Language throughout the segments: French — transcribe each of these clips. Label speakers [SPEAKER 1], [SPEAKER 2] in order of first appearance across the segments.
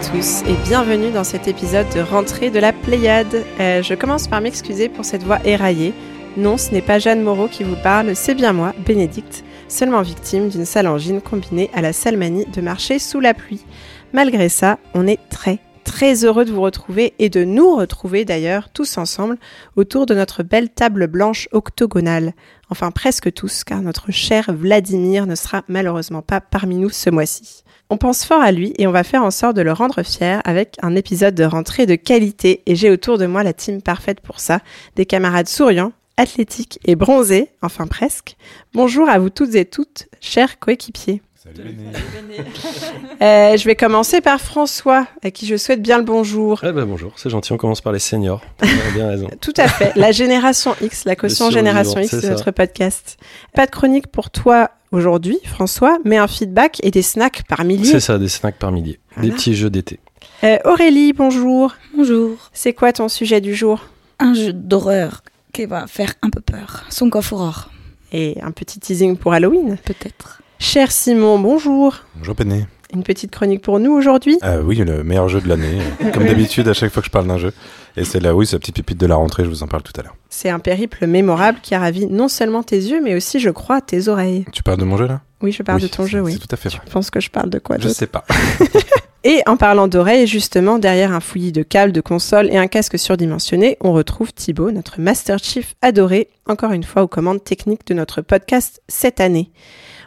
[SPEAKER 1] tous et bienvenue dans cet épisode de rentrée de la Pléiade. Euh, je commence par m'excuser pour cette voix éraillée. Non, ce n'est pas Jeanne Moreau qui vous parle, c'est bien moi, Bénédicte, seulement victime d'une salangine combinée à la salmanie de marcher sous la pluie. Malgré ça, on est très très heureux de vous retrouver et de nous retrouver d'ailleurs tous ensemble autour de notre belle table blanche octogonale. Enfin presque tous car notre cher Vladimir ne sera malheureusement pas parmi nous ce mois-ci. On pense fort à lui et on va faire en sorte de le rendre fier avec un épisode de rentrée de qualité et j'ai autour de moi la team parfaite pour ça, des camarades souriants, athlétiques et bronzés, enfin presque. Bonjour à vous toutes et toutes, chers coéquipiers. Euh, je vais commencer par François, à qui je souhaite bien le bonjour.
[SPEAKER 2] Eh ben bonjour, c'est gentil, on commence par les seniors. bien raison.
[SPEAKER 1] Tout à fait, la génération X, la caution génération X de notre podcast. Pas de chronique pour toi aujourd'hui, François, mais un feedback et des snacks par milliers.
[SPEAKER 2] C'est ça, des snacks par milliers. Des petits jeux d'été.
[SPEAKER 1] Euh, Aurélie, bonjour.
[SPEAKER 3] Bonjour.
[SPEAKER 1] C'est quoi ton sujet du jour?
[SPEAKER 3] Un jeu d'horreur qui va faire un peu peur. Son coffre
[SPEAKER 1] Et un petit teasing pour Halloween
[SPEAKER 3] Peut-être.
[SPEAKER 1] Cher Simon, bonjour.
[SPEAKER 4] Bonjour Pené.
[SPEAKER 1] Une petite chronique pour nous aujourd'hui
[SPEAKER 4] euh, Oui, le meilleur jeu de l'année. Comme d'habitude, à chaque fois que je parle d'un jeu. Et c'est là, oui, la petite pépite de la rentrée, je vous en parle tout à l'heure.
[SPEAKER 1] C'est un périple mémorable qui a ravi non seulement tes yeux, mais aussi, je crois, tes oreilles.
[SPEAKER 4] Tu parles de mon jeu là?
[SPEAKER 1] Oui, je parle de ton jeu, oui.
[SPEAKER 4] C'est tout à fait vrai.
[SPEAKER 1] Je pense que je parle de quoi
[SPEAKER 4] Je sais pas.
[SPEAKER 1] et en parlant d'oreilles, justement, derrière un fouillis de câbles, de consoles et un casque surdimensionné, on retrouve Thibaut, notre Master Chief adoré, encore une fois aux commandes techniques de notre podcast cette année.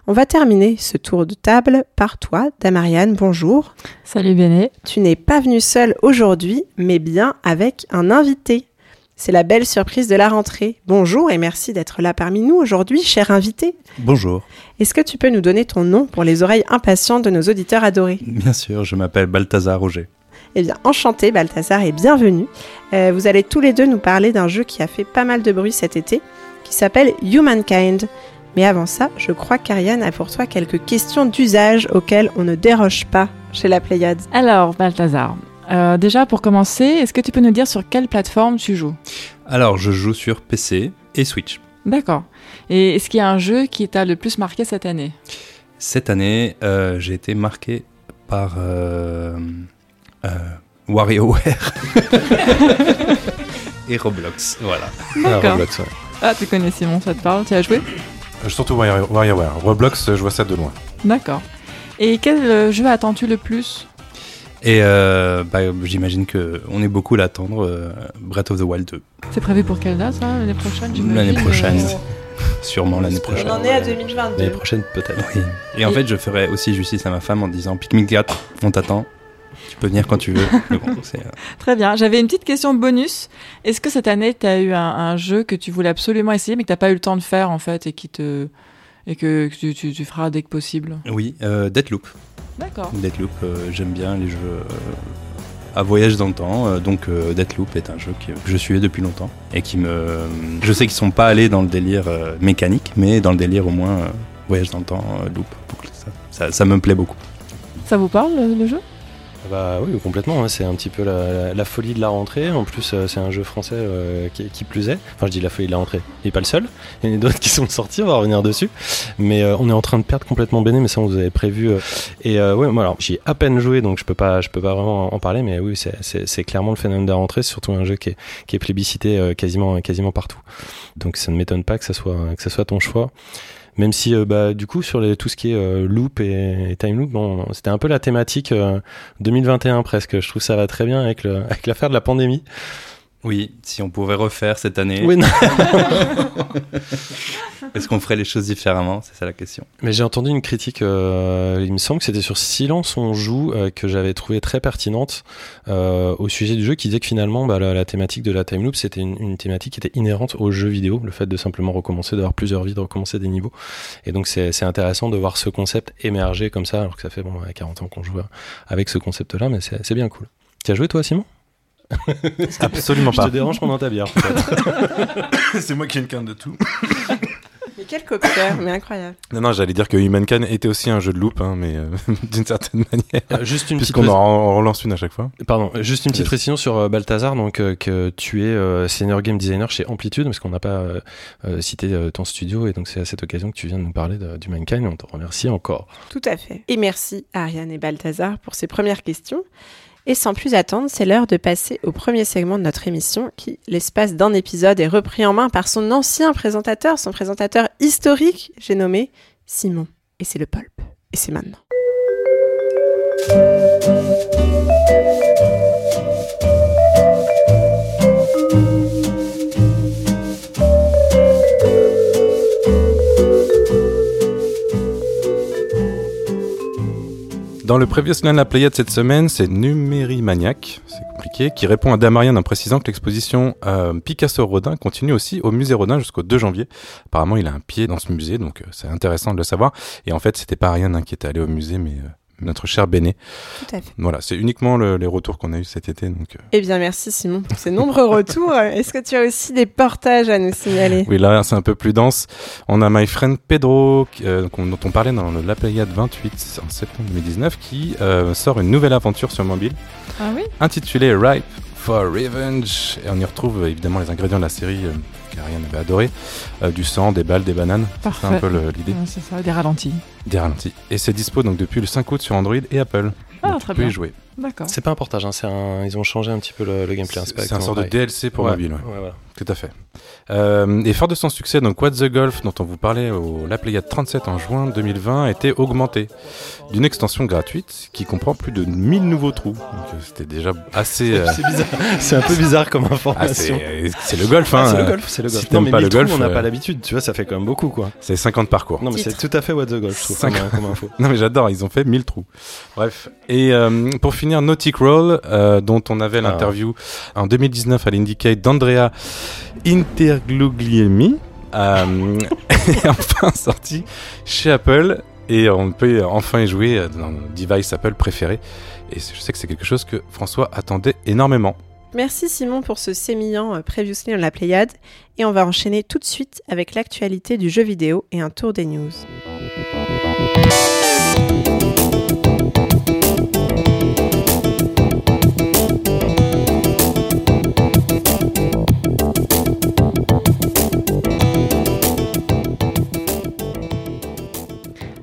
[SPEAKER 1] On va terminer ce tour de table par toi, Damariane. Bonjour.
[SPEAKER 5] Salut Béné.
[SPEAKER 1] Tu n'es pas venue seule aujourd'hui, mais bien avec un invité. C'est la belle surprise de la rentrée. Bonjour et merci d'être là parmi nous aujourd'hui, cher invité.
[SPEAKER 6] Bonjour.
[SPEAKER 1] Est-ce que tu peux nous donner ton nom pour les oreilles impatientes de nos auditeurs adorés?
[SPEAKER 6] Bien sûr, je m'appelle Balthazar Roger.
[SPEAKER 1] Eh bien, enchanté Balthazar et bienvenue. Euh, vous allez tous les deux nous parler d'un jeu qui a fait pas mal de bruit cet été, qui s'appelle Humankind. Mais avant ça, je crois qu'Ariane a pour toi quelques questions d'usage auxquelles on ne déroge pas chez la Pléiade.
[SPEAKER 5] Alors, Balthazar, euh, déjà pour commencer, est-ce que tu peux nous dire sur quelle plateforme tu joues?
[SPEAKER 6] Alors, je joue sur PC et Switch.
[SPEAKER 5] D'accord. Et est-ce qu'il y a un jeu qui t'a le plus marqué cette année?
[SPEAKER 6] Cette année, euh, j'ai été marqué par euh, WarioWare et Roblox. Voilà.
[SPEAKER 5] D'accord. Ah, tu connais Simon, ça te parle? Tu as joué?
[SPEAKER 4] euh, surtout WarioWare. Roblox, je vois ça de loin.
[SPEAKER 5] D'accord. Et quel euh, jeu attends-tu le plus?
[SPEAKER 6] Et euh, bah, j'imagine qu'on est beaucoup à l'attendre, Breath of the Wild 2.
[SPEAKER 5] C'est prévu pour quelle date, l'année prochaine
[SPEAKER 6] L'année prochaine. Sûrement l'année prochaine.
[SPEAKER 1] On en est à 2022.
[SPEAKER 6] L'année prochaine, peut-être. Oui. Et en fait, je ferai aussi justice à ma femme en disant Pikmin 4, on t'attend. Tu peux venir quand tu veux.
[SPEAKER 5] Très bien. J'avais une petite question bonus. Est-ce que cette année, tu as eu un, jeu que tu voulais absolument essayer, mais que tu n'as pas eu le temps de faire, en fait, et, qui te... et que, tu, tu, feras dès que possible?
[SPEAKER 6] Oui, euh, Deathloop.
[SPEAKER 5] D'accord.
[SPEAKER 6] Deathloop, euh, j'aime bien les jeux euh, à voyage dans le temps. Euh, donc Deathloop est un jeu que je suivais depuis longtemps et qui me... Je sais qu'ils sont pas allés dans le délire mécanique, mais dans le délire au moins voyage dans le temps, loop. Ça, ça me plaît beaucoup.
[SPEAKER 5] Ça vous parle, le jeu?
[SPEAKER 2] Bah oui, complètement. Hein. C'est un petit peu la, folie de la rentrée. En plus, euh, c'est un jeu français euh, qui, plus est. Enfin, je dis la folie de la rentrée. Il n'est pas le seul. Il y en a d'autres qui sont sortis. On va revenir dessus. Mais euh, on est en train de perdre complètement Béné. Mais ça, on vous avait prévu. et ouais, moi, alors, j'y ai à peine joué, donc je peux pas, je peux pas vraiment en parler. Mais oui, c'est clairement le phénomène de la rentrée. C'est surtout un jeu qui est, qui est plébiscité quasiment, quasiment partout. Donc, ça ne m'étonne pas que ça soit, que ça soit ton choix. Même si, euh, bah, du coup, sur les, tout ce qui est euh, loop et, time loop, bon, c'était un peu la thématique 2021 euh, presque. Je trouve ça va très bien avec l'affaire de la pandémie.
[SPEAKER 6] Oui, si on pouvait refaire cette année.
[SPEAKER 2] Oui,
[SPEAKER 6] Est-ce qu'on ferait les choses différemment? C'est ça la question.
[SPEAKER 2] Mais j'ai entendu une critique, euh, il me semble que c'était sur Silence on joue, euh, que j'avais trouvé très pertinente euh, au sujet du jeu, qui disait que finalement bah, la, thématique de la time loop, c'était une, thématique qui était inhérente au jeu vidéo, le fait de simplement recommencer, d'avoir plusieurs vies, de recommencer des niveaux. Et donc c'est intéressant de voir ce concept émerger comme ça, alors que ça fait bon, 40 ans qu'on joue avec ce concept-là, mais c'est bien cool. Tu as joué toi, Simon?
[SPEAKER 4] Absolument pas.
[SPEAKER 2] Je te dérange pendant ta bière,
[SPEAKER 4] C'est moi qui ai une canne de tout.
[SPEAKER 1] Mais quel copieur, mais incroyable.
[SPEAKER 4] Non, non, j'allais dire que Humankind était aussi un jeu de loop, hein, mais euh, d'une certaine manière.
[SPEAKER 2] Euh, juste une petite
[SPEAKER 4] Puisqu'on
[SPEAKER 2] pré-
[SPEAKER 4] en relance une à chaque fois.
[SPEAKER 2] Pardon, juste une petite
[SPEAKER 4] Yes.
[SPEAKER 2] précision sur euh, Balthazar, donc euh, que tu es euh, senior game designer chez Amplitude, parce qu'on n'a pas euh, euh, cité euh, ton studio, et donc c'est à cette occasion que tu viens de nous parler de- du Mankind, et on te remercie encore.
[SPEAKER 1] Tout à fait. Et merci à Ariane et Balthazar pour ces premières questions. Et sans plus attendre, c'est l'heure de passer au premier segment de notre émission qui, l'espace d'un épisode, est repris en main par son ancien présentateur, son présentateur historique, j'ai nommé Simon. Et c'est le Pulp. Et c'est maintenant.
[SPEAKER 4] Dans le previous de la Pléiade cette semaine, c'est Numérimaniac, c'est compliqué, qui répond à Damarian en précisant que l'exposition euh, Picasso-Rodin continue aussi au musée Rodin jusqu'au 2 janvier. Apparemment, il a un pied dans ce musée, donc euh, c'est intéressant de le savoir. Et en fait, c'était pas Ariane hein, qui était allé au musée, mais euh, notre cher Béné.
[SPEAKER 1] Tout à fait.
[SPEAKER 4] Voilà, c'est uniquement le- les retours qu'on a eu cet été. Donc, euh,
[SPEAKER 1] Eh bien, merci Simon pour ces nombreux retours. Est-ce que tu as aussi des portages à nous signaler?
[SPEAKER 4] Oui, là, c'est un peu plus dense. On a My Friend Pedro, euh, dont on parlait dans La Pléiade 28 en septembre 2019, qui euh, sort une nouvelle aventure sur mobile
[SPEAKER 5] Ah oui?
[SPEAKER 4] intitulée Ripe for Revenge. Et on y retrouve évidemment les ingrédients de la série euh, qu'Ariane avait adoré euh, du sang, des balles, des bananes. C'est un peu l'idée
[SPEAKER 5] Ouais, c'est ça, des ralentis.
[SPEAKER 4] des ralentis. Et c'est dispo donc depuis le 5 août sur Android et Apple.
[SPEAKER 5] Ah,
[SPEAKER 4] Donc,
[SPEAKER 5] très
[SPEAKER 4] tu peux
[SPEAKER 5] bien.
[SPEAKER 4] y jouer.
[SPEAKER 5] D'accord.
[SPEAKER 2] C'est pas un portage, hein, c'est un... ils ont changé un petit peu le, le gameplay.
[SPEAKER 4] C'est
[SPEAKER 2] hein,
[SPEAKER 4] c'est un sort de. DLC pour
[SPEAKER 2] Ouais,
[SPEAKER 4] mobile. ouais.
[SPEAKER 2] ouais, voilà.
[SPEAKER 4] Tout à fait. Euh, et fort de son succès, donc What's the Golf, dont on vous parlait au La Pléiade 37 en juin 2020, a été augmenté d'une extension gratuite qui comprend plus de 1000 nouveaux trous. Donc euh, c'était déjà assez. euh,
[SPEAKER 2] C'est bizarre, c'est un peu bizarre comme
[SPEAKER 4] ah,
[SPEAKER 2] information.
[SPEAKER 4] c'est c'est le golf,
[SPEAKER 2] Ah,
[SPEAKER 4] hein.
[SPEAKER 2] c'est le golf, c'est le
[SPEAKER 4] si
[SPEAKER 2] golf.
[SPEAKER 4] t'aimes
[SPEAKER 2] non, mais
[SPEAKER 4] pas le
[SPEAKER 2] 1000 trous,
[SPEAKER 4] golf,
[SPEAKER 2] on n'a
[SPEAKER 4] euh,
[SPEAKER 2] pas l'habitude, tu vois, ça fait quand même beaucoup, quoi.
[SPEAKER 4] C'est 50 parcours.
[SPEAKER 2] Non, mais c'est tout à fait what the golf, je trouve,
[SPEAKER 4] Cinq-
[SPEAKER 2] comme, comme info.
[SPEAKER 4] Non mais j'adore, ils ont fait 1000 trous. Bref. Et euh, pour finir, Nautic Roll, euh, dont on avait
[SPEAKER 2] Ah.
[SPEAKER 4] l'interview en 2019 à l'Indicate d'Andrea Intergluglielmi, euh, est enfin sorti chez Apple et on peut enfin y jouer dans nos device Apple préférés. Et je sais que c'est quelque chose que François attendait énormément.
[SPEAKER 1] Merci Simon pour ce sémillant euh, Previously on la Pléiade. Et on va enchaîner tout de suite avec l'actualité du jeu vidéo et un tour des news.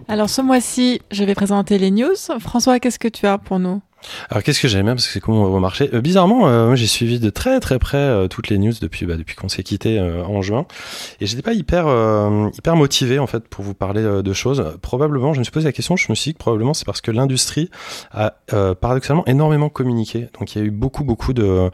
[SPEAKER 5] Alors ce mois-ci, je vais présenter les news. François, qu'est-ce que tu as pour nous?
[SPEAKER 2] Alors qu'est-ce que j'aime bien parce que c'est comment on va marcher. Euh, bizarrement, euh, j'ai suivi de très très près euh, toutes les news depuis bah, depuis qu'on s'est quitté euh, en juin et j'étais pas hyper hyper motivé en fait pour vous parler de choses. Probablement, je me suis posé la question, je me suis dit que probablement c'est parce que l'industrie a paradoxalement énormément communiqué. Donc il y a eu beaucoup beaucoup de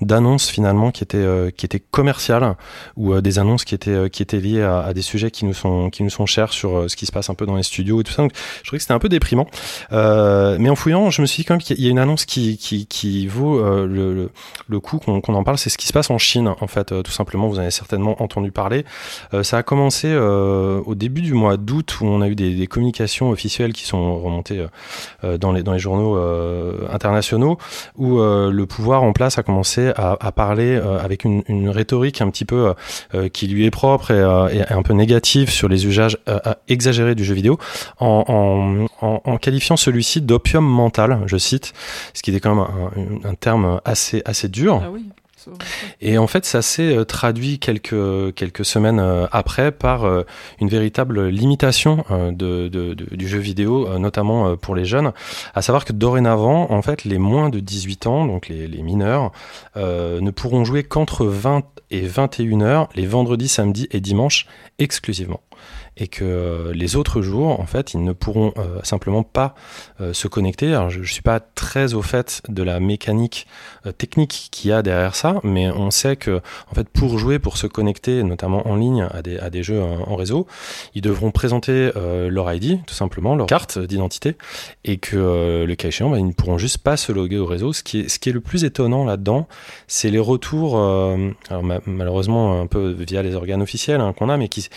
[SPEAKER 2] d'annonces finalement qui étaient qui étaient commerciales ou des annonces qui étaient qui étaient liées à, des sujets qui nous sont qui nous sont chers sur ce qui se passe un peu dans les studios et tout ça. Donc je trouvais que c'était un peu déprimant. Mais en fouillant, je me suis dit quand même qu'il y a une annonce qui, vaut euh, le, coup qu'on en parle, c'est ce qui se passe en Chine, en fait, euh, tout simplement. Vous avez certainement entendu parler. Euh, ça a commencé au début du mois d'août, où on a eu des, communications officielles qui sont remontées dans, les, journaux internationaux, où le pouvoir en place a commencé à, parler avec une, rhétorique un petit peu qui lui est propre et, un peu négative sur les usages exagérés du jeu vidéo, en qualifiant celui-ci d'opium mental, je cite, ce qui était quand même un, terme assez, assez dur.
[SPEAKER 5] Ah oui.
[SPEAKER 2] Et en fait, ça s'est euh, traduit quelques, quelques semaines euh, après par euh, une véritable limitation de, de- de- du jeu vidéo, notamment pour les jeunes. À savoir que dorénavant, en fait, les moins de 18 ans, donc les, les mineurs, ne pourront jouer qu'entre 20 et 21 heures les vendredis, samedis et dimanches exclusivement. Et que euh, les autres jours, en fait, ils ne pourront euh, simplement pas euh, se connecter. Alors, je, je suis pas très au fait de la mécanique technique qu'il y a derrière ça, mais on sait que en fait pour jouer, pour se connecter, notamment en ligne à des, jeux en, réseau, ils devront présenter leur ID, tout simplement, leur carte d'identité, et que le cas échéant, bah, ils ne pourront juste pas se loguer au réseau. Ce qui est, le plus étonnant là-dedans, c'est les retours, malheureusement un peu via les organes officiels hein, qu'on a, mais qui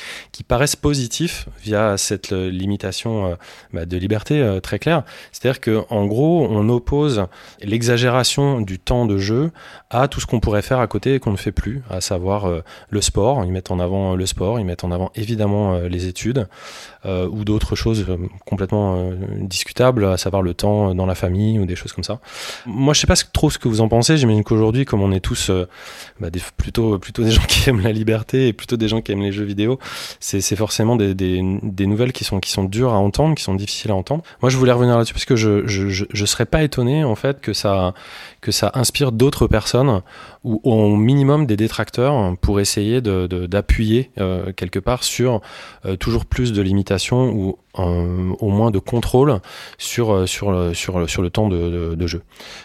[SPEAKER 2] paraissent positifs via cette euh, limitation euh, bah, de liberté euh, très claire. C'est-à-dire que en gros, on oppose l'exagération du temps de jeu à tout ce qu'on pourrait faire à côté et qu'on ne fait plus, à savoir le sport. Ils mettent en avant le sport, ils mettent en avant évidemment les études euh, ou d'autres choses euh, complètement euh, discutables, à savoir le temps dans la famille ou des choses comme ça. Moi, je sais pas trop ce que vous en pensez. J'imagine qu'aujourd'hui, comme on est tous euh, bah, plutôt plutôt des gens qui aiment la liberté et plutôt des gens qui aiment les jeux vidéo, c'est forcément des, des, des nouvelles qui sont qui sont dures à entendre, qui sont difficiles à entendre. Moi, je voulais revenir là-dessus parce que je je je, je serais pas étonné en fait que ça que ça inspire d'autres personnes ou au minimum des détracteurs pour essayer de de- d'appuyer euh, quelque part sur euh, toujours plus de limitations ou euh, au moins de contrôle sur sur le, sur sur le temps de, jeu.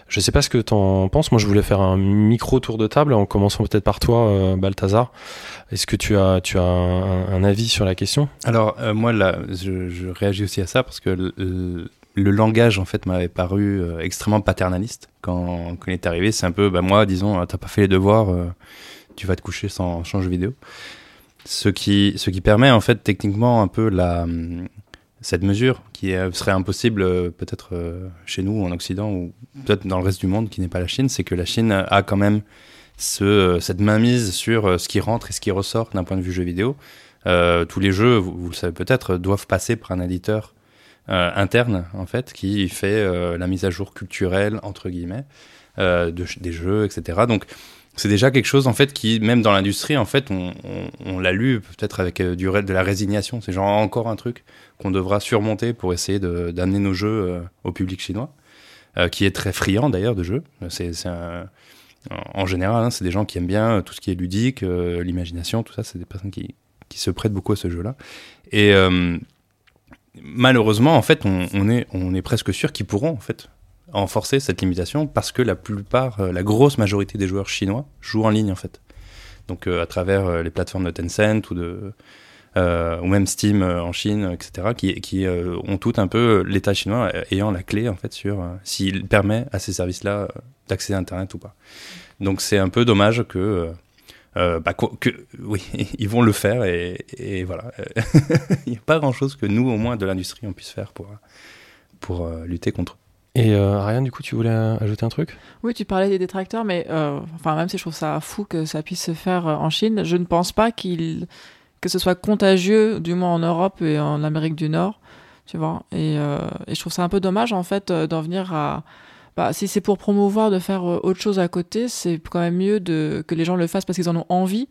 [SPEAKER 2] Je sais pas ce que t'en penses. Moi, je voulais faire un micro tour de table en commençant peut-être par toi, Balthazar. Est-ce que tu as tu as un, avis sur la question?
[SPEAKER 6] Alors moi là, je réagis aussi à ça parce que le, langage en fait m'avait paru euh, extrêmement paternaliste quand, quand il est arrivé. C'est un peu, bah moi, disons, euh, t'as pas fait les devoirs, euh, tu vas te coucher sans, sans jeu vidéo. Ce qui, ce qui permet en fait techniquement un peu la hum, cette mesure qui serait impossible peut-être chez nous en Occident ou peut-être dans le reste du monde qui n'est pas la Chine, c'est que la Chine a quand même ce, cette mainmise sur ce qui rentre et ce qui ressort d'un point de vue jeu vidéo. Tous les jeux, vous, le savez peut-être, doivent passer par un éditeur interne en fait qui fait euh, la mise à jour culturelle entre guillemets euh, de, des jeux, etc. Donc c'est déjà quelque chose en fait qui même dans l'industrie en fait on, on, l'a lu peut-être avec euh, du de la résignation. C'est genre encore un truc qu'on devra surmonter pour essayer d'amener nos jeux euh, au public chinois, euh, qui est très friand d'ailleurs de jeux. C'est en général, hein, c'est des gens qui aiment bien tout ce qui est ludique, euh, l'imagination, tout ça. C'est des personnes qui, qui se prêtent beaucoup à ce jeu-là. Et euh, malheureusement, en fait, on, est, on est presque sûr qu'ils pourront en fait enforcer cette limitation parce que la plupart, euh, la grosse majorité des joueurs chinois jouent en ligne en fait. Donc euh, à travers euh, les plateformes de Tencent ou de ou même Steam en Chine, etc., qui, ont tout un peu l'État chinois ayant la clé en fait sur s'il permet à ces services-là d'accéder à Internet ou pas. Donc c'est un peu dommage que euh, bah, que, oui, ils vont le faire et, et voilà. Il n'y a pas grand-chose que nous, au moins de l'industrie, on puisse faire pour, pour euh, lutter contre.
[SPEAKER 2] Et euh, Ariane, du coup, tu voulais ajouter un truc?
[SPEAKER 5] Oui, tu parlais des détracteurs, mais euh, enfin, même si je trouve ça fou que ça puisse se faire en Chine, je ne pense pas qu'il que ce soit contagieux, du moins en Europe et en Amérique du Nord, tu vois. Et, euh, et je trouve ça un peu dommage, en fait, d'en venir à... Bah, si c'est pour promouvoir de faire euh, autre chose à côté, c'est quand même mieux de, que les gens le fassent parce qu'ils en ont envie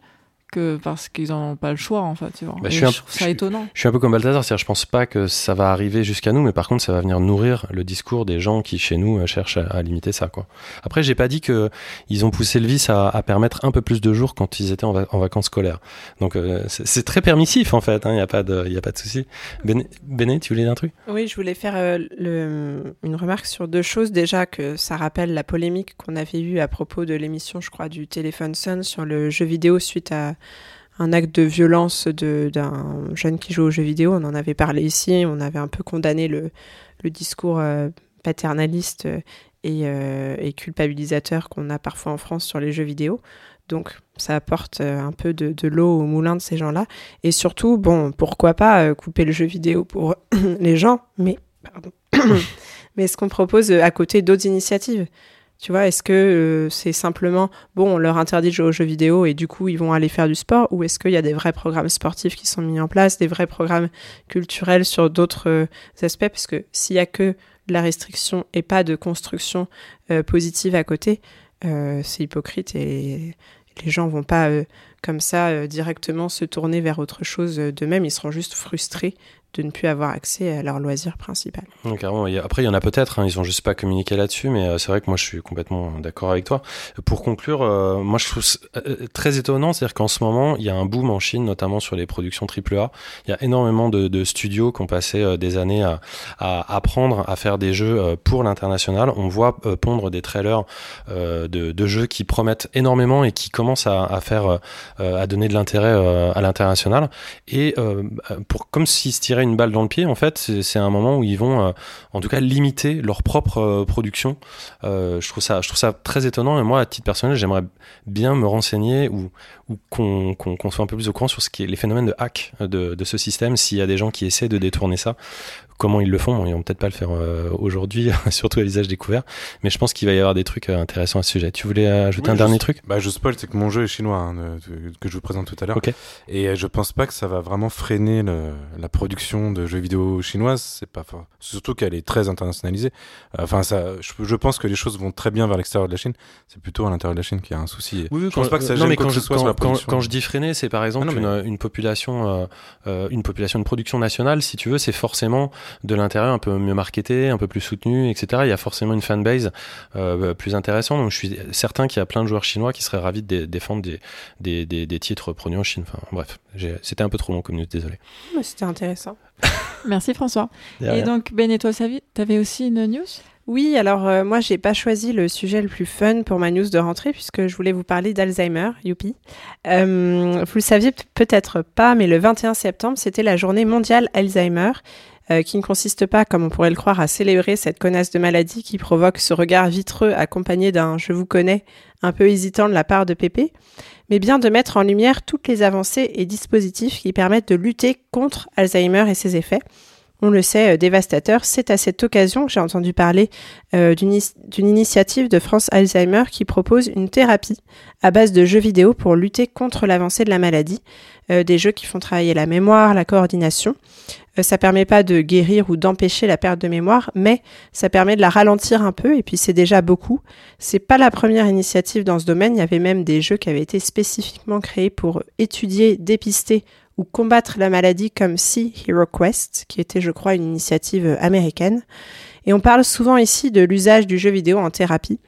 [SPEAKER 5] que parce qu'ils n'en ont pas le choix, en fait, tu vois.
[SPEAKER 2] Bah, je suis un-
[SPEAKER 5] trouve ça étonnant.
[SPEAKER 2] Je suis un peu comme Balthazar, c'est-à-dire je pense pas que ça va arriver jusqu'à nous, mais par contre ça va venir nourrir le discours des gens qui chez nous euh, cherchent à, à limiter ça. Quoi. Après, j'ai pas dit que ils ont poussé le vice à, à permettre un peu plus de jours quand ils étaient en, va- en vacances scolaires. Donc euh, c'est très permissif en fait, il n'y a pas de, y a pas de souci. Béné, Béné, tu voulais dire un truc?
[SPEAKER 1] Oui, je voulais faire euh, le- une remarque sur deux choses. Déjà, que ça rappelle la polémique qu'on avait eue à propos de l'émission, je crois, du téléphone Sun sur le jeu vidéo suite à un acte de violence d'un jeune qui joue aux jeux vidéo. On en avait parlé ici. On avait un peu condamné le, discours euh, paternaliste euh, et, euh, et culpabilisateur qu'on a parfois en France sur les jeux vidéo. Donc, ça apporte un peu de, de l'eau au moulin de ces gens-là. Et surtout, bon, pourquoi pas couper le jeu vidéo pour les gens, mais pardon. mais est-ce qu'on propose à côté d'autres initiatives Tu vois, est-ce que euh, c'est simplement bon, on leur interdit de jouer aux jeux vidéo et du coup ils vont aller faire du sport, ou est-ce qu'il y a des vrais programmes sportifs qui sont mis en place, des vrais programmes culturels sur d'autres euh, aspects? Parce que s'il y a que de la restriction et pas de construction euh, positive à côté, c'est hypocrite et les gens vont pas comme ça directement se tourner vers autre chose d'eux-mêmes, ils seront juste frustrés de ne plus avoir accès à leur loisir principal.
[SPEAKER 2] Carrément, après, il y en a peut-être, hein, ils ont juste pas communiqué là-dessus, mais euh, c'est vrai que moi je suis complètement d'accord avec toi. Pour conclure, euh, moi je trouve euh, très étonnant, c'est-à-dire qu'en ce moment, il y a un boom en Chine, notamment sur les productions AAA. Il y a énormément de, studios qui ont passé des années à, apprendre à faire des jeux pour l'international. On voit pondre des trailers de, jeux qui promettent énormément et qui commencent à, faire, à donner de l'intérêt à l'international. Et pour comme s'ils se tiraient une balle dans le pied. En fait, c'est un moment où ils vont, euh, en tout cas, limiter leur propre euh, production. Euh, je trouve ça, je trouve ça très étonnant. Et moi, à titre personnel, j'aimerais bien me renseigner ou, ou qu'on soit un peu plus au courant sur ce qui est les phénomènes de hack de, de ce système. S'il y a des gens qui essaient de détourner ça, comment ils le font. Ils vont peut-être pas le faire euh, aujourd'hui, surtout à visage découvert. Mais je pense qu'il va y avoir des trucs euh, intéressants à ce sujet. Tu voulais ajouter
[SPEAKER 4] Oui,
[SPEAKER 2] un dernier truc?
[SPEAKER 4] Bah, je spoil, c'est que mon jeu est chinois, hein, que je vous présente tout à l'heure.
[SPEAKER 2] Ok.
[SPEAKER 4] Et euh, je pense pas que ça va vraiment freiner le- la production de jeux vidéo chinoise. C'est pas fort. Surtout qu'elle est très internationalisée. Enfin, ça, je, je pense que les choses vont très bien vers l'extérieur de la Chine. C'est plutôt à l'intérieur de la Chine qu'il y a un souci.
[SPEAKER 2] Oui, oui,
[SPEAKER 4] je pense pas que ça
[SPEAKER 2] non,
[SPEAKER 4] gêne
[SPEAKER 2] mais quand je,
[SPEAKER 4] soit
[SPEAKER 2] quand,
[SPEAKER 4] la
[SPEAKER 2] quand-
[SPEAKER 4] production.
[SPEAKER 2] quand je dis freiner, c'est par exemple
[SPEAKER 4] Ah non, mais-
[SPEAKER 2] une, une population, euh, une population de production nationale, si tu veux, c'est forcément de l'intérieur un peu mieux marketé, un peu plus soutenu, etc. Il y a forcément une fanbase euh, plus intéressante. Donc je suis certain qu'il y a plein de joueurs chinois qui seraient ravis de dé- défendre des, des, des, des titres produits en Chine. Enfin, bref, c'était un peu trop long comme news, désolé.
[SPEAKER 1] Mais C'était intéressant.
[SPEAKER 5] Merci François. Et
[SPEAKER 2] rien.
[SPEAKER 5] donc, Ben et toi, t'avais aussi une news?
[SPEAKER 1] Oui, alors euh, moi, j'ai pas choisi le sujet le plus fun pour ma news de rentrée puisque je voulais vous parler d'Alzheimer, youpi. Euh, vous le saviez peut-être pas, mais le 21 septembre, c'était la journée mondiale Alzheimer, euh, qui ne consiste pas, comme on pourrait le croire, à célébrer cette connasse de maladie qui provoque ce regard vitreux accompagné d'un je vous connais un peu hésitant de la part de Pépé, mais bien de mettre en lumière toutes les avancées et dispositifs qui permettent de lutter contre Alzheimer et ses effets. On le sait, euh, dévastateur, c'est à cette occasion que j'ai entendu parler euh, d'une initiative de France Alzheimer qui propose une thérapie à base de jeux vidéo pour lutter contre l'avancée de la maladie, euh, des jeux qui font travailler la mémoire, la coordination. Euh, ça permet pas de guérir ou d'empêcher la perte de mémoire, mais ça permet de la ralentir un peu et puis c'est déjà beaucoup. C'est pas la première initiative dans ce domaine, il y avait même des jeux qui avaient été spécifiquement créés pour étudier, dépister ou combattre la maladie comme Sea Hero Quest, qui était, je crois, une initiative américaine. Et on parle souvent ici de l'usage du jeu vidéo en thérapie,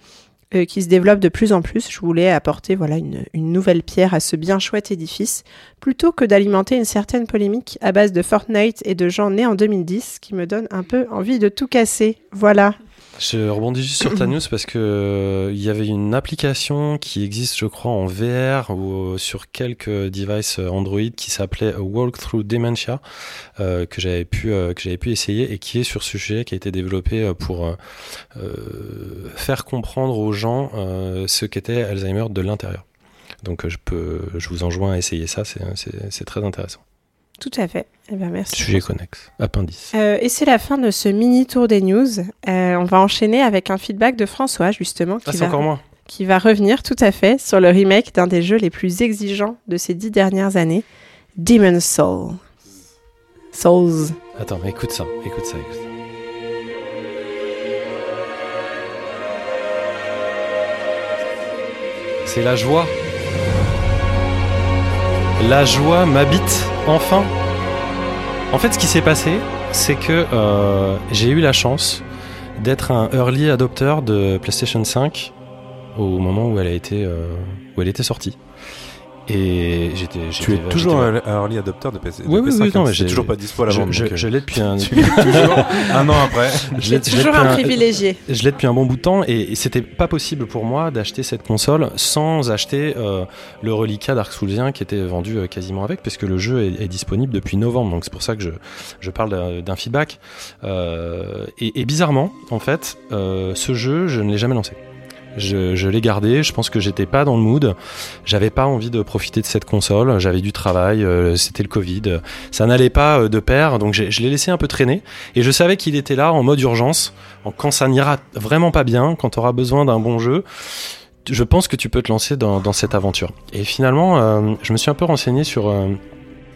[SPEAKER 1] euh, qui se développe de plus en plus. Je voulais apporter voilà une, une nouvelle pierre à ce bien chouette édifice, plutôt que d'alimenter une certaine polémique à base de Fortnite et de gens nés en 2010, qui me donne un peu envie de tout casser. Voilà.
[SPEAKER 2] Je rebondis juste sur ta news parce que euh, il y avait une application qui existe, je crois, en VR ou euh, sur quelques devices euh, Android qui s'appelait Walkthrough Dementia euh, que j'avais pu que j'avais pu essayer et qui est sur ce sujet qui a été développé pour faire comprendre aux gens ce qu'était Alzheimer de l'intérieur. Donc je peux, je vous enjoins à essayer ça, c'est très intéressant.
[SPEAKER 1] Tout à fait. Eh ben, merci.
[SPEAKER 2] Sujet connexe, appendice.
[SPEAKER 1] Euh, et c'est la fin de ce mini tour des news. Euh, on va enchaîner avec un feedback de François, justement, qui
[SPEAKER 2] Ah, c'est
[SPEAKER 1] va
[SPEAKER 2] encore moi.
[SPEAKER 1] qui va revenir tout à fait sur le remake d'un des jeux les plus exigeants de ces dix dernières années, Demon's Soul. Souls.
[SPEAKER 2] Attends, mais écoute ça, écoute ça, écoute ça. C'est la joie. La joie m'habite enfin. En fait, ce qui s'est passé, c'est que euh, j'ai eu la chance d'être un early adopter de PlayStation 5 au moment où elle a été euh, où elle était sortie. Et j'étais.
[SPEAKER 4] Tu es toujours un early adopter de PC. de
[SPEAKER 2] Oui, oui,
[SPEAKER 4] PS5,
[SPEAKER 2] oui, non,
[SPEAKER 4] hein.
[SPEAKER 2] mais
[SPEAKER 4] c'est
[SPEAKER 2] j'ai-
[SPEAKER 4] toujours pas dispo à la
[SPEAKER 2] je,
[SPEAKER 4] vente.
[SPEAKER 2] je-
[SPEAKER 4] euh,
[SPEAKER 2] je l'ai depuis un.
[SPEAKER 4] toujours un an après.
[SPEAKER 2] je l'ai- je
[SPEAKER 1] Toujours un privilégié.
[SPEAKER 2] je l'ai depuis un bon bout de temps et, et c'était pas possible pour moi d'acheter cette console sans acheter euh, le reliquat Dark Soulsien qui était vendu euh, quasiment avec, puisque le jeu est, est disponible depuis novembre. Donc c'est pour ça que je, je parle d'un- d'un feedback. Euh, et, et bizarrement, en fait, euh, ce jeu, je ne l'ai jamais lancé. Je, je l'ai gardé, je pense que j'étais pas dans le mood, j'avais pas envie de profiter de cette console, j'avais du travail, euh, c'était le Covid, ça n'allait pas euh, de pair, donc je l'ai laissé un peu traîner, et je savais qu'il était là en mode urgence, en- quand ça n'ira vraiment pas bien, quand tu auras besoin d'un bon jeu, je pense que tu peux te lancer dans, dans cette aventure. Et finalement, euh, je me suis un peu renseigné sur euh,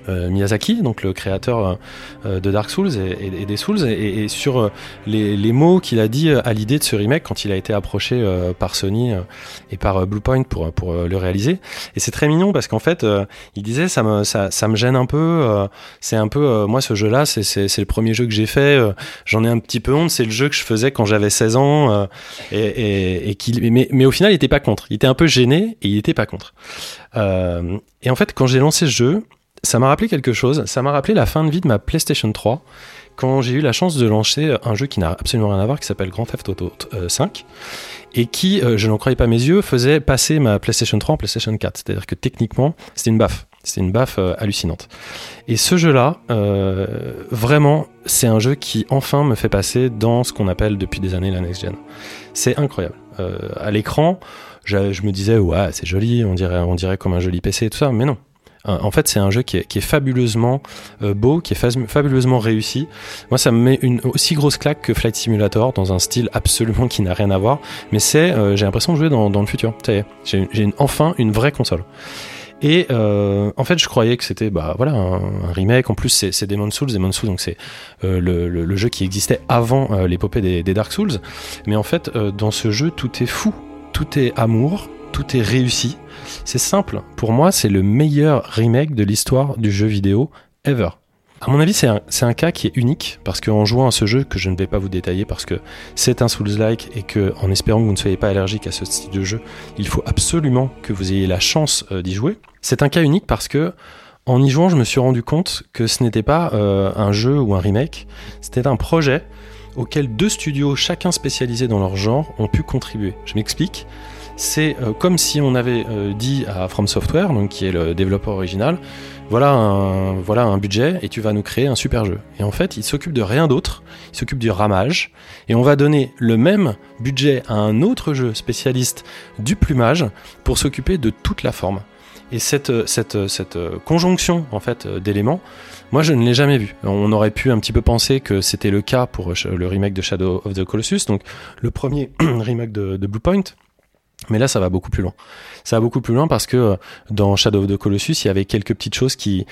[SPEAKER 2] Miyazaki, donc le créateur euh, de Dark Souls et, et- des Souls, et, et sur euh, les, les mots qu'il a dit euh, à l'idée de ce remake quand il a été approché euh, par Sony euh, et par euh, Bluepoint pour, pour euh, le réaliser. Et c'est très mignon parce qu'en fait, euh, il disait ça me, ça, ça me gêne un peu. euh, c'est un peu euh, moi ce jeu-là, c'est, c'est, le premier jeu que j'ai fait. euh, j'en ai un petit peu honte. C'est le jeu que je faisais quand j'avais 16 ans. euh, et, et, qu'il, mais, mais au final, il était pas contre. Il était un peu gêné et il était pas contre. Euh, et en fait, quand j'ai lancé ce jeu, ça m'a rappelé quelque chose. Ça m'a rappelé la fin de vie de ma PlayStation 3 quand j'ai eu la chance de lancer un jeu qui n'a absolument rien à voir, qui s'appelle Grand Theft Auto euh, 5, et qui, euh, je n'en croyais pas mes yeux, faisait passer ma PlayStation 3 en PlayStation 4. C'est-à-dire que techniquement, c'était une baffe. C'est une baffe euh, hallucinante. Et ce jeu-là, euh, vraiment, c'est un jeu qui enfin me fait passer dans ce qu'on appelle depuis des années la next gen. C'est incroyable. Euh, à l'écran, je, je me disais ouais, c'est joli, on dirait, on dirait comme un joli PC et tout ça, mais non. Euh, En fait, c'est un jeu qui est, fabuleusement euh, beau, qui est fabuleusement réussi. Moi, ça me met une aussi grosse claque que Flight Simulator dans un style absolument qui n'a rien à voir. Mais c'est, euh, j'ai l'impression de jouer dans, dans le futur. Ça j'ai enfin une vraie console. Et en fait, je croyais que c'était bah voilà un, remake. En plus, c'est Demon's Souls. Demon's Souls, donc c'est le, jeu qui existait avant l'épopée des, Dark Souls. Mais en fait, dans ce jeu, tout est fou, tout est amour, tout est réussi. C'est simple. Pour moi, c'est le meilleur remake de l'histoire du jeu vidéo ever. À mon avis, c'est un, cas qui est unique parce qu'en jouant à ce jeu, que je ne vais pas vous détailler parce que c'est un Souls-like et que, en espérant que vous ne soyez pas allergique à ce style de jeu, il faut absolument que vous ayez la chance euh, d'y jouer. C'est un cas unique parce que, en y jouant, je me suis rendu compte que ce n'était pas euh, un jeu ou un remake, c'était un projet auquel deux studios, chacun spécialisé dans leur genre, ont pu contribuer. Je m'explique. C'est euh, comme si on avait euh, dit à From Software, donc qui est le développeur original, voilà un, voilà un budget et tu vas nous créer un super jeu. Et en fait, il s'occupe de rien d'autre, il s'occupe du ramage, et on va donner le même budget à un autre jeu spécialiste du plumage pour s'occuper de toute la forme. Et cette, cette, cette conjonction en fait d'éléments, moi je ne l'ai jamais vu. On aurait pu un petit peu penser que c'était le cas pour le remake de Shadow of the Colossus, donc le premier remake de, de Bluepoint. Mais là, ça va beaucoup plus loin. Ça va beaucoup plus loin parce que euh, dans Shadow of the Colossus, il y avait quelques petites choses qui,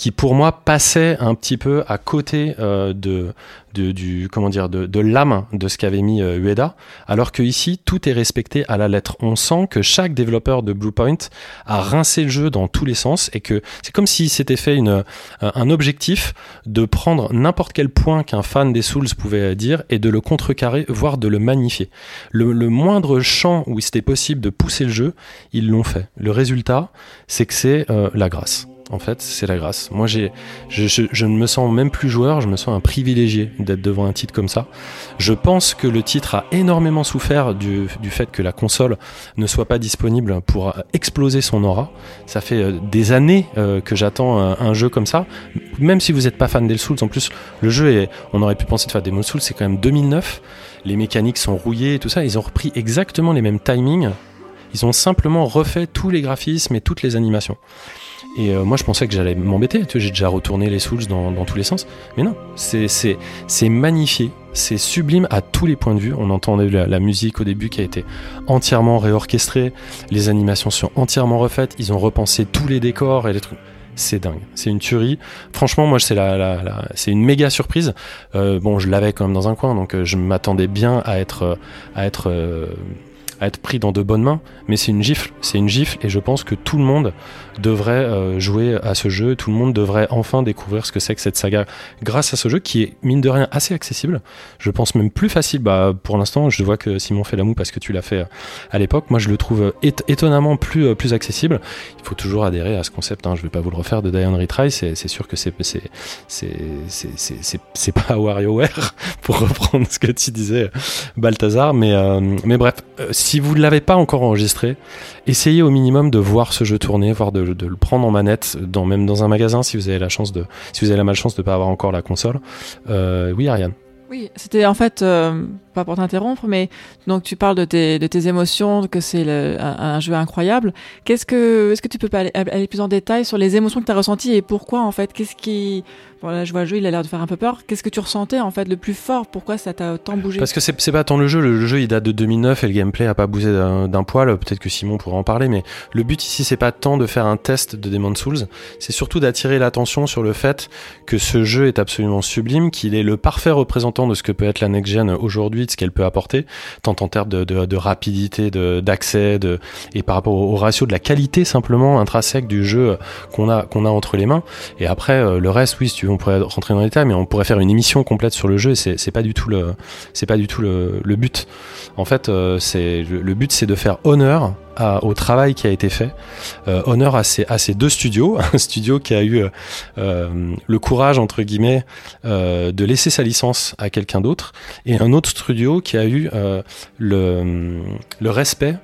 [SPEAKER 2] qui pour moi passaient un petit peu à côté euh, de, de, du, comment dire, de, de l'âme de ce qu'avait mis euh, Ueda, alors que ici, tout est respecté à la lettre. On sent que chaque développeur de Bluepoint a rincé le jeu dans tous les sens et que c'est comme si c'était fait une, euh, un objectif de prendre n'importe quel point qu'un fan des Souls pouvait dire et de le contrecarrer, voire de le magnifier. Le, le moindre champ où c'était possible de pousser le jeu, ils l'ont fait. Le résultat, c'est que c'est euh, la grâce. En fait, c'est la grâce. Moi, j'ai, je, ne me sens même plus joueur, je me sens un privilégié d'être devant un titre comme ça. Je pense que le titre a énormément souffert du, fait que la console ne soit pas disponible pour exploser son aura. Ça fait euh, des années euh, que j'attends un, jeu comme ça. Même si vous n'êtes pas fan des Souls, en plus, le jeu est, on aurait pu penser de faire Demon's Souls, c'est quand même 2009. Les mécaniques sont rouillées et tout ça. Ils ont repris exactement les mêmes timings. Ils ont simplement refait tous les graphismes et toutes les animations. Et euh, moi, je pensais que j'allais m'embêter. Tu j'ai déjà retourné les Souls dans, tous les sens. Mais non, c'est, magnifié. C'est sublime à tous les points de vue. On entendait la, la, musique au début qui a été entièrement réorchestrée. Les animations sont entièrement refaites. Ils ont repensé tous les décors et les trucs. C'est dingue, c'est une tuerie. Franchement, moi, c'est la, la, c'est une méga surprise. Euh, bon, je l'avais quand même dans un coin, donc euh, je m'attendais bien à être, à être à être pris dans de bonnes mains, mais c'est une gifle, c'est une gifle, et je pense que tout le monde devrait euh, jouer à ce jeu, tout le monde devrait enfin découvrir ce que c'est que cette saga grâce à ce jeu qui est mine de rien assez accessible. Je pense même plus facile. Bah pour l'instant, je vois que Simon fait la moue parce que tu l'as fait à l'époque. Moi, je le trouve éт étonnamment plus euh, plus accessible. Il faut toujours adhérer à ce concept. Hein. Je vais pas vous le refaire de Diane Retry. C'est sûr que c'est c'est pas WarioWare pour reprendre ce que tu disais, Balthazar. Mais euh, mais bref, si vous ne l'avez pas encore enregistré, essayez au minimum de voir ce jeu tourner, voire de, le prendre en manette, même dans un magasin si vous avez la chance de, si vous avez la malchance de ne pas avoir encore la console. Euh, oui, Ariane.
[SPEAKER 5] Oui, c'était en fait, euh, pas pour t'interrompre, mais donc tu parles de tes, de tes émotions, que c'est un, jeu incroyable. Qu'est-ce que, est-ce que tu peux aller, plus en détail sur les émotions que tu as ressenties et pourquoi en fait Qu'est-ce qui, bon je vois le jeu, il a l'air de faire un peu peur. Qu'est-ce que tu ressentais en fait le plus fort? Pourquoi ça t'a tant bougé?
[SPEAKER 2] Parce que c'est pas tant le jeu, le, jeu il date de 2009 et le gameplay a pas bougé d'un poil. Peut-être que Simon pourra en parler, mais le but ici c'est pas tant de faire un test de Demon's Souls, c'est surtout d'attirer l'attention sur le fait que ce jeu est absolument sublime, qu'il est le parfait représentant de ce que peut être la next gen aujourd'hui, ce qu'elle peut apporter, tant en termes de, de, de rapidité, d'accès, et par rapport au, ratio de la qualité simplement intrinsèque du jeu qu'on a qu'on a entre les mains. Et après euh, le reste, oui, si tu veux, on pourrait rentrer dans les détails, mais on pourrait faire une émission complète sur le jeu. C'est pas du tout le pas du tout le, le but. En fait, euh, c'est le, but, c'est de faire honneur à, au travail qui a été fait, euh, honneur à ces, à ces deux studios, un studio qui a eu euh, le courage entre guillemets euh, de laisser sa licence à quelqu'un d'autre, et un autre studio qui a eu euh, le, le respect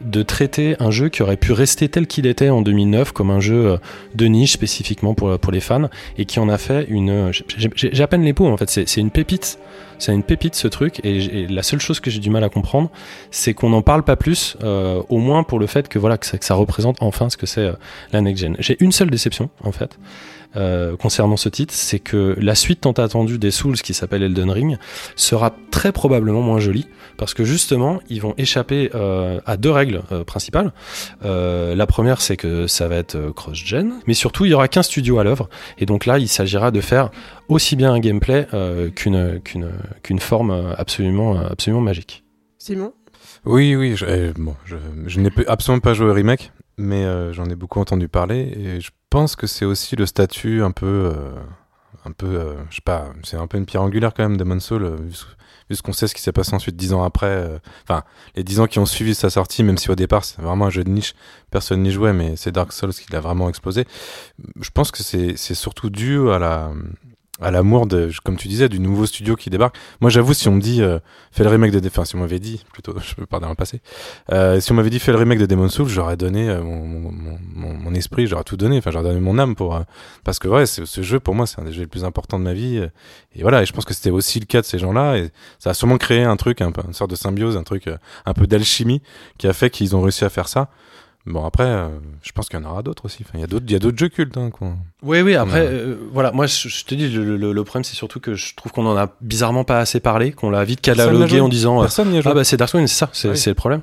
[SPEAKER 2] de traiter un jeu qui aurait pu rester tel qu'il était en 2009 comme un jeu euh, de niche spécifiquement pour, pour les fans et qui en a fait une... j'ai- J'ai à peine les mots en fait, c'est une pépite. C'est une pépite ce truc et la seule chose que j'ai du mal à comprendre, c'est qu'on n'en parle pas plus, euh, au moins pour le fait que voilà que ça, que ça représente enfin ce que c'est euh, la next gen. J'ai une seule déception en fait euh, concernant ce titre, c'est que la suite tant attendue des Souls qui s'appelle Elden Ring sera très probablement moins jolie parce que justement ils vont échapper euh, à deux règles euh, principales. Euh, la première c'est que ça va être euh, cross-gen, mais surtout il y aura qu'un studio à l'œuvre et donc là il s'agira de faire aussi bien un gameplay euh, qu'une qu'une qu'une forme absolument absolument magique.
[SPEAKER 1] Simon?
[SPEAKER 4] Oui, oui, je, eh, bon, je, je n'ai absolument pas joué au remake, mais euh, j'en ai beaucoup entendu parler et je pense que c'est aussi le statut un peu, euh, un peu, euh, je sais pas, c'est un peu une pierre angulaire quand même Demon's Soul, euh, vu ce, qu'on sait ce qui s'est passé ensuite dix ans après, enfin les dix ans qui ont suivi sa sortie, même si au départ c'est vraiment un jeu de niche, personne n'y jouait, mais c'est Dark Souls qui l'a vraiment explosé. Je pense que c'est surtout dû à la à l'amour de, comme tu disais, du nouveau studio qui débarque. Moi, j'avoue, si on me dit, euh, fais le remake de, enfin, si on m'avait dit, plutôt, je peux parler dans le passé, euh, si on m'avait dit, fais le remake de Demon's Souls, j'aurais donné euh, mon, mon, mon, mon esprit, j'aurais tout donné, enfin, j'aurais donné mon âme pour, euh, parce que ouais, ce jeu, pour moi, c'est un des jeux les plus importants de ma vie. euh, et voilà, et je pense que c'était aussi le cas de ces gens-là, et ça a sûrement créé un truc, un peu, une sorte de symbiose, un truc, euh, un peu d'alchimie, qui a fait qu'ils ont réussi à faire ça. Bon, après, euh, je pense qu'il y en aura d'autres aussi. Enfin, il y a d'autres, il y a d'autres jeux cultes, hein, qu'on-
[SPEAKER 2] Oui, oui, après, euh, voilà, moi je, je te dis, le, le- le problème c'est surtout que je trouve qu'on en a bizarrement pas assez parlé, qu'on l'a vite catalogué en disant euh,
[SPEAKER 4] Personne.
[SPEAKER 2] Ah bah c'est Dark Souls, c'est ça, c'est
[SPEAKER 4] Oui.
[SPEAKER 2] le problème.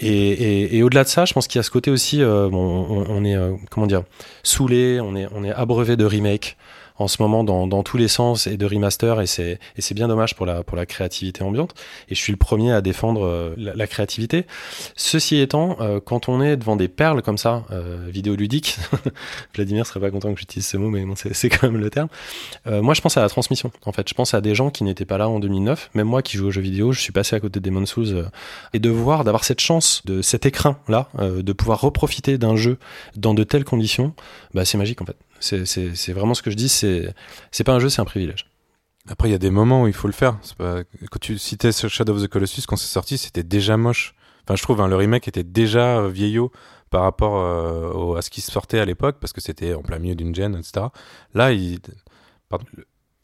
[SPEAKER 2] Et, et, et au-delà de ça, je pense qu'il y a ce côté aussi, bon, on, on est, comment dire, saoulé, on est, on est abreuvé de remake en ce moment dans, tous les sens et de remaster et c'est bien dommage pour la créativité ambiante et je suis le premier à défendre euh, la, créativité. Ceci étant euh, quand on est devant des perles comme ça euh, vidéoludiques Vladimir serait pas content que j'utilise ce mot mais c'est quand même le terme moi je pense à la transmission en fait. Je pense à des gens qui n'étaient pas là en 2009 même moi qui joue aux jeux vidéo je suis passé à côté de Demon's Souls et de voir d'avoir cette chance de cet écrin là de pouvoir reprofiter d'un jeu dans de telles conditions bah c'est magique en fait c'est vraiment ce que je dis c'est pas un jeu c'est un privilège
[SPEAKER 4] Après, il y a des moments où il faut le faire. Quand tu citais Shadow of the Colossus, quand c'est sorti, c'était déjà moche. Enfin, je trouve, hein, le remake était déjà euh, vieillot par rapport euh, à ce qui sortait à l'époque, parce que c'était en plein milieu d'une gen, etc. Là, il...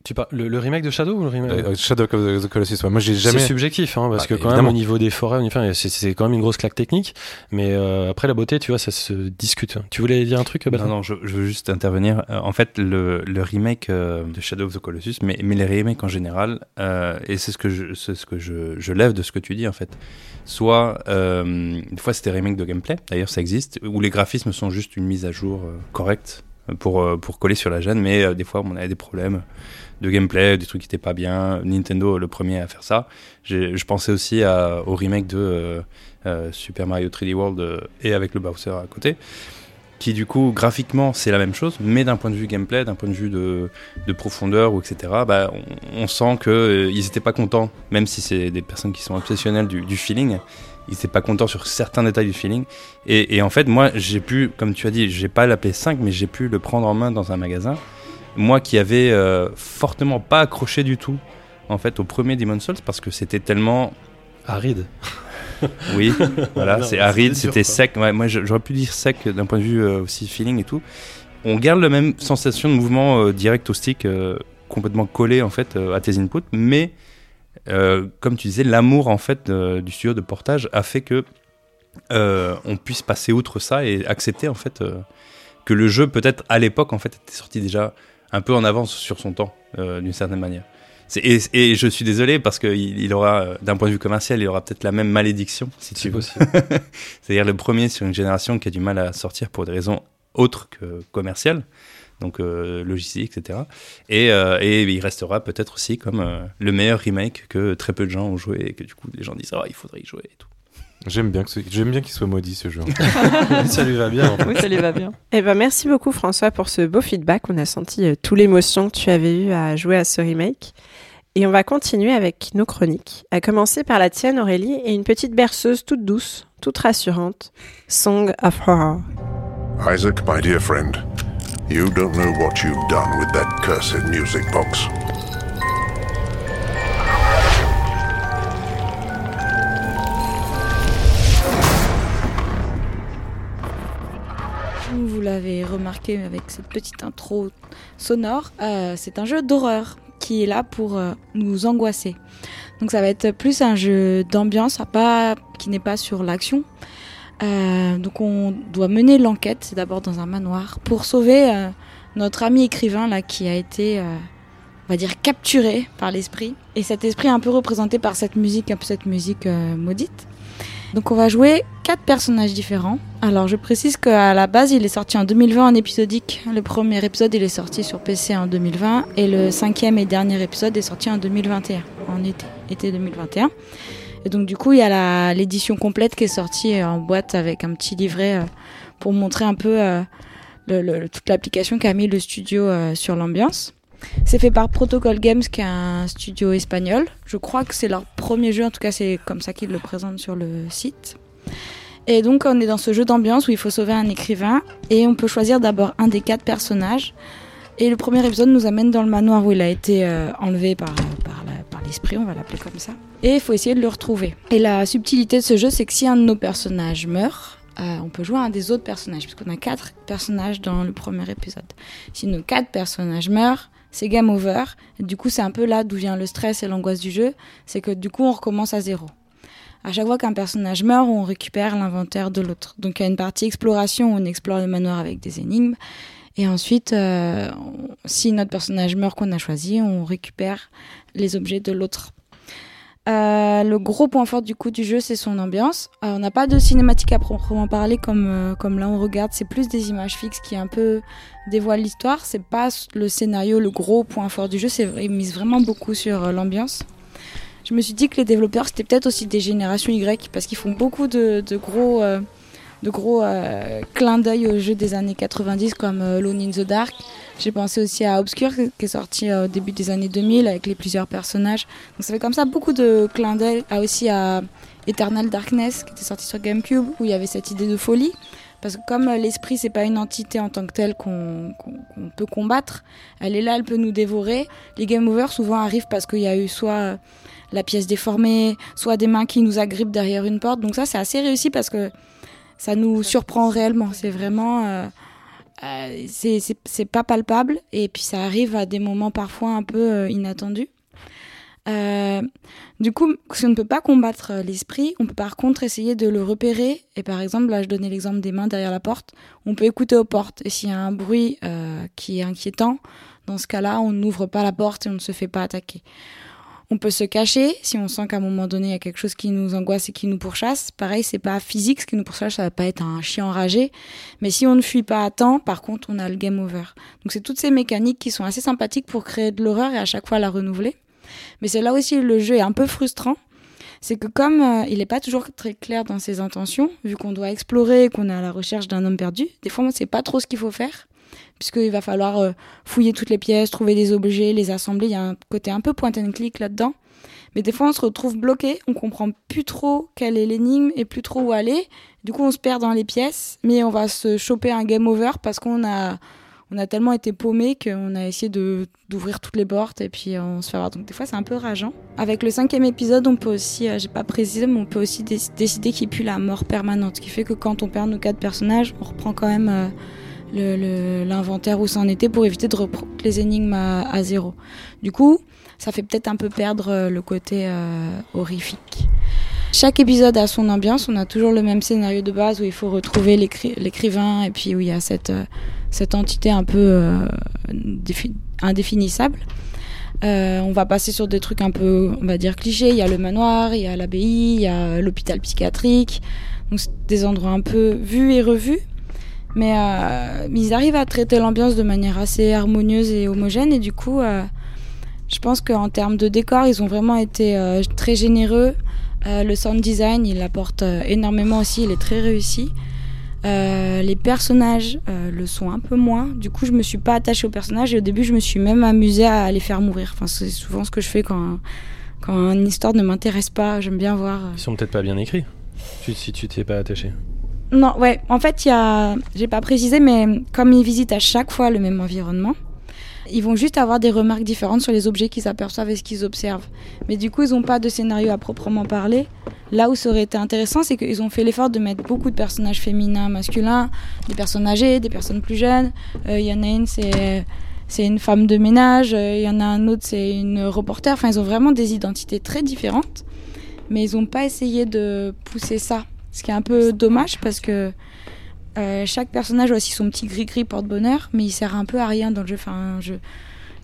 [SPEAKER 2] tu parles le, le remake de Shadow ou le remake
[SPEAKER 4] euh, Shadow of the Colossus, ouais, moi j'ai jamais...
[SPEAKER 2] C'est subjectif, hein, parce
[SPEAKER 4] Bah,
[SPEAKER 2] que quand
[SPEAKER 4] évidemment.
[SPEAKER 2] même au niveau des forêts, enfin, c'est- c'est quand même une grosse claque technique. Mais euh, après la beauté, tu vois, ça se discute. Tu voulais dire un truc,
[SPEAKER 6] Non, non, je, je veux juste intervenir. Euh, en fait, le, le remake euh, de Shadow of the Colossus, mais, mais les remakes en général, euh, et c'est ce que, je, c'est ce que je, je lève de ce que tu dis en fait. Soit, euh, des fois c'était remake de gameplay, d'ailleurs ça existe, où les graphismes sont juste une mise à jour euh, correcte pour, pour coller sur la gêne, mais euh, des fois on avait des problèmes de gameplay, des trucs qui étaient pas bien. Nintendo, le premier à faire ça. Je pensais aussi au remake de euh, euh, Super Mario 3D World euh, et avec le Bowser à côté qui du coup graphiquement c'est la même chose, mais d'un point de vue gameplay, d'un point de vue de, de profondeur ou etc. Bah, on, sent que euh, ils étaient pas contents, même si c'est des personnes qui sont obsessionnelles du, feeling, ils étaient pas contents sur certains détails du feeling. Et, en fait, moi j'ai pu, comme tu as dit, j'ai pas la PS5, mais j'ai pu le prendre en main dans un magasin. Moi qui avais euh, fortement pas accroché du tout en fait au premier Demon's Souls parce que c'était tellement
[SPEAKER 2] Aride.
[SPEAKER 6] oui, voilà, c'est aride,
[SPEAKER 2] c'était
[SPEAKER 6] sec. Ouais, moi, j'aurais pu dire sec d'un point de vue euh, aussi feeling et tout. On garde la même sensation de mouvement euh, direct au stick, complètement collé en fait à tes inputs, mais comme tu disais, l'amour en fait du studio de portage a fait que on puisse passer outre ça et accepter en fait que le jeu peut-être à l'époque en fait était sorti déjà un peu en avance sur son temps euh, d'une certaine manière. Et, et je suis désolé parce qu'il il aura, euh, d'un point de vue commercial, il aura peut-être la même malédiction, si tu
[SPEAKER 2] C'est
[SPEAKER 6] veux.
[SPEAKER 2] possible.
[SPEAKER 6] C'est-à-dire le premier sur une génération qui a du mal à sortir pour des raisons autres que commerciales, donc euh, logistiques, etc. Et, euh, et il restera peut-être aussi comme euh, le meilleur remake que très peu de gens ont joué et que du coup les gens disent ah il faudrait y jouer et tout.
[SPEAKER 4] J'aime bien, que ce- j'aime bien qu'il soit maudit ce jeu.
[SPEAKER 2] ça lui va bien. en fait.
[SPEAKER 5] Oui, ça lui va bien.
[SPEAKER 1] Eh ben, merci beaucoup François pour ce beau feedback. On a senti euh, toute l'émotion que tu avais eue à jouer à ce remake. Et on va continuer avec nos chroniques, à commencer par la tienne Aurélie et une petite berceuse toute douce, toute rassurante, Song of Horror.
[SPEAKER 7] Isaac, my dear friend, you don't know what you've done with that cursed music box.
[SPEAKER 3] Vous l'avez remarqué avec cette petite intro sonore, euh, c'est un jeu d'horreur qui est là pour euh, nous angoisser. Donc ça va être plus un jeu d'ambiance, pas, qui n'est pas sur l'action. Euh, donc on doit mener l'enquête, c'est d'abord dans un manoir, pour sauver notre ami écrivain là qui a été, on va dire, capturé par l'esprit. Et cet esprit est un peu représenté par cette musique, un peu cette musique maudite. Donc on va jouer quatre personnages différents. Alors je précise qu'à la base il est sorti en 2020 en épisodique. Le premier épisode il est sorti sur PC en 2020 et le cinquième et dernier épisode est sorti en 2021, en été, été 2021. Et donc du coup il y a l'édition complète qui est sortie euh, en boîte avec un petit livret euh, pour montrer un peu euh, toute l'application qu'a mis le studio sur l'ambiance. C'est fait par Protocol Games, qui est un studio espagnol. Je crois que c'est leur premier jeu, en tout cas c'est comme ça qu'ils le présentent sur le site. Et donc on est dans ce jeu d'ambiance où il faut sauver un écrivain et on peut choisir d'abord un des quatre personnages. Et le premier épisode nous amène dans le manoir où il a été euh, enlevé par, par, l'esprit, on va l'appeler comme ça. Et il faut essayer de le retrouver. Et la subtilité de ce jeu, c'est que si un de nos personnages meurt, euh, on peut jouer un des autres personnages, puisqu'on a quatre personnages dans le premier épisode. Si nos quatre personnages meurent, c'est game over. Du coup, c'est un peu là d'où vient le stress et l'angoisse du jeu, c'est que du coup, on recommence à zéro. À chaque fois qu'un personnage meurt, on récupère l'inventaire de l'autre. Donc il y a une partie exploration où on explore le manoir avec des énigmes. Et ensuite, euh, si notre personnage meurt qu'on a choisi, on récupère les objets de l'autre. Euh, le gros point fort du coup du jeu, c'est son ambiance. Euh, on n'a pas de cinématique à proprement parler comme, euh, comme là on regarde, c'est plus des images fixes qui un peu dévoilent l'histoire. C'est pas le scénario le gros point fort du jeu, c'est ils misent vraiment beaucoup sur l'ambiance. Je me suis dit que les développeurs c'était peut-être aussi des générations Y parce qu'ils font beaucoup de, gros, de gros euh, clins d'œil aux jeux des années 90 comme euh, Alone in the Dark. J'ai pensé aussi à Obscure qui est sorti euh, au début des années 2000 avec les plusieurs personnages. Donc ça fait comme ça beaucoup de clins d'œil. Ah, aussi à Eternal Darkness qui était sorti sur GameCube où il y avait cette idée de folie. Parce que comme euh, l'esprit c'est pas une entité en tant que telle qu'on peut combattre, elle est là, elle peut nous dévorer. Les game over souvent arrivent parce qu'il y a eu soit la pièce déformée, soit des mains qui nous agrippent derrière une porte. Donc ça c'est assez réussi parce que ça nous surprend réellement. C'est vraiment euh, euh, c'est- pas palpable et puis ça arrive à des moments parfois un peu euh, inattendus. Euh, du coup, si on ne peut pas combattre euh, l'esprit, on peut par contre essayer de le repérer. Et par exemple, là, je donnais l'exemple des mains derrière la porte. On peut écouter aux portes. Et s'il y a un bruit qui est inquiétant, dans ce cas-là, on n'ouvre pas la porte et on ne se fait pas attaquer. On peut se cacher si on sent qu'à un moment donné, il y a quelque chose qui nous angoisse et qui nous pourchasse. Pareil, c'est pas physique, ce qui nous pourchasse, ça va pas être un chien enragé. Mais si on ne fuit pas à temps, par contre, on a le game over. Donc c'est toutes ces mécaniques qui sont assez sympathiques pour créer de l'horreur et à chaque fois la renouveler. Mais c'est là aussi le jeu est un peu frustrant. C'est que comme euh, il n'est pas toujours très clair dans ses intentions, vu qu'on doit explorer qu'on est à la recherche d'un homme perdu, des fois on ne sait pas trop ce qu'il faut faire, puisqu'il va falloir euh, fouiller toutes les pièces, trouver des objets, les assembler. Il y a un côté un peu point and click là-dedans. Mais des fois on se retrouve bloqué, on comprend plus trop quelle est l'énigme et plus trop où aller. Du coup on se perd dans les pièces, mais on va se choper un game over parce qu'on a on a tellement été paumé qu'on a essayé d'ouvrir toutes les portes et puis euh, on se fait avoir. Donc des fois c'est un peu rageant. Avec le cinquième épisode, on peut aussi, euh, j'ai pas précisé, mais on peut aussi dé- décider qu'il pue la mort permanente, ce qui fait que quand on perd nos quatre personnages, on reprend quand même euh, l'inventaire où ça en était pour éviter de reprendre les énigmes à, zéro. Du coup, ça fait peut-être un peu perdre euh, le côté euh, horrifique. Chaque épisode a son ambiance. On a toujours le même scénario de base où il faut retrouver l'écri- l'écrivain et puis où il y a cette, euh, cette entité un peu euh, défi- indéfinissable. Euh, on va passer sur des trucs un peu, on va dire, clichés. Il y a le manoir, il y a l'abbaye, il y a l'hôpital psychiatrique. Donc, des endroits un peu vus et revus. Mais euh, ils arrivent à traiter l'ambiance de manière assez harmonieuse et homogène. Et du coup, euh, je pense qu'en termes de décor, ils ont vraiment été euh, très généreux. Le sound design, il apporte énormément aussi, il est très réussi. Les personnages le sont un peu moins. Du coup, je me suis pas attachée aux personnages et au début, je me suis même amusée à les faire mourir. Enfin, c'est souvent ce que je fais quand, quand une histoire ne m'intéresse pas. J'aime bien voir. euh,
[SPEAKER 2] Ils sont peut-être pas bien écrits. Si tu t'es pas attaché.
[SPEAKER 3] Non, ouais. En fait, il y a. J'ai pas précisé, mais comme ils visitent à chaque fois le même environnement, ils vont juste avoir des remarques différentes sur les objets qu'ils aperçoivent et ce qu'ils observent. Mais du coup, ils n'ont pas de scénario à proprement parler. Là où ça aurait été intéressant, c'est qu'ils ont fait l'effort de mettre beaucoup de personnages féminins, masculins, des personnes âgées, des personnes plus jeunes. Euh, Il y en a une, c'est c'est une femme de ménage. euh, Il y en a un autre, c'est une reporter. Enfin, ils ont vraiment des identités très différentes, mais ils n'ont pas essayé de pousser ça. Ce qui est un peu dommage parce que euh, chaque personnage a aussi son petit gris-gris porte-bonheur, mais il sert un peu à rien dans le jeu. Enfin, je,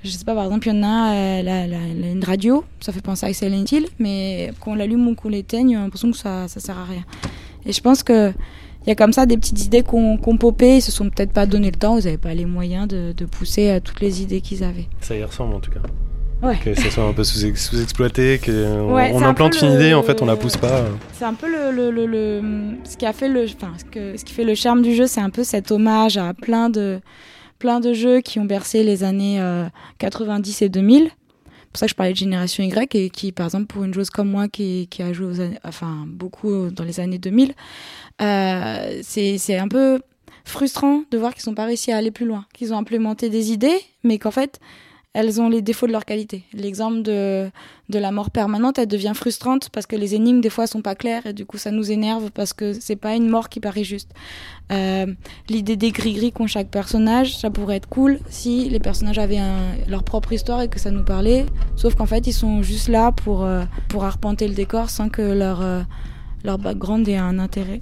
[SPEAKER 3] je sais pas, par exemple, il y en a a une radio, ça fait penser à Silent Hill, mais quand on l'allume ou qu'on l'éteigne, on a l'impression que ça, ça sert à rien. Et je pense que il y a comme ça des petites idées qu'on qu'on popé, ils se sont peut-être pas donné le temps, ils n'avaient pas les moyens de, de pousser à toutes les idées qu'ils avaient.
[SPEAKER 2] Ça y ressemble en tout cas.
[SPEAKER 3] Ouais.
[SPEAKER 2] Que ça soit un peu sous- sous-exploité, qu'on
[SPEAKER 3] Ouais,
[SPEAKER 2] on
[SPEAKER 3] un
[SPEAKER 2] implante
[SPEAKER 3] peu
[SPEAKER 2] une
[SPEAKER 3] le-
[SPEAKER 2] idée, en fait on la pousse pas.
[SPEAKER 3] C'est un peu le, le, le, ce qui a fait le, enfin, ce, que, ce qui fait le charme du jeu, c'est un peu cet hommage à plein de, plein de jeux qui ont bercé les années euh, 90 et 2000. C'est pour ça que je parlais de génération Y et qui, par exemple, pour une joueuse comme moi qui, qui a joué aux années- enfin, beaucoup dans les années 2000, euh, c'est c'est un peu frustrant de voir qu'ils n'ont pas réussi à aller plus loin, qu'ils ont implémenté des idées, mais qu'en fait, elles ont les défauts de leur qualité. L'exemple de, de la mort permanente, elle devient frustrante parce que les énigmes, des fois, sont pas claires et du coup, ça nous énerve parce que c'est pas une mort qui paraît juste. Euh, L'idée des gris-gris qu'ont chaque personnage, ça pourrait être cool si les personnages avaient un- leur propre histoire et que ça nous parlait. Sauf qu'en fait, ils sont juste là pour, euh, pour arpenter le décor sans que leur, euh, leur background ait un intérêt.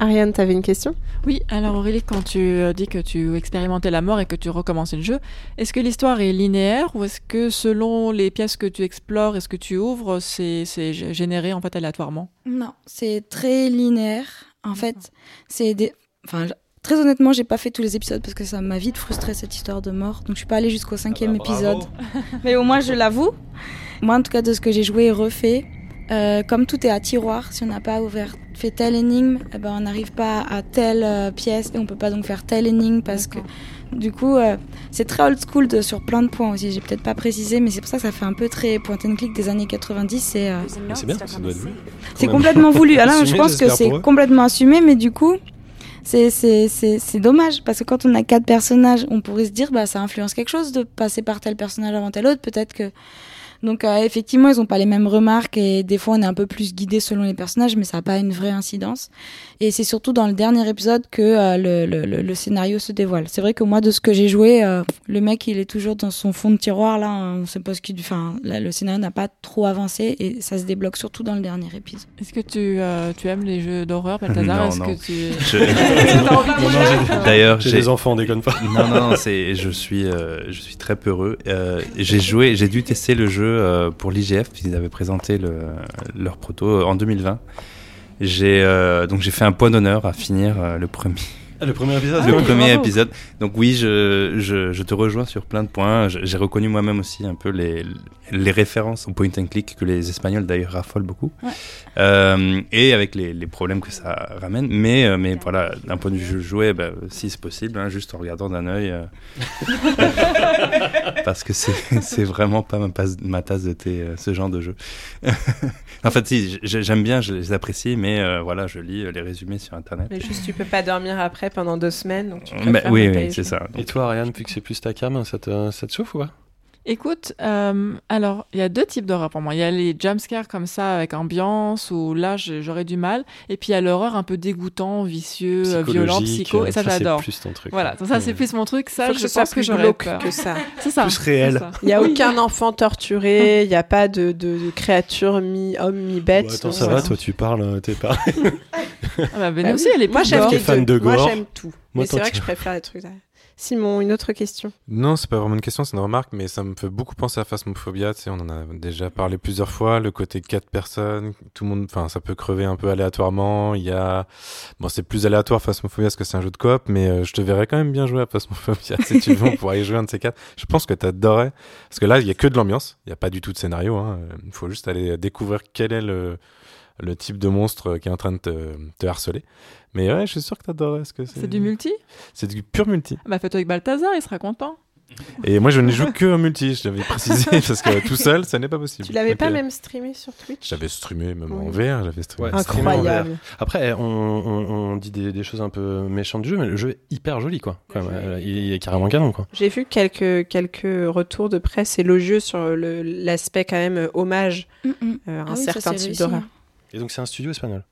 [SPEAKER 1] Ariane, t'avais une question?
[SPEAKER 5] Oui, alors Aurélie, quand tu euh, dis que tu expérimentais la mort et que tu recommençais le jeu, est-ce que l'histoire est linéaire ou est-ce que selon les pièces que tu explores et ce que tu ouvres, c'est généré en fait aléatoirement?
[SPEAKER 3] Non, c'est très linéaire. En fait, c'est des. Enfin, très honnêtement, j'ai pas fait tous les épisodes parce que ça m'a vite frustré cette histoire de mort. Donc, je suis pas allée jusqu'au cinquième épisode. Mais au moins, je l'avoue. Moi, en tout cas, de ce que j'ai joué et refait, euh, comme tout est à tiroir, si on n'a pas ouvert, fait telle énigme, eh ben, on n'arrive pas à telle euh, pièce et on peut pas donc faire telle énigme parce que du coup, euh, c'est très old school de- sur plein de points aussi. J'ai peut-être pas précisé, mais c'est pour ça que ça fait un peu très point and click des années 90. C'est euh,
[SPEAKER 2] c'est bien, ça doit être voulu.
[SPEAKER 3] c'est complètement voulu. Alors, je pense que c'est complètement assumé, mais du coup, c'est c'est- c'est- c'est dommage parce que quand on a quatre personnages, on pourrait se dire bah ça influence quelque chose de passer par tel personnage avant tel autre. Peut-être que donc euh, effectivement ils ont pas les mêmes remarques et des fois on est un peu plus guidé selon les personnages, mais ça n'a pas une vraie incidence. Et c'est surtout dans le dernier épisode que euh, le, le- le- le scénario se dévoile. C'est vrai que moi de ce que j'ai joué, euh, le mec il est toujours dans son fond de tiroir là, on sait pas ce qu'il, enfin là, le scénario n'a pas trop avancé et ça se débloque surtout dans le dernier épisode.
[SPEAKER 5] Est-ce que tu, euh, tu aimes les jeux d'horreur, Balthazar?
[SPEAKER 6] Non,
[SPEAKER 5] Est-ce
[SPEAKER 6] non.
[SPEAKER 5] que tu...
[SPEAKER 6] Je- D'ailleurs,
[SPEAKER 2] J'ai des enfants, déconne pas.
[SPEAKER 6] non, non, non, c'est, je suis, euh, je suis très peureux. Euh, j'ai joué, j'ai dû tester le jeu euh, pour l'IGF, ils avaient présenté le, leur proto en 2020. J'ai euh, donc j'ai fait un point d'honneur à finir euh, le premier,
[SPEAKER 2] Ah, le premier épisode,
[SPEAKER 6] le
[SPEAKER 2] c'est
[SPEAKER 6] premier épisode. Donc oui, je, je, je te rejoins sur plein de points. J'ai reconnu moi-même aussi un peu les, les références au point and click que les Espagnols d'ailleurs raffolent beaucoup.
[SPEAKER 3] Ouais.
[SPEAKER 6] Euh, et avec les, les problèmes que ça ramène. Mais, euh, mais voilà, d'un point de vue joué, bah, si c'est possible, hein, juste en regardant d'un œil. euh, parce que c'est vraiment pas ma, ma tasse de thé, ce genre de jeu. en fait, si, j'aime bien, je les apprécie, mais euh, voilà, je lis les résumés sur Internet.
[SPEAKER 1] Mais juste, tu peux pas dormir après pendant deux semaines, donc tu
[SPEAKER 6] Bah, oui, oui, c'est ça.
[SPEAKER 2] Et toi, Ariane, vu que c'est plus ta cam, ça te, ça te chauffe ou pas?
[SPEAKER 5] Écoute, euh, alors, il y a deux types d'horreur pour moi. Il y a les jumpscares comme ça, avec ambiance, où là, j'aurais du mal. Et puis, il y a l'horreur un peu dégoûtant, vicieux, euh, violent,
[SPEAKER 2] Psychologique,
[SPEAKER 5] psycho. Et ça,
[SPEAKER 2] c'est
[SPEAKER 5] j'adore.
[SPEAKER 2] plus ton truc.
[SPEAKER 5] Voilà, ça, c'est plus mon truc. Ça,
[SPEAKER 1] Faut que
[SPEAKER 5] je
[SPEAKER 1] soit
[SPEAKER 5] pense que
[SPEAKER 1] plus glauque
[SPEAKER 5] peur.
[SPEAKER 1] que ça.
[SPEAKER 5] C'est ça.
[SPEAKER 2] Plus réel.
[SPEAKER 5] ça.
[SPEAKER 1] Il y a aucun enfant torturé, il n'y a pas de, de, de créature mi-homme, mi-bête.
[SPEAKER 2] Bon, attends,
[SPEAKER 1] donc
[SPEAKER 2] ça
[SPEAKER 1] voilà.
[SPEAKER 2] va, toi tu parles, euh, t'es pas.
[SPEAKER 5] Ah bah,
[SPEAKER 1] Bah
[SPEAKER 5] aussi, elle est
[SPEAKER 1] Moi, j'aime
[SPEAKER 2] fan de
[SPEAKER 1] Moi,
[SPEAKER 2] gore.
[SPEAKER 1] j'aime tout.
[SPEAKER 2] Moi,
[SPEAKER 1] Mais c'est vrai
[SPEAKER 2] que-
[SPEAKER 1] que je préfère les trucs. Simon, une autre question.
[SPEAKER 4] Non, c'est pas vraiment une question, c'est une remarque, mais ça me fait beaucoup penser à Phasmophobia. Tu sais, on en a déjà parlé plusieurs fois. Le côté quatre personnes, tout le monde, enfin, ça peut crever un peu aléatoirement. Il y a, bon, c'est plus aléatoire Phasmophobia parce que c'est un jeu de coop, mais euh, je te verrais quand même bien jouer à Phasmophobia si tu veux. On pourrait y jouer un de ces quatre. Je pense que t'adorais parce que là, il y a que de l'ambiance. Il y a pas du tout de scénario. hein. Euh, Il faut juste aller découvrir quel est le le type de monstre qui est en train de te, te harceler. Mais ouais, je suis sûr que t'adorais ce que c'est.
[SPEAKER 5] C'est du multi?
[SPEAKER 4] C'est du pur multi.
[SPEAKER 5] Ah Bah, fais-toi avec Balthazar, il sera content.
[SPEAKER 4] Et moi, je n'y joue que en multi, je l'avais précisé, parce que tout seul, ça n'est pas possible.
[SPEAKER 1] Tu l'avais pas
[SPEAKER 4] euh,
[SPEAKER 1] même streamé sur Twitch?
[SPEAKER 4] J'avais streamé, même en
[SPEAKER 1] Oui.
[SPEAKER 4] VR, j'avais streamé.
[SPEAKER 2] Ouais, en.
[SPEAKER 1] Incroyable.
[SPEAKER 2] Après, on, on- on dit des, des choses un peu méchantes du jeu, mais le jeu est hyper joli, quoi. Quand même. Euh, Il est carrément canon, quoi.
[SPEAKER 1] J'ai vu quelques, quelques retours de presse élogieux sur l'aspect quand même euh, hommage
[SPEAKER 3] Mm, mm.
[SPEAKER 1] euh, à
[SPEAKER 3] Ah
[SPEAKER 1] un
[SPEAKER 3] oui,
[SPEAKER 1] certain type d'horreur.
[SPEAKER 2] Et donc, c'est un studio espagnol.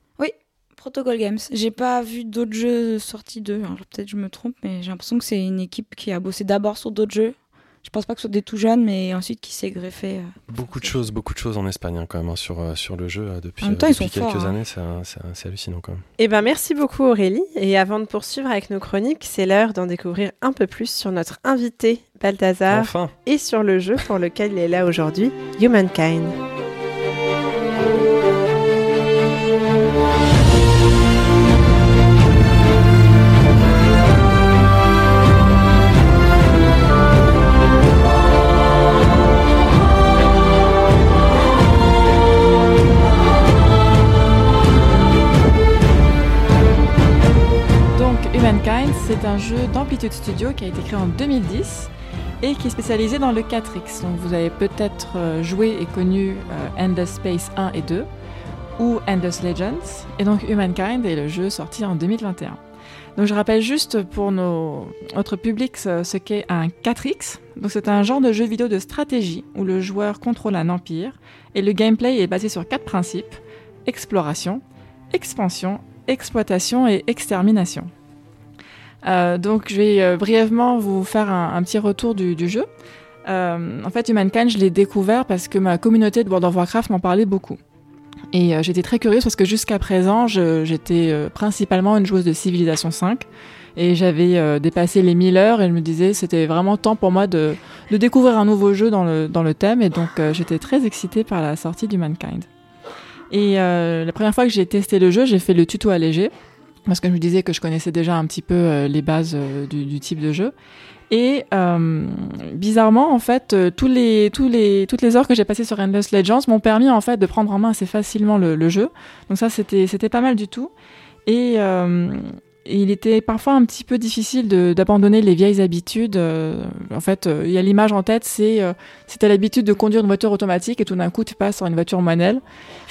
[SPEAKER 3] Protocol Games. J'ai pas vu d'autres jeux sortis d'eux. Alors, Peut-être je me trompe, mais j'ai l'impression que c'est une équipe qui a bossé d'abord sur d'autres jeux. Je pense pas que ce soit des tout jeunes, mais ensuite qui s'est greffé. euh.
[SPEAKER 2] Beaucoup de choses, beaucoup de choses en espagne, hein, quand même, hein, sur, euh, sur le jeu euh, depuis,
[SPEAKER 3] En même
[SPEAKER 2] euh,
[SPEAKER 3] temps, ils
[SPEAKER 2] depuis
[SPEAKER 3] sont
[SPEAKER 2] quelques
[SPEAKER 3] forts, hein.
[SPEAKER 2] années. c'est hallucinant, quand même.
[SPEAKER 1] Eh ben, merci beaucoup Aurélie. Et avant de poursuivre avec nos chroniques, c'est l'heure d'en découvrir un peu plus sur notre invité Balthazar
[SPEAKER 2] Enfin
[SPEAKER 1] et sur le jeu pour lequel il est là aujourd'hui, Humankind.
[SPEAKER 5] Humankind, c'est un jeu d'Amplitude Studio qui a été créé en 2010 et qui est spécialisé dans le 4X. Donc vous avez peut-être euh, joué et connu euh, Endless Space 1 et 2 ou Endless Legends. Et donc Humankind est le jeu sorti en 2021. Donc je rappelle juste pour notre public ce, ce qu'est un 4X. Donc c'est un genre de jeu vidéo de stratégie où le joueur contrôle un empire et le gameplay est basé sur quatre principes exploration, expansion, exploitation et extermination. Euh, donc je vais euh, brièvement vous faire un, petit retour du, du jeu. Euh, en fait, Humankind, je l'ai découvert parce que ma communauté de World of Warcraft m'en parlait beaucoup. Et j'étais très curieuse parce que jusqu'à présent, j'étais principalement une joueuse de Civilization 5 et j'avais dépassé les 1000 heures et je me disais c'était vraiment temps pour moi de, de découvrir un nouveau jeu dans le, dans le thème et donc j'étais très excitée par la sortie d'Humankind. Et euh, la première fois que j'ai testé le jeu, j'ai fait le tuto allégé parce que je me disais que je connaissais déjà un petit peu euh, les bases euh, du, type de jeu. Et euh, bizarrement, en fait, euh, tous les, tous les, toutes les heures que j'ai passées sur Endless Legends m'ont permis en fait de prendre en main assez facilement le, le jeu. Donc ça, c'était, c'était pas mal du tout. Et euh, il était parfois un petit peu difficile d'abandonner les vieilles habitudes. euh, en fait, euh, il y a l'image en tête, c'est euh, si t'as l'habitude de conduire une voiture automatique et tout d'un coup tu passes sur une voiture manuelle.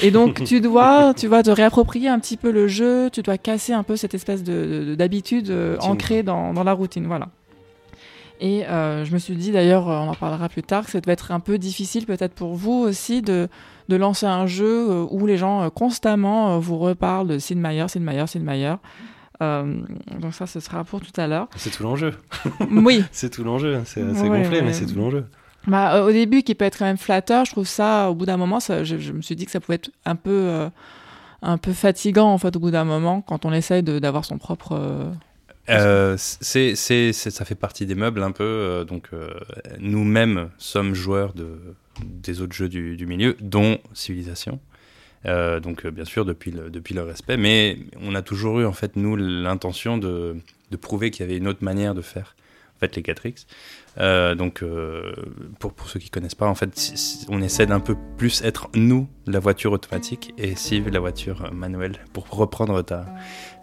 [SPEAKER 5] Et donc tu dois, tu vas te réapproprier un petit peu le jeu, tu dois casser un peu cette espèce de- de- d'habitude euh,
[SPEAKER 2] Routine.
[SPEAKER 5] ancrée dans, dans la routine, voilà. Et euh, je me suis dit d'ailleurs, euh, on en parlera plus tard, que ça devait être un peu difficile peut-être pour vous aussi de, de lancer un jeu euh, où les gens euh, constamment euh, vous reparlent de Sid Meier, Sid Meier, Sid Meier. Euh, donc ça, ce sera pour tout à l'heure.
[SPEAKER 2] C'est tout l'enjeu.
[SPEAKER 5] Oui,
[SPEAKER 2] C'est tout l'enjeu. C'est
[SPEAKER 5] Ouais,
[SPEAKER 2] gonflé,
[SPEAKER 5] ouais.
[SPEAKER 2] mais c'est tout l'enjeu.
[SPEAKER 5] bah, euh, au début, qui peut être quand même flatteur, je trouve ça, au bout d'un moment, ça, je, je me suis dit que ça pouvait être un peu, euh, un peu fatigant, en fait, au bout d'un moment, quand on essaye d'avoir son propre... euh,
[SPEAKER 6] c'est, c'est, c'est- ça fait partie des meubles un peu. euh, donc, euh, nous-mêmes sommes joueurs de, des autres jeux du, du milieu, dont Civilisation. Euh, donc, euh, bien sûr, depuis le, depuis le respect. Mais on a toujours eu, en fait, nous, l'intention de, de prouver qu'il y avait une autre manière de faire, en fait, les 4X. Euh, donc, pour, pour ceux qui connaissent pas, en fait, si- on essaie d'un peu plus être, nous, la voiture automatique et Civ, la voiture manuelle, pour reprendre ta,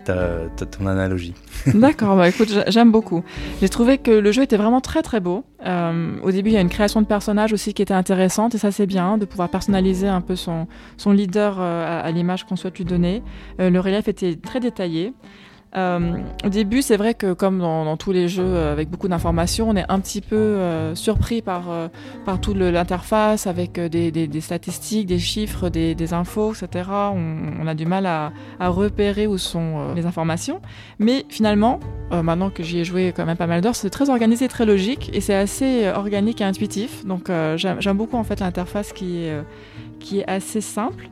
[SPEAKER 6] ton analogie.
[SPEAKER 5] D'accord, bah écoute, j'a- j'aime beaucoup. J'ai trouvé que le jeu était vraiment très très beau. Euh, au début, il y a une création de personnages aussi qui était intéressante, et ça c'est bien, de pouvoir personnaliser un peu son, son leader euh, à, à l'image qu'on souhaite lui donner. Euh, le relief était très détaillé. Euh, au début, c'est vrai que comme dans, tous les jeux euh, avec beaucoup d'informations, on est un petit peu euh, surpris par, par toute l'interface avec des, statistiques, des chiffres, des, infos, etc. On, a du mal à, à repérer où sont les informations. Mais finalement, maintenant que j'y ai joué quand même pas mal d'heures, c'est très organisé, très logique et c'est assez organique et intuitif. Donc j'aime beaucoup en fait l'interface qui est, qui est assez simple.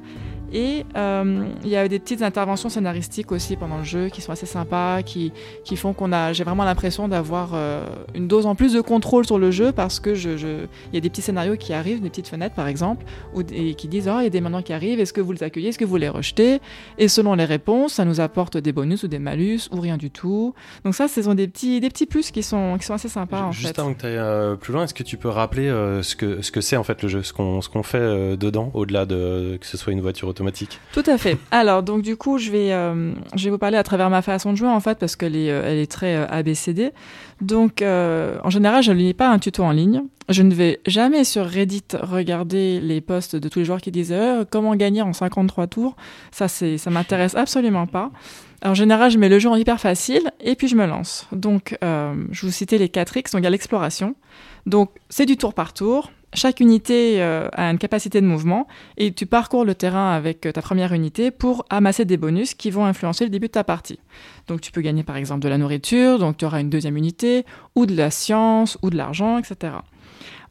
[SPEAKER 5] Et euh, il y a des petites interventions scénaristiques aussi pendant le jeu qui sont assez sympas, qui, qui font qu'on a, j'ai vraiment l'impression d'avoir euh, une dose en plus de contrôle sur le jeu parce que je, je- il y a des petits scénarios qui arrivent, des petites fenêtres par exemple, où, et qui disent oh il y a des maintenant qui arrivent, est-ce que vous les accueillez, est-ce que vous les rejetez? Et selon les réponses, ça nous apporte des bonus ou des malus ou rien du tout. Donc ça, ce sont des petits, des petits plus qui sont, qui sont assez sympas en
[SPEAKER 2] Juste
[SPEAKER 5] fait.
[SPEAKER 2] avant que tu ailles plus loin, est-ce que tu peux rappeler euh, ce que ce que c'est en fait le jeu, ce qu'on ce qu'on fait euh, dedans, au-delà de que ce soit une voiture automatique automatique.
[SPEAKER 5] Tout à fait. Alors, donc du coup, je vais, euh, je vais vous parler à travers ma façon de jouer, en fait, parce qu'elle est, euh, elle est très euh, ABCD. Donc, euh, en général, je ne lis pas un tuto en ligne. Je ne vais jamais sur Reddit regarder les posts de tous les joueurs qui disent comment gagner en 53 tours. Ça, c'est, ça m'intéresse absolument pas. En général, je mets le jeu en hyper facile et puis je me lance. Donc, je vous citais les 4 X. Donc, il y a l'exploration. Donc, c'est du tour par tour. Chaque unité euh, a une capacité de mouvement et tu parcours le terrain avec euh, ta première unité pour amasser des bonus qui vont influencer le début de ta partie. Donc tu peux gagner par exemple de la nourriture, donc tu auras une deuxième unité, ou de la science, ou de l'argent, etc.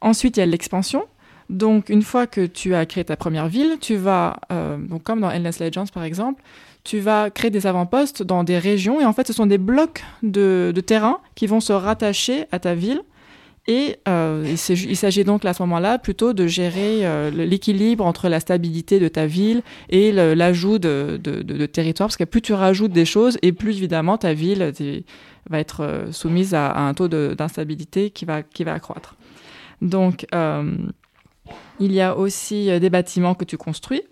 [SPEAKER 5] Ensuite, il y a l'expansion. Donc une fois que tu as créé ta première ville, tu vas, euh, donc comme dans Endless Legends par exemple, tu vas créer des avant-postes dans des régions et en fait ce sont des blocs de, de terrain qui vont se rattacher à ta ville et euh, il s'agit- donc à ce moment-là plutôt de gérer euh, l'équilibre entre la stabilité de ta ville et l'ajout de, territoire, parce que plus tu rajoutes des choses, et plus évidemment ta ville t'es- va être euh, soumise à, un taux d'instabilité qui va, qui va accroître. Donc, euh, il y a aussi euh, des bâtiments que tu construis.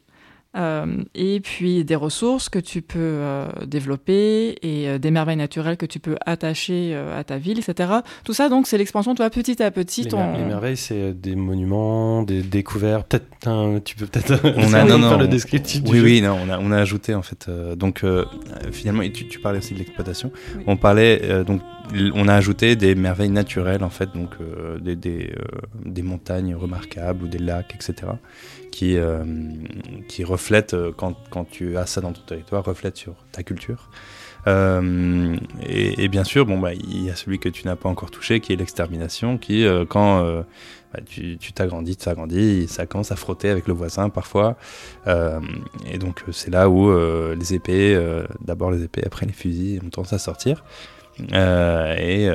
[SPEAKER 5] Euh, et puis des ressources que tu peux euh, développer et euh, des merveilles naturelles que tu peux attacher euh, à ta ville, etc. Tout ça, donc, c'est l'expansion, toi, petit à petit.
[SPEAKER 2] Les,
[SPEAKER 5] ton...
[SPEAKER 2] mer- les merveilles, c'est des monuments, des découvertes. Peut-être, tu peux peut-être
[SPEAKER 6] On a- non,
[SPEAKER 2] faire
[SPEAKER 6] non,
[SPEAKER 2] le
[SPEAKER 6] on-
[SPEAKER 2] descriptif du
[SPEAKER 6] Oui,
[SPEAKER 2] jeu.
[SPEAKER 6] oui, non, on a, on a ajouté en fait. euh, donc euh, finalement, et tu, tu parlais aussi de l'exploitation.
[SPEAKER 5] Oui.
[SPEAKER 6] On parlait euh, donc, on a ajouté des merveilles naturelles en fait, donc euh, des, des, euh, des montagnes remarquables ou des lacs, etc. Qui, euh, qui reflètent euh, quand, quand tu as ça dans ton territoire, reflètent sur ta culture. Euh, et, bien sûr, bon bah il y a celui que tu n'as pas encore touché, qui est l'extermination, qui quand euh, bah, tu t'agrandis, tu t'agrandis, ça commence à frotter avec le voisin parfois. Et donc c'est là où les épées, d'abord les épées, après les fusils, ont tendance à sortir. Et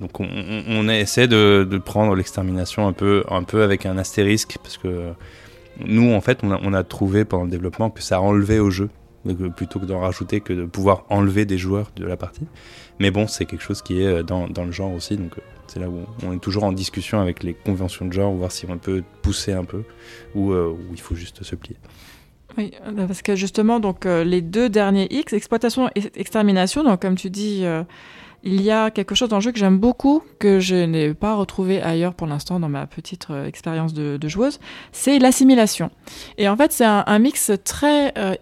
[SPEAKER 6] donc on, on- on essaie de, de prendre l'extermination un peu, un peu avec un astérisque parce que nous en fait on a, trouvé pendant le développement que ça enlevait au jeu euh, plutôt que d'en rajouter que de pouvoir enlever des joueurs de la partie. Mais bon c'est quelque chose qui est euh, dans, le genre aussi donc euh, c'est là où on est toujours en discussion avec les conventions de genre, voir si on peut pousser un peu ou il faut juste se plier.
[SPEAKER 5] Oui, parce que justement, donc les deux derniers X, exploitation et extermination, donc comme tu dis, il y a quelque chose dans le jeu que j'aime beaucoup, que je n'ai pas retrouvé ailleurs pour l'instant dans ma petite euh, expérience de, de joueuse, c'est l'assimilation. Et en fait, c'est un, un mix très euh,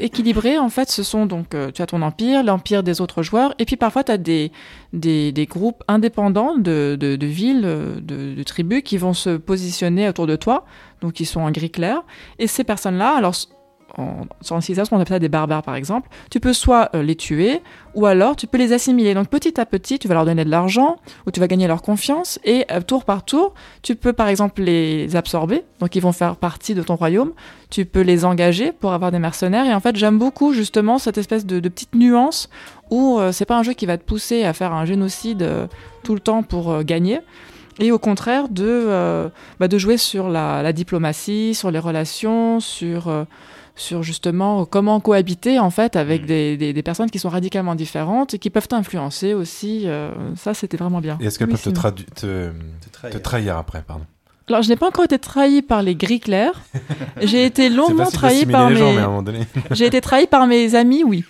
[SPEAKER 5] équilibré. En fait, ce sont donc, euh, tu as ton empire, l'empire des autres joueurs, et puis parfois tu as des, des, des groupes indépendants de, de, de villes, de, de tribus qui vont se positionner autour de toi, donc ils sont en gris clair. Et ces personnes-là, alors en, en civilisation, on appelle ça des barbares par exemple, tu peux soit euh, les tuer, ou alors tu peux les assimiler. Donc petit à petit, tu vas leur donner de l'argent, ou tu vas gagner leur confiance, et euh, tour par tour, tu peux par exemple les absorber, donc ils vont faire partie de ton royaume, tu peux les engager pour avoir des mercenaires, et en fait j'aime beaucoup justement cette espèce de, petite nuance où euh, c'est pas un jeu qui va te pousser à faire un génocide tout le temps pour gagner, et au contraire de, bah, de jouer sur la, diplomatie, sur les relations, sur, sur justement comment cohabiter en fait avec
[SPEAKER 4] Mm.
[SPEAKER 5] des, des, des personnes qui sont radicalement différentes et qui peuvent t'influencer aussi. euh, ça, c'était vraiment bien.
[SPEAKER 4] Et est-ce qu'elles
[SPEAKER 5] Oui,
[SPEAKER 4] peuvent te, tradu- te, te trahir après, pardon
[SPEAKER 5] Alors, je n'ai pas encore été trahi par les gris clairs. J'ai été longuement trahi par
[SPEAKER 4] gens,
[SPEAKER 5] mes. J'ai été trahi par mes amis, oui.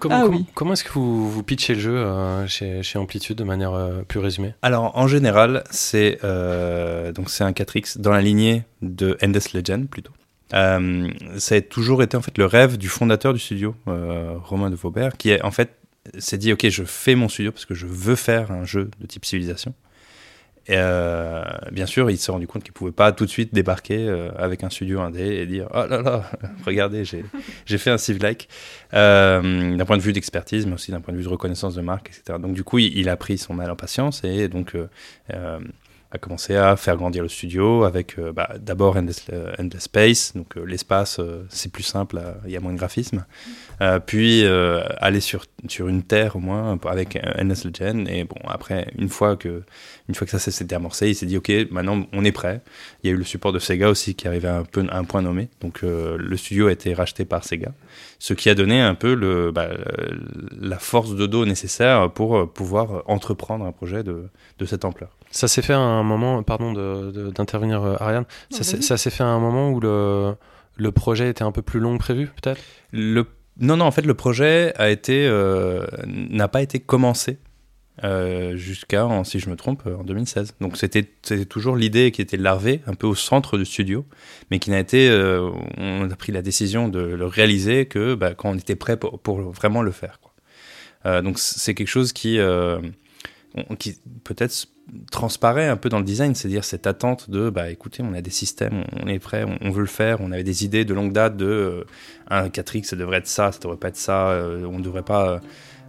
[SPEAKER 2] Comment,
[SPEAKER 5] Ah
[SPEAKER 2] comment-
[SPEAKER 5] oui.
[SPEAKER 2] comment est-ce que vous, vous pitchez le jeu euh, chez, chez Amplitude de manière euh, plus résumée?
[SPEAKER 6] Alors en général, c'est euh, donc c'est un 4X dans la lignée de Endless Legend plutôt. Euh, ça a toujours été en fait le rêve du fondateur du studio, euh, Romain de Vaubert, qui en fait s'est dit ok je fais mon studio parce que je veux faire un jeu de type civilisation. Et euh, bien sûr, il s'est rendu compte qu'il pouvait pas tout de suite débarquer avec un studio indé et dire oh là là, regardez, j'ai fait un civ-like d'un point de vue d'expertise, mais aussi d'un point de vue de reconnaissance de marque, etc. Donc du coup, il, il a pris son mal en patience et donc a commencé à faire grandir le studio avec euh, bah, d'abord Endless, euh, Endless Space, donc euh, l'espace, c'est plus simple, il y a moins de graphisme. Puis aller sur, sur une terre au moins avec Endless Legend. Et bon, après, une fois que, une fois que ça s'était amorcé, il s'est dit, OK, maintenant on est prêt. Il y a eu le support de Sega aussi qui arrivait un peu à un point nommé. Donc le studio a été racheté par Sega. Ce qui a donné un peu le, bah, la force de dos nécessaire pour pouvoir entreprendre un projet de, de cette ampleur.
[SPEAKER 2] Ça s'est fait à un moment, pardon de- de- d'intervenir euh, Ariane, ça, s'est-
[SPEAKER 5] vas-y.
[SPEAKER 2] ça s'est fait à un moment où le, Le projet était un peu plus long que prévu, peut-être?
[SPEAKER 6] Le... Non, non, en fait, le projet a été euh, n'a pas été commencé euh, jusqu'à, si je me trompe, en 2016. Donc c'était c'était toujours l'idée qui était larvée un peu au centre du studio, mais qui n'a été, euh, on a pris la décision de le réaliser que bah, quand on était prêt pour, pour vraiment le faire. Quoi. Euh, donc c'est quelque chose qui, euh, qui peut-être transparaît un peu dans le design, c'est-à-dire cette attente de, bah écoutez, on a des systèmes, on est prêt, on, veut le faire, on avait des idées de longue date de euh, un 4X, ça devrait être ça, ça devrait pas être ça, euh, on devrait pas,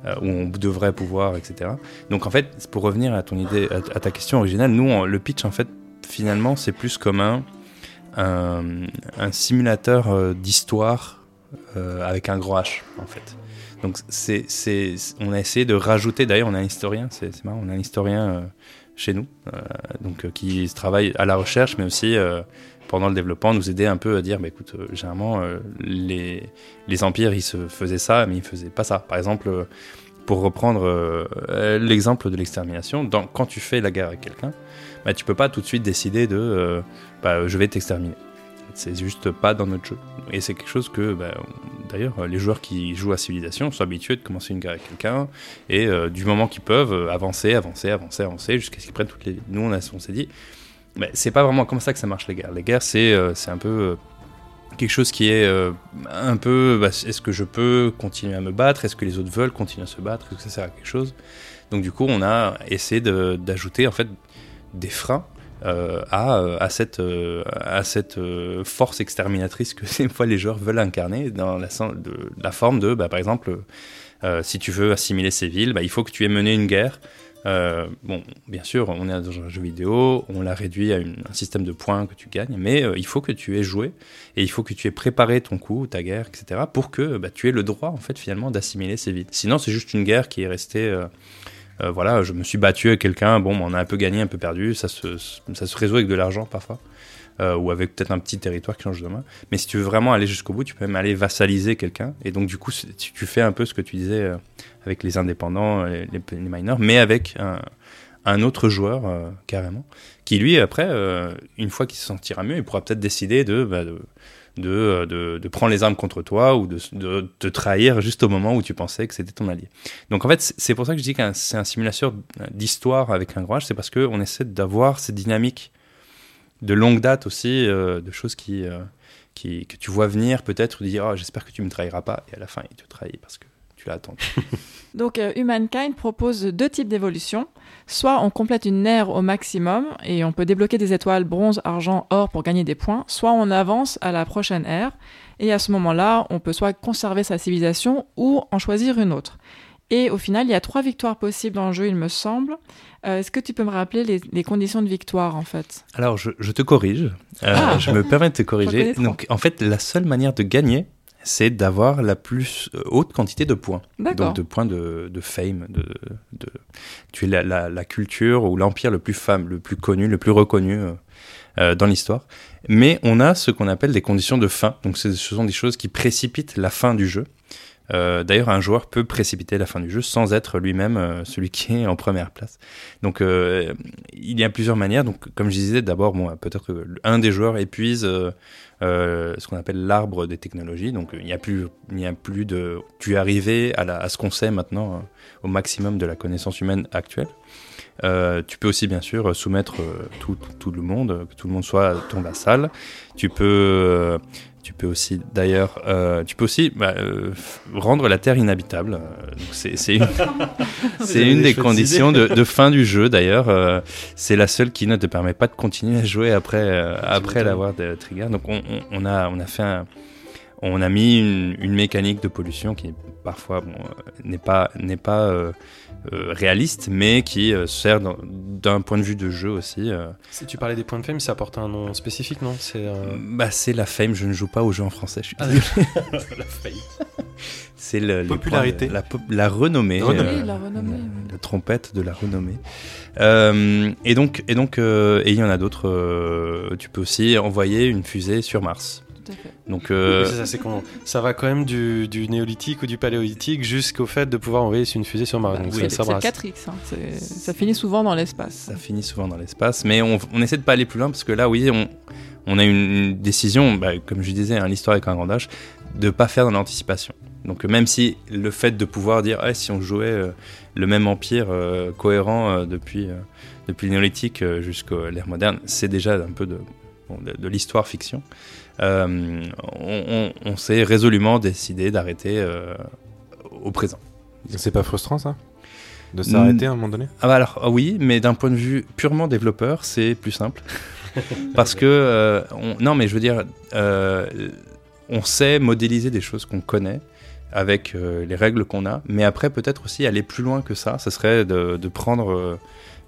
[SPEAKER 6] euh, ou on devrait pouvoir, etc. Donc en fait, pour revenir à ton idée, à, ta question originale, nous, le pitch, en fait, finalement, c'est plus comme un, un, simulateur euh, d'histoire euh, avec un gros H, en fait. Donc c'est, c'est, on a essayé de rajouter, d'ailleurs on a un historien, c'est, c'est marrant, on a un historien euh, chez nous, euh, donc, euh, qui travaille à la recherche, mais aussi pendant le développement, nous aider un peu à dire, bah, écoute, généralement, les, les empires, ils se faisaient ça, mais ils faisaient pas ça. Par exemple, pour reprendre l'exemple de l'extermination, quand tu fais la guerre avec quelqu'un, bah, tu peux pas tout de suite décider de, bah, je vais t'exterminer. C'est juste pas dans notre jeu. Et c'est quelque chose que, bah, d'ailleurs, les joueurs qui jouent à Civilisation sont habitués de commencer une guerre avec quelqu'un et euh, du moment qu'ils peuvent euh, avancer, avancer, avancer, avancer jusqu'à ce qu'ils prennent toutes les. Nous, on, on s'est dit, mais c'est pas vraiment comme ça que ça marche les guerres. Les guerres, c'est euh, un peu quelque chose qui est un peu. bah, est-ce que je peux continuer à me battre? Est-ce que les autres veulent continuer à se battre? Est-ce que ça sert à quelque chose? Donc du coup, on a essayé d'ajouter en fait des freins à, euh, euh, à cette euh, force exterminatrice que des fois les joueurs veulent incarner dans la, forme de, bah, par exemple, si tu veux assimiler ces villes, bah, il faut que tu aies mené une guerre. Bon, bien sûr, on est dans un jeu vidéo, on l'a réduit à un système de points que tu gagnes, mais il faut que tu aies joué et il faut que tu aies préparé ton coup, ta guerre, etc., pour que bah, tu aies le droit, en fait, finalement, d'assimiler ces villes. Sinon, c'est juste une guerre qui est restée. Euh, voilà, je me suis battu avec quelqu'un, bon, on a un peu gagné, un peu perdu, ça se, ça se résout avec de l'argent parfois, euh, ou avec peut-être un petit territoire qui change de main. Mais si tu veux vraiment aller jusqu'au bout, tu peux même aller vassaliser quelqu'un, et donc du coup, tu, fais un peu ce que tu disais euh, avec les indépendants, les, les, mais avec un, autre joueur carrément, qui lui, après, une fois qu'il se sentira mieux, il pourra peut-être décider de, bah, de de, euh, de, de prendre les armes contre toi ou de, de te trahir juste au moment où tu pensais que c'était ton allié. Donc en fait, c'est pour ça que je dis que c'est un simulateur d'histoire avec un H, c'est parce qu'on essaie d'avoir cette dynamique de longue date aussi, euh, de choses qui, euh, qui, que tu vois venir peut-être, dis oh, j'espère que tu me trahiras pas, et à la fin il te trahit parce que tu l'as attendu.
[SPEAKER 5] Donc euh, Humankind propose deux types d'évolution. Soit on complète une ère au maximum et on peut débloquer des étoiles bronze, argent, or pour gagner des points, soit on avance à la prochaine ère et à ce moment-là, on peut soit conserver sa civilisation ou en choisir une autre. Et au final, il y a trois victoires possibles dans le jeu, il me semble. Euh, Est-ce que tu peux me rappeler les, les conditions de victoire en fait?
[SPEAKER 6] Alors je, je te corrige, Euh,
[SPEAKER 5] Ah.
[SPEAKER 6] je me permets de te corriger. Donc en fait, la seule manière de gagner, c'est d'avoir la plus euh, haute quantité de points. Donc de points de, de fame, de, de tu es la, la, la culture ou l'empire le plus fame, le plus connu, le plus reconnu euh, euh, dans l'histoire. Mais on a ce qu'on appelle des conditions de fin. Donc ce sont des choses qui précipitent la fin du jeu. Euh, D'ailleurs, un joueur peut précipiter la fin du jeu sans être lui-même euh, celui qui est en première place. Donc, euh, il y a plusieurs manières. Donc, comme je disais, d'abord, bon, peut-être que un des joueurs épuise euh, ce qu'on appelle l'arbre des technologies. Donc, il n'y a plus, il n'y a plus de. Tu es arrivé à, la, ce qu'on sait maintenant, euh, au maximum de la connaissance humaine actuelle. Euh, tu peux aussi bien sûr soumettre tout, tout, tout le monde, que tout le monde soit ton vassal. Tu peux, tu peux aussi d'ailleurs, euh, tu peux aussi bah, euh, rendre la terre inhabitable. Euh, c'est une, c'est une
[SPEAKER 2] des
[SPEAKER 6] conditions de, de fin du jeu d'ailleurs. Euh, c'est la seule qui ne te permet pas de continuer à jouer après euh, après l'avoir de trigger. Donc on, on, on a on a fait un on a mis une, une mécanique de pollution qui parfois bon, euh, n'est pas n'est pas euh, euh, réaliste, mais qui euh, sert d'un point de vue de jeu aussi.
[SPEAKER 2] Si tu parlais des points de fame, ça porte un nom spécifique, non? C'est
[SPEAKER 6] Bah c'est la fame. Je ne joue pas aux jeux en français. Je suis
[SPEAKER 2] Ah,
[SPEAKER 6] désolé.
[SPEAKER 2] la fame.
[SPEAKER 6] c'est le,
[SPEAKER 2] Popularité.
[SPEAKER 6] de- la, renommée,
[SPEAKER 2] La renommée.
[SPEAKER 5] la renommée,
[SPEAKER 6] la,
[SPEAKER 5] oui.
[SPEAKER 6] la trompette de la renommée. Et donc et donc et il y en a d'autres. tu peux aussi envoyer une fusée sur Mars.
[SPEAKER 5] Tout à fait.
[SPEAKER 6] Donc euh,
[SPEAKER 2] C'est ça, c'est qu'on- ça va quand même du, du néolithique ou du paléolithique jusqu'au fait de pouvoir envoyer une fusée sur Mars.
[SPEAKER 5] Bah, c'est
[SPEAKER 2] ça, ça
[SPEAKER 5] c'est le
[SPEAKER 2] brasse.
[SPEAKER 5] 4X, hein. Ça finit souvent dans l'espace.
[SPEAKER 6] ça finit souvent dans l'espace, mais on, on essaie de pas aller plus loin parce que là, oui, on, on a une, décision, bah, comme je disais, hein, l'histoire avec un grand H, de pas faire dans l'anticipation. Donc même si le fait de pouvoir dire, ah, si on jouait euh, le même empire euh, cohérent euh, depuis, euh, depuis le néolithique euh, jusqu'à l'ère moderne, c'est déjà un peu de, bon, de, de l'histoire fiction. Euh, on on- on s'est résolument décidé d'arrêter euh, au présent.
[SPEAKER 4] C'est pas frustrant ça? De s'arrêter à un moment donné?
[SPEAKER 6] Ah bah alors ah oui, mais d'un point de vue purement développeur, c'est plus simple. Parce que, euh, on- non mais je veux dire, euh, on sait modéliser des choses qu'on connaît avec euh, les règles qu'on a, mais après peut-être aussi aller plus loin que ça, ça serait de, de prendre euh,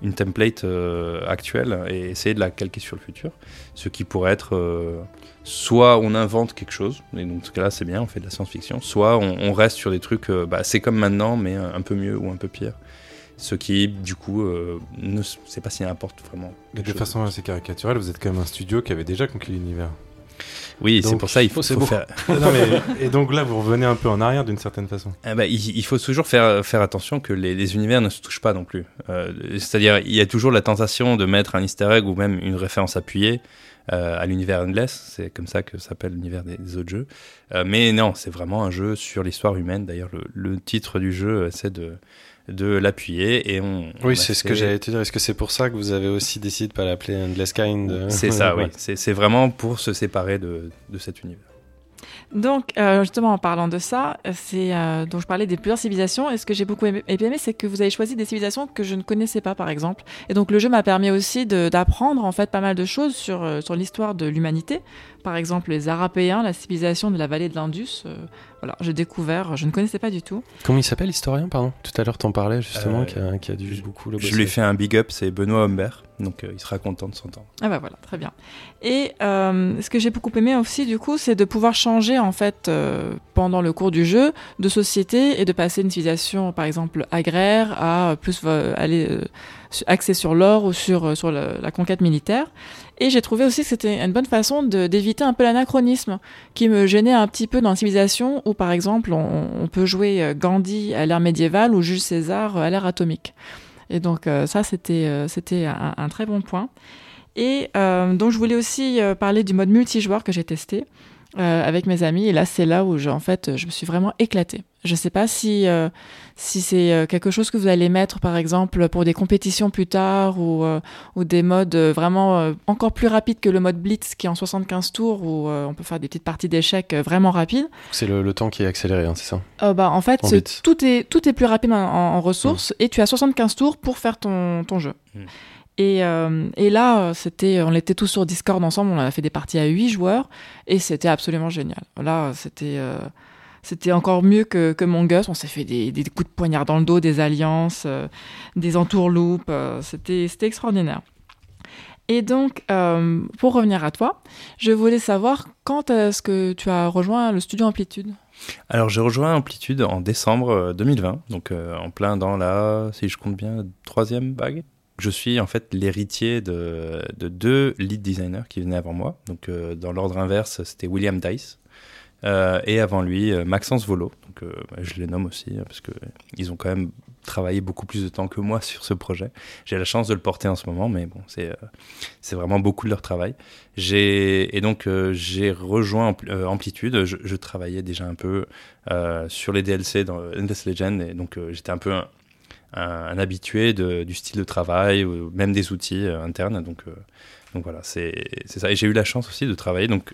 [SPEAKER 6] une template euh, actuelle et essayer de la calquer sur le futur, ce qui pourrait être euh, soit on invente quelque chose, et donc dans ce cas-là c'est bien, on fait de la science-fiction, soit on, on reste sur des trucs, euh, bah, c'est comme maintenant, mais un, un peu mieux ou un peu pire. Ce qui, du coup, euh, ne sais pas s'il importe vraiment.
[SPEAKER 4] De
[SPEAKER 6] chose.
[SPEAKER 4] façon assez caricaturelle, vous êtes quand même un studio qui avait déjà conquis l'univers.
[SPEAKER 6] Oui, c'est pour ça il faut, faut faire.
[SPEAKER 4] non, mais, et donc là, vous revenez un peu en arrière d'une certaine façon.
[SPEAKER 6] Ah bah, il, il faut toujours faire, faire attention que les, les univers ne se touchent pas non plus. Euh, C'est-à-dire, il y a toujours la tentation de mettre un easter egg ou même une référence appuyée euh, à l'univers Endless. C'est comme ça que s'appelle l'univers des, des autres jeux. Euh, mais non, c'est vraiment un jeu sur l'histoire humaine. D'ailleurs, le, le titre du jeu essaie de, de l'appuyer. Et on,
[SPEAKER 2] Oui, c'est ce que j'allais te dire. Est-ce que c'est pour ça que vous avez aussi décidé de pas l'appeler Endless Kind euh,
[SPEAKER 6] C'est ça, oui. C'est c'est vraiment pour se séparer de, de cet univers.
[SPEAKER 5] Donc, euh, justement, en parlant de ça, c'est euh, dont je parlais des plusieurs civilisations. Et ce que j'ai beaucoup aimé, c'est que vous avez choisi des civilisations que je ne connaissais pas, par exemple. Et donc, le jeu m'a permis aussi d'apprendre en fait pas mal de choses sur euh, sur l'histoire de l'humanité. Par exemple, les Arapéens, la civilisation de la vallée de l'Indus. Voilà, j'ai découvert, je ne connaissais pas du tout.
[SPEAKER 2] Comment il s'appelle l'historien, pardon? Tout à l'heure, t'en parlais justement,
[SPEAKER 6] Euh,
[SPEAKER 2] qui, a, qui a dû beaucoup le
[SPEAKER 6] Je lui ai fait un big up, c'est Benoît Humbert. Donc, euh, il sera content de s'entendre.
[SPEAKER 5] Ah bah voilà, très bien. Et euh, ce que j'ai beaucoup aimé aussi du coup, c'est de pouvoir changer en fait euh, pendant le cours du jeu de société et de passer d'une civilisation par exemple agraire à plus euh, aller euh, axée sur l'or ou sur euh, sur la, la conquête militaire. Et j'ai trouvé aussi que c'était une bonne façon d'éviter un peu l'anachronisme qui me gênait un petit peu dans la civilisation où par exemple on, peut jouer euh, Gandhi à l'ère médiévale ou Jules César euh, à l'ère atomique. Et donc euh, ça c'était un, très bon point. Et donc je voulais aussi parler du mode multijoueur que j'ai testé avec mes amis. Et là, c'est là où en fait, je me suis vraiment éclatée. Je sais pas si si c'est euh, quelque chose que vous allez mettre, par exemple, pour des compétitions plus tard ou euh, ou des modes euh, vraiment euh, encore plus rapides que le mode Blitz qui est en 75 tours où euh, on peut faire des petites parties d'échecs vraiment rapides.
[SPEAKER 2] C'est le, le temps qui est accéléré, hein, c'est ça?
[SPEAKER 5] Euh, bah, en fait,
[SPEAKER 2] En
[SPEAKER 5] tout est, tout est plus rapide en, en- en ressources et tu as 75 tours pour faire ton, ton jeu.
[SPEAKER 6] Mm.
[SPEAKER 5] Et, euh, et là, c'était, on était tous sur Discord ensemble, on a fait des parties à 8 joueurs et c'était absolument génial. Là, c'était, euh, c'était encore mieux que, que Mon Gus. On s'est fait des, coups de poignard dans le dos, des alliances, euh, des entourloupes. euh, c'était, extraordinaire. Et donc, euh, pour revenir à toi, je voulais savoir quand est-ce que tu as rejoint le studio Amplitude?
[SPEAKER 6] Alors j'ai rejoint Amplitude en décembre euh, 2020, donc euh, en plein dans la, si je compte bien, troisième vague. Je suis en fait l'héritier de, de deux lead designers qui venaient avant moi. Donc dans l'ordre inverse, c'était William Dice. Euh, et avant lui, euh, Maxence Volo. Donc euh, je les nomme aussi hein, parce que ils ont quand même travaillé beaucoup plus de temps que moi sur ce projet. J'ai la chance de le porter en ce moment, mais bon, c'est vraiment beaucoup de leur travail. Et donc j'ai rejoint Ampl- Amplitude. Je, travaillais déjà un peu sur les DLC dans Endless Legend et donc j'étais un peu un, habitué de, du style de travail ou même des outils internes. Donc donc voilà, c'est ça. Et j'ai eu la chance aussi de travailler donc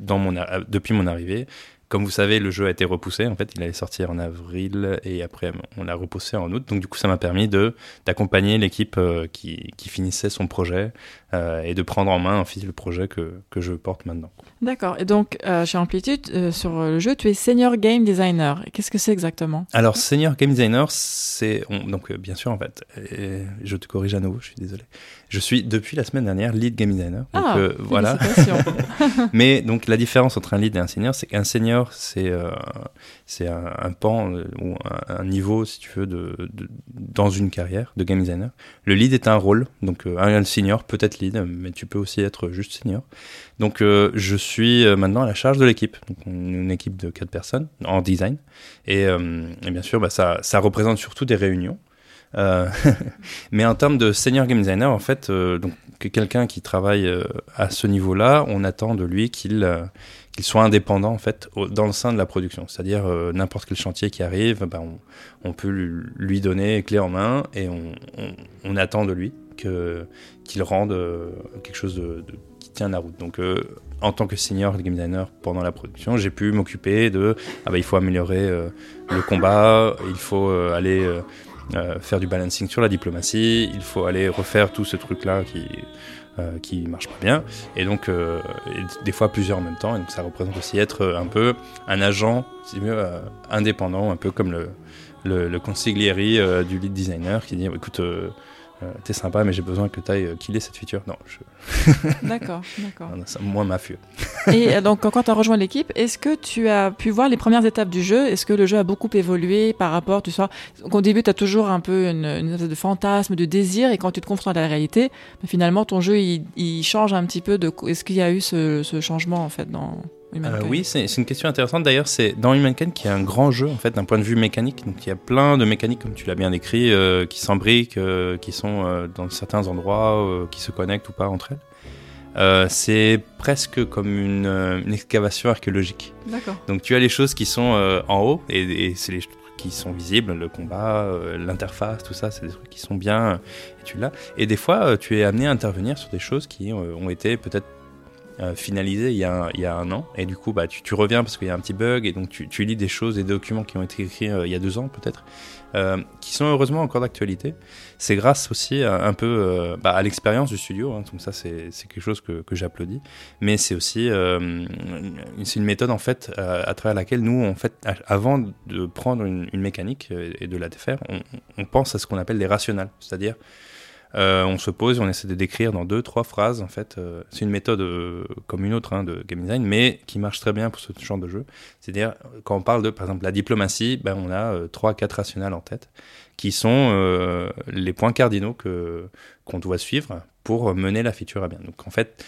[SPEAKER 6] dans mon depuis mon arrivée. Comme vous savez, le jeu a été repoussé. En fait, il allait sortir en avril et après on l'a repoussé en août. Donc du coup, ça m'a permis de d'accompagner l'équipe euh, qui, qui finissait son projet euh, et de prendre en main le projet que, que je porte maintenant.
[SPEAKER 5] D'accord. Et donc, euh, chez Amplitude, euh, sur le jeu, tu es senior game designer. Qu'est-ce que c'est exactement?
[SPEAKER 6] Alors, senior game designer, c'est on- donc euh, bien sûr en fait. et je te corrige à nouveau, je suis désolé. Je suis depuis la semaine dernière lead game designer. Donc
[SPEAKER 5] Ah,
[SPEAKER 6] voilà. Mais donc la différence entre un lead et un senior, c'est qu'un senior, c'est c'est un, un pan ou un, un niveau, si tu veux, de, de- dans une carrière de game designer. Le lead est un rôle, donc un senior peut être mais tu peux aussi être juste senior. Donc euh, je suis euh, maintenant à la charge de l'équipe, donc une équipe de quatre personnes en design, et, euh, bien sûr, bah, ça, représente surtout des réunions. Mais en termes de senior game designer, en fait, donc que quelqu'un qui travaille à ce niveau-là, on attend de lui qu'il soit indépendant en fait dans le sein de la production. C'est-à-dire n'importe quel chantier qui arrive, ben, on, peut lui- donner clé en main et on attend de lui que qu'il rende euh, quelque chose qui tient la route. Donc euh, en tant que senior game designer pendant la production, j'ai pu m'occuper de ah bah, il faut améliorer euh, le combat, il faut aller faire du balancing sur la diplomatie, il faut aller refaire tout ce truc là qui qui marche pas bien et donc des fois plusieurs en même temps et donc ça représente aussi être un peu un agent si mieux indépendant un peu comme le le, le du lead designer qui dit écoute t'es sympa mais j'ai besoin que t'ailles euh, killer cette feature non, je,
[SPEAKER 5] D'accord, d'accord.
[SPEAKER 6] moins mafieux
[SPEAKER 5] Et euh, donc, quand tu as rejoint l'équipe, est-ce que tu as pu voir les premières étapes du jeu? Est-ce que le jeu a beaucoup évolué par rapport, tu sais, donc au début, tu as toujours un peu une, une espèce de fantasme, de désir, et quand tu te confrontes à la réalité, bah, finalement, ton jeu, il, il change un petit peu. de Est-ce qu'il y a eu ce, ce changement, en fait, dans
[SPEAKER 6] Euh, oui, c'est c'est une question intéressante. D'ailleurs, c'est dans Humankind qui est un grand jeu en fait d'un point de vue mécanique. Donc il y a plein de mécaniques comme tu l'as bien décrit euh, qui s'embriquent, euh, qui sont euh, dans certains endroits, euh, qui se connectent ou pas entre elles. Euh, c'est presque comme une, euh, une excavation archéologique.
[SPEAKER 5] D'accord.
[SPEAKER 6] Donc tu as les choses qui sont euh, en haut et, et c'est les trucs qui sont visibles, le combat, euh, l'interface, tout ça, c'est des trucs qui sont bien euh, et tu l'as. Et des fois, euh, tu es amené à intervenir sur des choses qui euh, ont été peut-être euh, finalisées il y, a un, an. Et du coup bah, tu, reviens parce qu'il y a un petit bug et donc tu, lis des choses, des documents qui ont été écrits euh, il y a deux ans peut-être, euh, qui sont heureusement encore d'actualité. C'est grâce aussi un peu bah, à l'expérience du studio, hein, donc ça c'est quelque chose que, j'applaudis. Mais c'est aussi c'est une méthode en fait à travers laquelle nous en fait avant de prendre une, mécanique et de la défaire on, on pense à ce qu'on appelle les rationnels. C'est-à-dire euh, on se pose on essaie de décrire dans deux trois phrases en fait euh, c'est une méthode euh, comme une autre hein, de game design mais qui marche très bien pour ce genre de jeu. C'est-à-dire quand on parle de par exemple la diplomatie ben on a trois quatre rationnels en tête qui sont les points cardinaux que qu'on doit suivre pour mener la feature à bien. Donc en fait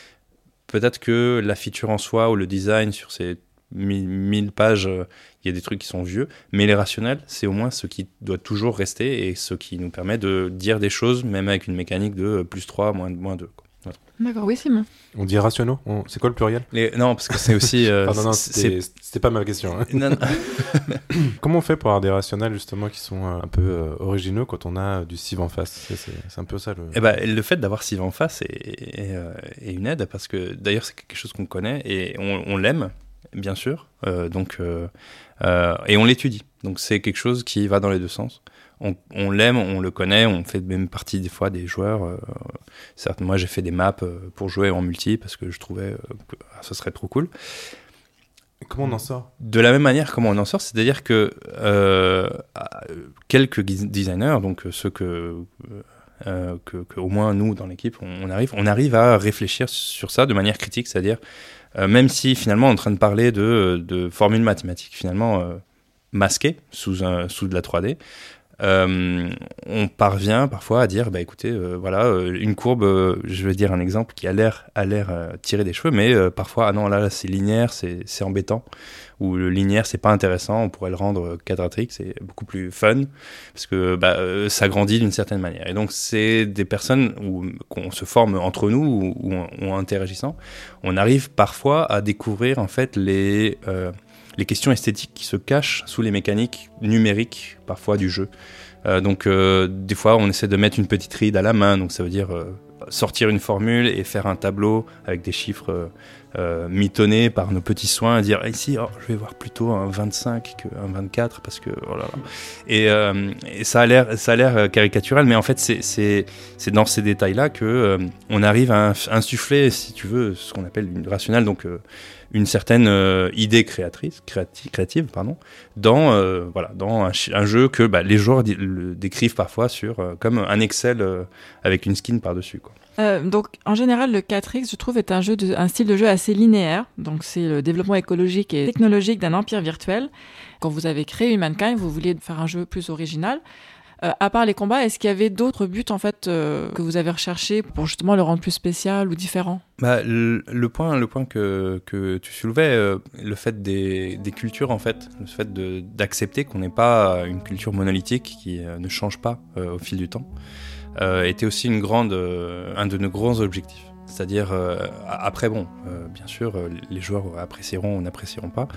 [SPEAKER 6] peut-être que la feature en soi ou le design sur ces 1000 1000 pages, euh, il y a des trucs qui sont vieux, mais les rationnels, c'est au moins ce qui doit toujours rester et ce qui nous permet de dire des choses, même avec une mécanique de euh, plus 3, moins, moins 2. quoi. Voilà.
[SPEAKER 5] D'accord, oui, Simon.
[SPEAKER 4] On dit rationaux On- C'est quoi le pluriel?
[SPEAKER 6] Les- non, parce que c'est aussi. euh,
[SPEAKER 4] non,
[SPEAKER 6] c'est-
[SPEAKER 4] c'était pas ma question. hein.
[SPEAKER 6] non, non.
[SPEAKER 4] Comment on fait pour avoir des rationnels justement qui sont euh, un peu euh, originaux quand on a du Steve en face? C'est- un peu ça le.
[SPEAKER 6] Eh ben, le fait d'avoir Steve en face est, est, euh, est une aide parce que d'ailleurs c'est quelque chose qu'on connaît et on, on l'aime bien sûr euh, donc euh, euh, et on l'étudie. Donc c'est quelque chose qui va dans les deux sens. On, on l'aime on le connaît on fait même partie des fois des joueurs euh, certes moi j'ai fait des maps pour jouer en multi parce que je trouvais que ah, ce serait trop cool.
[SPEAKER 4] Comment on en sort?
[SPEAKER 6] De la même manière, comment on en sort, c'est-à-dire que euh, quelques designers, donc ceux que, euh, que, que au moins nous dans l'équipe, on, on arrive, on arrive à réfléchir sur ça de manière critique, c'est-à-dire euh, même si finalement on est en train de parler de, de formules mathématiques finalement euh, masquées sous, un, sous de la 3D. Euh, on parvient parfois à dire bah écoutez euh, voilà euh, une courbe euh, je vais dire un exemple qui a l'air a l'air euh, tiré des cheveux mais euh, parfois ah non là, là, c'est linéaire c'est embêtant. Ou le linéaire c'est pas intéressant on pourrait le rendre quadratique c'est beaucoup plus fun parce que bah, ça grandit d'une certaine manière. Et donc c'est des personnes où qu'on se forme entre nous ou, ou ou en interagissant on arrive parfois à découvrir en fait les les questions esthétiques qui se cachent sous les mécaniques numériques parfois du jeu. Euh, donc euh, des fois on essaie de mettre une petite ride à la main, donc ça veut dire euh, sortir une formule et faire un tableau avec des chiffres mitonnés par nos petits soins, et dire Ah, ici oh, je vais voir plutôt un 25 qu'un 24 parce que oh. Et, ça a l'air ça a l'air caricatural, mais en fait c'est dans ces détails là que on arrive à insuffler si tu veux ce qu'on appelle une rationnelle donc une certaine euh, idée créatrice, créati- créative, pardon, dans euh, voilà, dans un, jeu que bah, les joueurs décrivent parfois sur euh, comme un Excel avec une skin par dessus. Quoi.
[SPEAKER 5] Euh, donc, en général, le 4X, je trouve, est un, jeu de, un style de jeu assez linéaire. Donc, c'est le développement écologique et technologique d'un empire virtuel. Quand vous avez créé Humankind, vous vouliez faire un jeu plus original. Euh, à part les combats, est-ce qu'il y avait d'autres buts en fait euh, que vous avez recherchés pour justement le rendre plus spécial ou différent?
[SPEAKER 6] Bah, le, point, le point que, que tu soulevais, euh, le fait des, des cultures en fait, le fait d'accepter qu'on n'est pas une culture monolithique qui ne change pas au fil du temps. était aussi une grande, un de nos grands objectifs. C'est-à-dire, après, bon, bien sûr, les joueurs apprécieront ou n'apprécieront pas.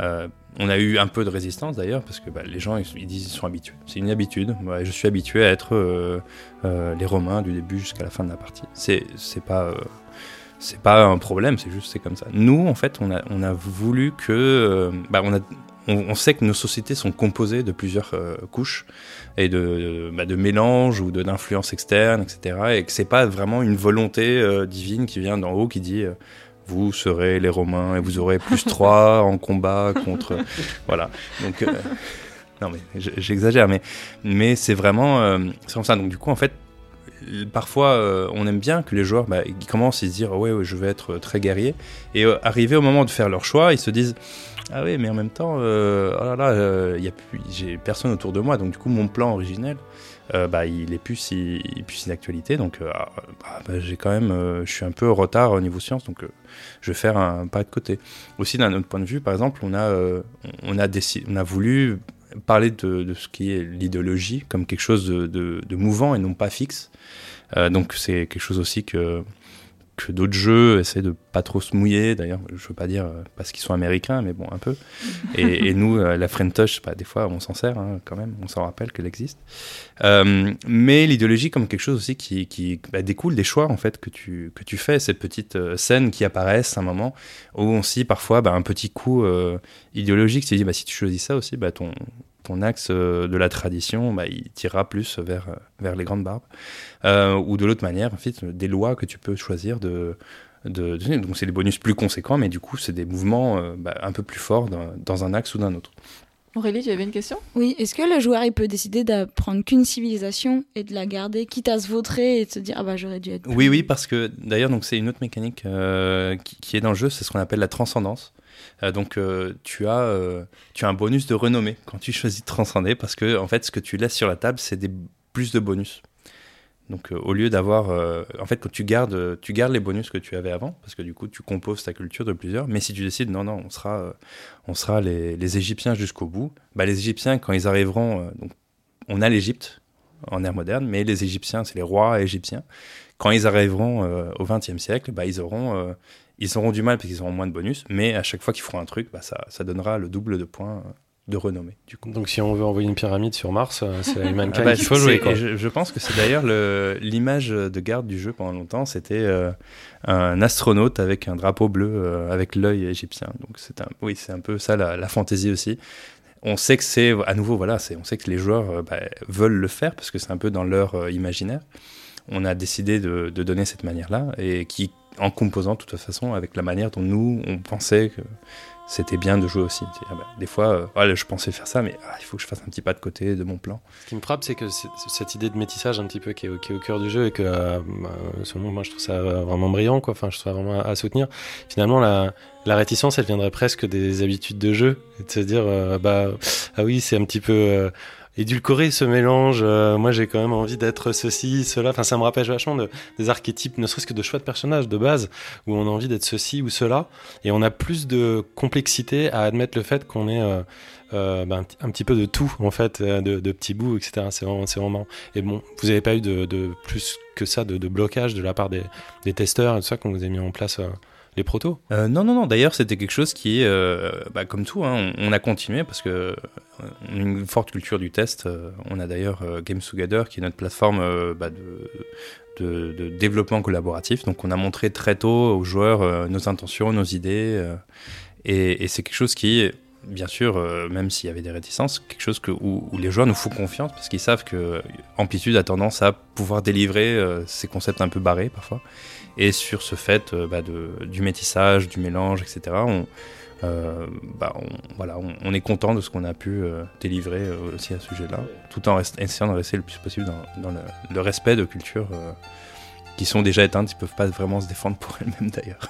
[SPEAKER 6] Euh, on a eu un peu de résistance d'ailleurs, parce que bah, les gens ils, disent qu'ils sont habitués. C'est une habitude. Je suis habitué à être euh, euh, les Romains du début jusqu'à la fin de la partie. C'est pas. c'est pas un problème, c'est juste c'est comme ça. Nous, en fait, on a, on a voulu que, bah, on sait que nos sociétés sont composées de plusieurs couches et de, bah, de mélanges ou d'influences externes, etc. Et que c'est pas vraiment une volonté divine qui vient d'en haut qui dit vous serez les Romains et vous aurez plus 3 en combat contre. voilà. Donc, euh, non, mais j'exagère, mais, mais c'est vraiment. euh, c'est comme ça. Donc, du coup, en fait, parfois, euh, on aime bien que les joueurs bah, ils commencent à se dire ouais, ouais, je vais être très guerrier. Et euh, arrivé au moment de faire leur choix, ils se disent ah oui, mais en même temps, euh, oh là là, il y a plus, j'ai personne autour de moi, donc du coup, mon plan originel, bah, il est plus il est plus si d'actualité. Donc, euh, ah, bah, bah, j'ai quand même, euh, je suis un peu en retard au niveau science, donc euh, je vais faire un pas de côté. Aussi, d'un autre point de vue, par exemple, on a, euh, on a on a voulu parler de, ce qui est l'idéologie comme quelque chose de, mouvant et non pas fixe. Euh, donc, c'est quelque chose aussi que que d'autres jeux essaient de pas trop se mouiller. D'ailleurs, je veux pas dire euh, parce qu'ils sont américains, mais bon, un peu. Et, nous, euh, la Friend Touch, bah, des fois, on s'en sert hein, quand même. On s'en rappelle qu'elle existe. Euh, mais l'idéologie comme quelque chose aussi qui, bah, découle des choix en fait que tu que tu fais, ces petites scènes qui apparaissent à un moment où on dit parfois bah, un petit coup idéologique. Tu dis bah si tu choisis ça aussi, bah ton ton axe euh, de la tradition, bah, il tirera plus vers, vers les grandes barbes. Euh, ou de l'autre manière, en fait, des lois que tu peux choisir de, de, de- donc c'est des bonus plus conséquents, mais du coup c'est des mouvements euh, bah, un peu plus forts dans, dans un axe ou d'un autre.
[SPEAKER 5] Aurélie, tu avais une question?
[SPEAKER 3] Oui, est-ce que le joueur il peut décider d'apprendre qu'une civilisation et de la garder, quitte à se vautrer et de se dire ah bah j'aurais dû être. plus-
[SPEAKER 6] Oui, oui, parce que d'ailleurs, donc c'est une autre mécanique euh, qui, qui est dans le jeu, c'est ce qu'on appelle la transcendance. Euh, donc euh, tu as euh, tu as un bonus de renommée quand tu choisis de transcender parce que en fait ce que tu laisses sur la table c'est des plus de bonus. Donc au lieu d'avoir en fait quand tu gardes tu gardes les bonus que tu avais avant parce que du coup tu composes ta culture de plusieurs mais si tu décides non non on sera on sera les, les Égyptiens jusqu'au bout bah les Égyptiens quand ils arriveront donc on a l'Égypte en ère moderne mais les Égyptiens c'est les rois égyptiens quand ils arriveront au XXe siècle, bah, ils, auront, ils auront du mal parce qu'ils auront moins de bonus, mais à chaque fois qu'ils feront un truc, bah, ça, ça donnera le double de points de renommée. Du coup.
[SPEAKER 2] Donc si on veut envoyer une pyramide sur Mars, euh, c'est Humankind
[SPEAKER 6] Ah bah,
[SPEAKER 2] qu'il faut jouer. Quoi.
[SPEAKER 6] Je, je pense que c'est d'ailleurs le- l'image de garde du jeu pendant longtemps, c'était euh, un astronaute avec un drapeau bleu euh, avec l'œil égyptien. Donc c'est un, oui, c'est un peu ça la, la fantaisie aussi. On sait que c'est, à nouveau, voilà, on sait que les joueurs euh, bah, veulent le faire parce que c'est un peu dans leur imaginaire. On a décidé de, de donner cette manière-là et qui, en composant de toute façon avec la manière dont nous, on pensait que c'était bien de jouer aussi. Bah, des fois, euh, je pensais faire ça, mais ah, il faut que je fasse un petit pas de côté de mon plan.
[SPEAKER 2] Ce qui me frappe, c'est que cette idée de métissage un petit peu qui est, au- cœur du jeu et que, euh, bah, selon moi, je trouve ça euh, vraiment brillant, quoi. Enfin, je trouve ça vraiment à, soutenir. Finalement, la, la réticence, elle viendrait presque des habitudes de jeu et de se dire, bah, ah oui, c'est un petit peu édulcoré ce mélange. euh, moi, j'ai quand même envie d'être ceci, cela. Enfin, ça me rappelle vachement de, des archétypes, ne serait-ce que de choix de personnages de base où on a envie d'être ceci ou cela et on a plus de complexité à admettre le fait qu'on est euh, euh, ben, un, petit- peu de tout en fait, de, petits bouts, etc. C'est vraiment, vraiment. Et bon, vous n'avez pas eu de, plus que ça de, blocage de la part des, testeurs et tout ça quand vous avez mis en place les protos?
[SPEAKER 6] Euh, non, non, non. D'ailleurs, c'était quelque chose qui, euh, bah, comme tout, hein, on, a continué parce que euh, on a une forte culture du test. Euh, on a d'ailleurs euh, Games Together, qui est notre plateforme euh, bah, de, développement collaboratif. Donc, on a montré très tôt aux joueurs euh, nos intentions, nos idées, euh, et, c'est quelque chose qui, bien sûr, euh, même s'il y avait des réticences, quelque chose où les joueurs nous font confiance parce qu'ils savent que Amplitude a tendance à pouvoir délivrer euh, ces concepts un peu barrés parfois. Et sur ce fait euh, bah, de, du métissage, du mélange, etc., on, euh, bah, on, voilà, on, on est content de ce qu'on a pu euh, délivrer euh, aussi à ce sujet-là, tout en rest- essayant de rester le plus possible dans, dans le, le respect de cultures qui sont déjà éteintes, qui peuvent pas vraiment se défendre pour elles-mêmes d'ailleurs.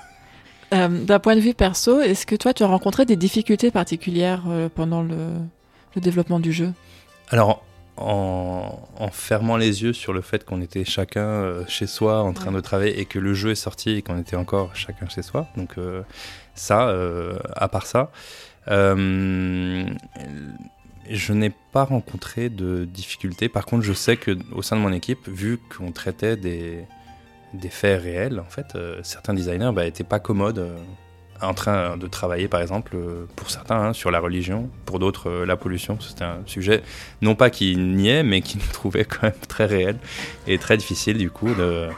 [SPEAKER 5] D'un point de vue perso, est-ce que toi, tu as rencontré des difficultés particulières pendant le, le développement du jeu?
[SPEAKER 6] Alors, en, en fermant les yeux sur le fait qu'on était chacun euh, chez soi en train
[SPEAKER 5] Ouais.
[SPEAKER 6] de travailler et que le jeu est sorti et qu'on était encore chacun chez soi, donc euh, ça, euh, à part ça, je n'ai pas rencontré de difficultés. Par contre, je sais que au sein de mon équipe, vu qu'on traitait des, des faits réels, en fait, certains designers bah, étaient pas commodes en train de travailler, par exemple, euh, pour certains, hein, sur la religion, pour d'autres, euh, la pollution. C'était un sujet, non pas qui niait, mais qui trouvait quand même très réel et très difficile, du coup, de,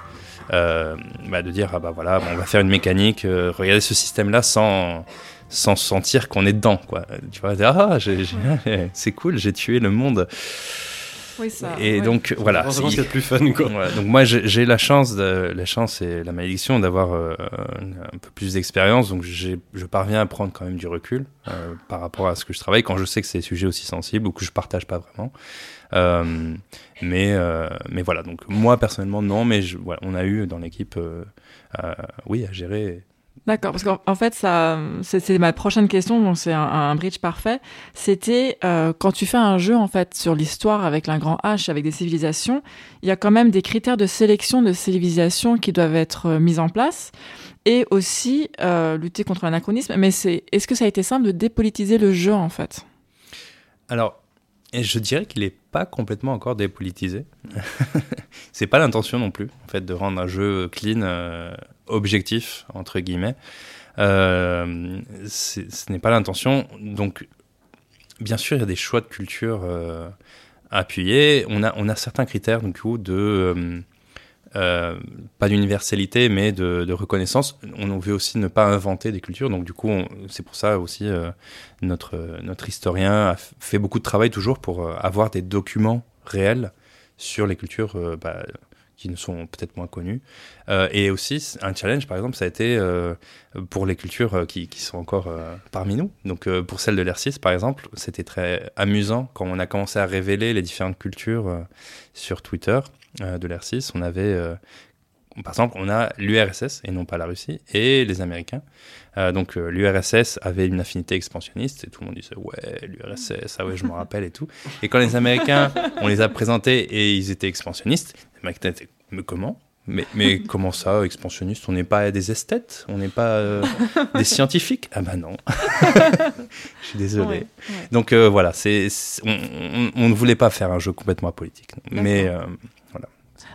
[SPEAKER 6] euh, bah, de dire, ah bah voilà, on va faire une mécanique, euh, regardez ce système-là sans sans sentir qu'on est dedans, quoi. Tu vois, ah, c'est cool, j'ai tué le monde.
[SPEAKER 5] Oui, ça.
[SPEAKER 6] Et
[SPEAKER 5] ouais.
[SPEAKER 6] donc, voilà. Il-
[SPEAKER 2] c'est plus fun, quoi.
[SPEAKER 6] voilà, donc moi j'ai j'ai la chance, de, la chance et la malédiction d'avoir euh, un peu plus d'expérience, donc j'ai- je parviens à prendre quand même du recul euh, par rapport à ce que je travaille quand je sais que c'est des sujets aussi sensibles ou que je partage pas vraiment. Euh, mais euh, mais voilà, donc moi personnellement non, mais je, voilà, on a eu dans l'équipe, euh, euh, oui, à gérer.
[SPEAKER 5] D'accord, parce qu'en en fait, ça, c'est ma prochaine question, donc c'est un, un bridge parfait. C'était euh, quand tu fais un jeu en fait sur l'histoire avec un grand H, avec des civilisations, il y a quand même des critères de sélection de civilisations qui doivent être euh, mis en place, et aussi euh, lutter contre l'anachronisme. Mais c'est, est-ce que ça a été simple de dépolitiser le jeu en fait?
[SPEAKER 6] Alors, et je dirais qu'il n'est pas complètement encore dépolitisé. c'est pas l'intention non plus, en fait, de rendre un jeu clean, euh, objectif, entre guillemets. Euh, ce n'est pas l'intention. Donc, bien sûr, il y a des choix de culture euh, à appuyer. On a, on a certains critères, du coup, de. Euh, pas d'universalité, mais de, de reconnaissance. On veut aussi ne pas inventer des cultures, donc du coup, c'est pour ça aussi euh, notre, notre historien a fait beaucoup de travail toujours pour euh, avoir des documents réels sur les cultures euh, bah, qui ne sont peut-être moins connues. Euh, et aussi, un challenge, par exemple, ça a été pour les cultures qui, qui sont encore parmi nous. Donc, pour celle de l'ER6, par exemple, c'était très amusant quand on a commencé à révéler les différentes cultures sur Twitter de l'ER6. On avait. euh, par exemple, on a l'URSS et non pas la Russie et les Américains. Euh, donc euh, l'URSS avait une affinité expansionniste et tout le monde disait ouais l'URSS ah ouais je me rappelle et tout. Et quand les Américains on les a présentés et ils étaient expansionnistes, les Américains étaient mais comment? Mais, mais comment ça, expansionniste? On n'est pas des esthètes? On n'est pas euh, des scientifiques? Ah bah non. Je suis désolé.
[SPEAKER 5] Ouais, ouais.
[SPEAKER 6] Donc euh, voilà, c'est, on, on- on ne voulait pas faire un jeu complètement apolitique. Mais euh,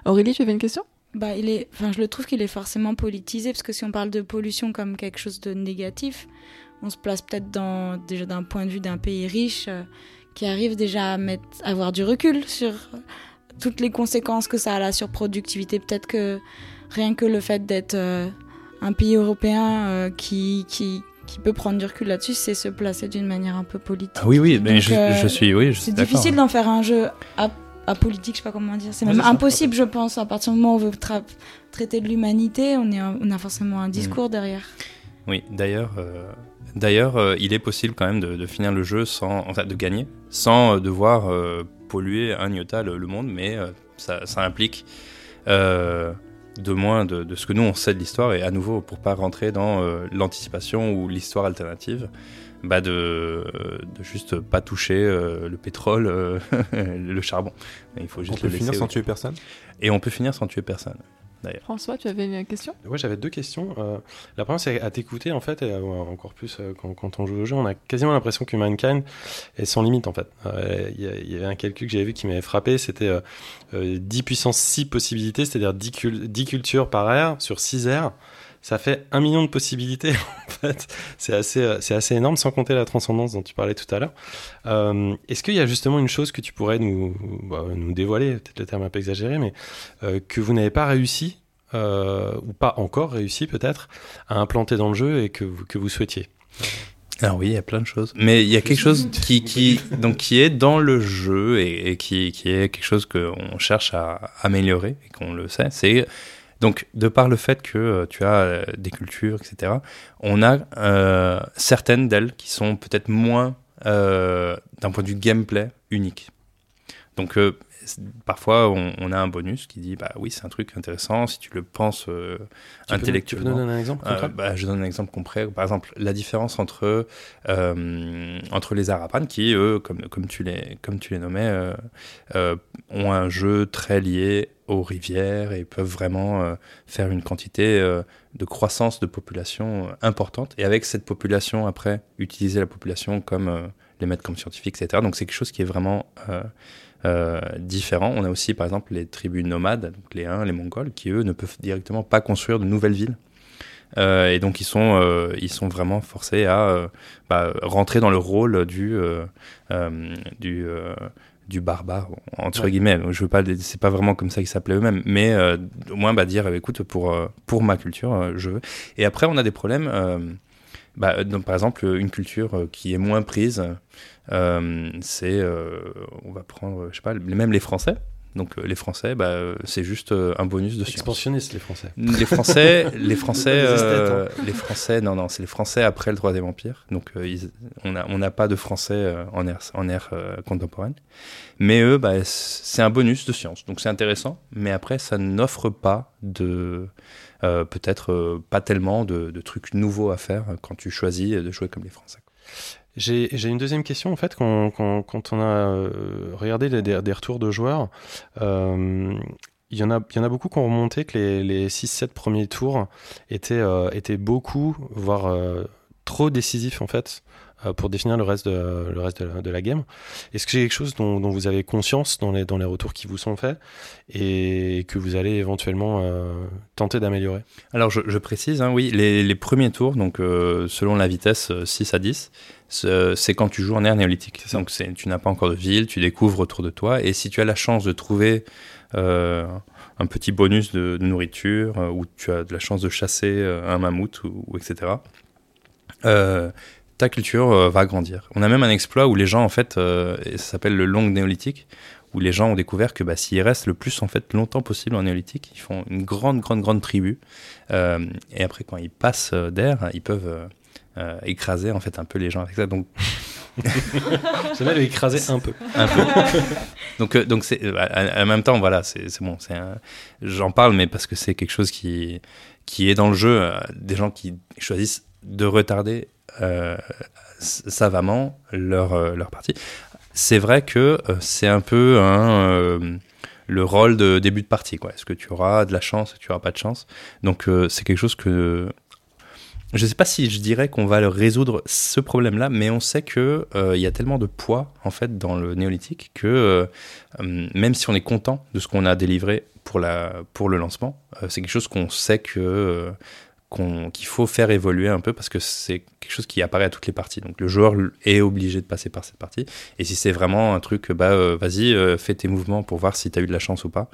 [SPEAKER 5] Aurélie, tu avais une question?
[SPEAKER 3] Bah, il est, enfin, je le trouve qu'il est forcément politisé parce que si on parle de pollution comme quelque chose de négatif, on se place peut-être dans déjà d'un point de vue d'un pays riche euh, qui arrive déjà à mettre, à avoir du recul sur euh, toutes les conséquences que ça a à la surproductivité. Peut-être que rien que le fait d'être euh, un pays européen euh, qui, qui qui peut prendre du recul là-dessus, c'est se placer d'une manière un peu politique.
[SPEAKER 6] ah oui, oui, mais
[SPEAKER 3] Donc,
[SPEAKER 6] je,
[SPEAKER 3] euh,
[SPEAKER 6] je suis, oui, je suis
[SPEAKER 3] C'est difficile d'en faire un jeu apolitique, je sais pas comment dire. C'est même
[SPEAKER 2] ça.
[SPEAKER 3] impossible, je pense. À partir du moment où on veut tra- traiter de l'humanité, on, est un- on a forcément un discours derrière.
[SPEAKER 6] Oui, d'ailleurs, euh, d'ailleurs, euh, il est possible quand même de, de finir le jeu sans, enfin, de gagner, sans euh, devoir euh, polluer un iota le, le monde, mais ça, ça implique de moins de, de ce que nous on sait de l'histoire et à nouveau pour pas rentrer dans l'anticipation ou l'histoire alternative. Bah de, de juste pas toucher euh, le pétrole, euh, le charbon. Il faut
[SPEAKER 4] On
[SPEAKER 6] juste
[SPEAKER 4] peut
[SPEAKER 6] le
[SPEAKER 4] finir sans
[SPEAKER 6] oui.
[SPEAKER 4] tuer personne?
[SPEAKER 6] Et on peut finir sans tuer personne.
[SPEAKER 5] François, tu avais une question?
[SPEAKER 2] Ouais, j'avais deux questions. Euh, la première, c'est à t'écouter, en fait, et euh, encore plus euh, quand, quand on joue au jeu, on a quasiment l'impression que Mankind est sans limite, en fait. Euh, Il y, avait un calcul que j'avais vu qui m'avait frappé, c'était euh, euh, 10 puissance 6 possibilités, c'est-à-dire 10, cul- 10 cultures par ère sur 6 aires. Ça fait un million de possibilités, en fait. C'est assez, euh, c'est assez énorme, sans compter la transcendance dont tu parlais tout à l'heure. Euh, Est-ce qu'il y a justement une chose que tu pourrais nous, bah, nous dévoiler, peut-être le terme un peu exagéré, mais euh, que vous n'avez pas réussi, euh, ou pas encore réussi peut-être, à implanter dans le jeu et que vous, que vous souhaitiez?
[SPEAKER 6] Alors oui, il y a plein de choses. Mais il y a quelque chose qui, qui, donc, qui est dans le jeu et, et qui, qui est quelque chose qu'on cherche à améliorer et qu'on le sait. C'est donc de par le fait que euh, tu as euh, des cultures, etc. On a euh, certaines d'elles qui sont peut-être moins d'un point de vue gameplay unique. Donc parfois on, on a un bonus qui dit bah oui c'est un truc intéressant si tu le penses euh,
[SPEAKER 2] Tu peux- Tu peux
[SPEAKER 6] intellectuellement.
[SPEAKER 2] nous donner un exemple
[SPEAKER 6] Euh, bah, je donne un exemple concret. Par exemple, la différence entre, euh, entre les Arapanes, qui, eux, comme, comme, tu, les, comme tu les nommais, ont un jeu très lié aux rivières et peuvent vraiment faire une quantité de croissance de population importante. Et avec cette population, après, utiliser la population comme les mettre comme scientifiques, etc. Donc c'est quelque chose qui est vraiment différent. On a aussi par exemple les tribus nomades, donc les Huns, les Mongols, qui eux ne peuvent directement pas construire de nouvelles villes. et donc ils sont, ils sont vraiment forcés à bah, rentrer dans le rôle du, du du barbare entre guillemets je veux pas c'est pas vraiment comme ça qu'ils s'appelaient eux-mêmes mais euh, au moins bah, dire écoute pour euh, pour ma culture euh, je veux et après on a des problèmes bah, donc, par exemple une culture qui est moins prise c'est on va prendre je sais pas même les français donc les Français, bah, c'est juste un bonus de science.
[SPEAKER 2] Expansionnistes les Français.
[SPEAKER 6] Les Français, les Français, hein. les Français, non non, c'est les Français après le Troisième Empire. Donc on n'a on n'a pas de Français en ère en ère contemporaine. Mais eux, bah, c'est un bonus de science. Donc c'est intéressant, mais après, ça n'offre pas de. Euh, peut-être euh, pas tellement de, trucs nouveaux à faire quand tu choisis de jouer comme les Français.
[SPEAKER 2] J'ai une deuxième question en fait quand, on a euh, regardé les, des, retours de joueurs. il y, en a, il y en a beaucoup qui ont remonté que les, les 6-7 premiers tours étaient, étaient beaucoup, voire trop décisifs en fait euh, pour définir le reste de, la, game. Est-ce que c'est quelque chose dont, vous avez conscience dans les, retours qui vous sont faits et que vous allez éventuellement euh, tenter d'améliorer?
[SPEAKER 6] Alors je, précise, hein, oui, les, premiers tours, donc euh, selon la vitesse 6 à 10, c'est quand tu joues en ère néolithique. Donc tu n'as pas encore de ville, tu découvres autour de toi et si tu as la chance de trouver un petit bonus de, nourriture ou tu as de la chance de chasser un mammouth ou, ou etc. Euh, ta culture euh, va grandir. On a même un exploit où les gens, en fait, euh, ça s'appelle le long néolithique, où les gens ont découvert que bah, s'ils restent le plus en fait longtemps possible en néolithique, ils font une grande, grande, grande tribu. Euh, et après, quand ils passent d'air, ils peuvent écraser en fait un peu les gens avec ça. Donc
[SPEAKER 2] C'est mal écraser un peu.
[SPEAKER 6] Un peu. donc, donc c'est, en même temps, voilà, c'est, bon. C'est j'en parle, mais parce que c'est quelque chose qui, qui est dans le jeu. des gens qui choisissent de retarder euh, savamment leur, euh, leur partie. C'est vrai que euh, c'est un peu un le rôle de début de partie. Est-ce que tu auras de la chance, tu auras pas de chance? Donc c'est quelque chose que je ne sais pas si je dirais qu'on va résoudre ce problème-là, mais on sait que il y a tellement de poids en fait dans le néolithique que même si on est content de ce qu'on a délivré pour la pour le lancement, c'est quelque chose qu'on sait que qu'il faut faire évoluer un peu parce que c'est quelque chose qui apparaît à toutes les parties. Donc le joueur est obligé de passer par cette partie. Et si c'est vraiment un truc, bah euh, vas-y, euh, fais tes mouvements pour voir si tu as eu de la chance ou pas.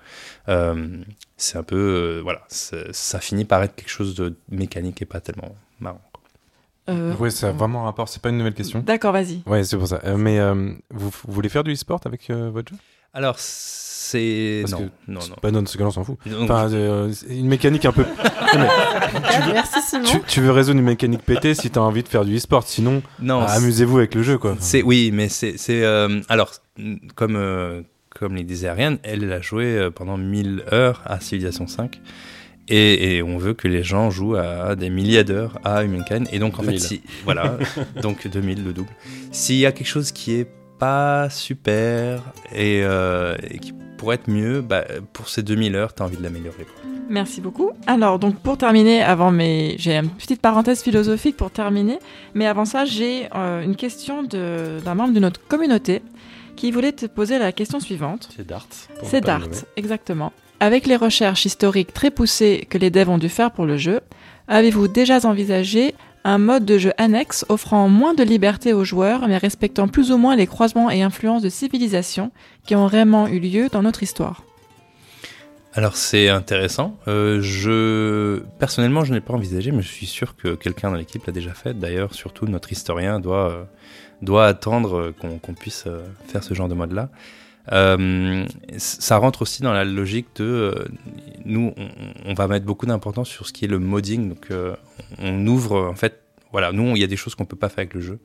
[SPEAKER 6] Euh, c'est un peu, voilà, ça finit par être quelque chose de mécanique et pas tellement marrant.
[SPEAKER 4] oui, c'est vraiment un rapport. C'est pas une nouvelle question.
[SPEAKER 5] D'accord, vas-y.
[SPEAKER 4] Ouais, c'est pour ça. mais vous, vous, voulez faire du e-sport avec votre jeu?
[SPEAKER 6] Alors, c'est non, non, non.
[SPEAKER 4] Pas non, ce que là on s'en fout. Enfin, euh, une mécanique un peu.
[SPEAKER 1] tu, veux... Merci, Simon.
[SPEAKER 4] Tu, veux résoudre une mécanique pétée si t'as envie de faire du e-sport. Sinon, non, amusez-vous avec le jeu, quoi.
[SPEAKER 6] C'est oui, mais c'est c'est euh, alors comme euh, comme les disait Ariane, elle a joué pendant 1000 heures à Civilization 5. Et, et, on veut que les gens jouent à des milliers d'heures à Humankind. Et donc, en fait, si, voilà, donc 2000, le double. S'il y a quelque chose qui est pas super et, et qui pour être mieux, bah, pour ces 2000 heures, tu as envie de l'améliorer.
[SPEAKER 5] Merci beaucoup. Alors, donc pour terminer, avant mes... j'ai une petite parenthèse philosophique pour terminer, mais avant ça, j'ai euh, une question d'un membre de notre communauté qui voulait te poser la question suivante.
[SPEAKER 2] C'est Dart.
[SPEAKER 5] C'est Dart, exactement. Avec les recherches historiques très poussées que les devs ont dû faire pour le jeu, avez-vous déjà envisagé un mode de jeu annexe offrant moins de liberté aux joueurs mais respectant plus ou moins les croisements et influences de civilisation qui ont vraiment eu lieu dans notre histoire?
[SPEAKER 6] Alors c'est intéressant. Euh, je personnellement je n'ai pas envisagé, mais je suis sûr que quelqu'un dans l'équipe l'a déjà fait. D'ailleurs, surtout notre historien doit euh, doit attendre qu'on puisse euh, faire ce genre de mode là. Ça rentre aussi dans la logique de nous, on, va mettre beaucoup d'importance sur ce qui est le modding. Donc, on ouvre en fait voilà, nous, il y a des choses qu'on peut pas faire avec le jeu.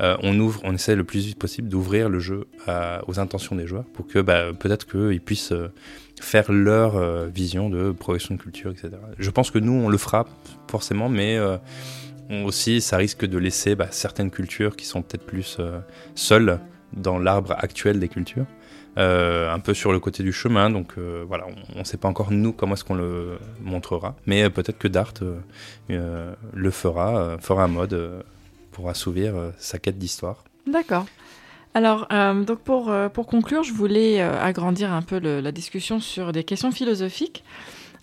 [SPEAKER 6] Euh, on ouvre, on essaie le plus vite possible d'ouvrir le jeu aux intentions des joueurs pour que bah, peut-être qu'ils puissent euh, faire leur euh, vision de progression de culture, etc. Je pense que nous, on le fera forcément, mais aussi, ça risque de laisser bah, certaines cultures qui sont peut-être plus seules dans l'arbre actuel des cultures. Euh, un peu sur le côté du chemin. Donc euh, voilà, on ne sait pas encore nous comment est-ce qu'on le montrera, mais euh, peut-être que Dart le fera, fera un mode pour assouvir sa quête d'histoire.
[SPEAKER 5] D'accord. Alors, euh, donc pour, euh, pour conclure, je voulais euh, agrandir un peu le- la discussion sur des questions philosophiques.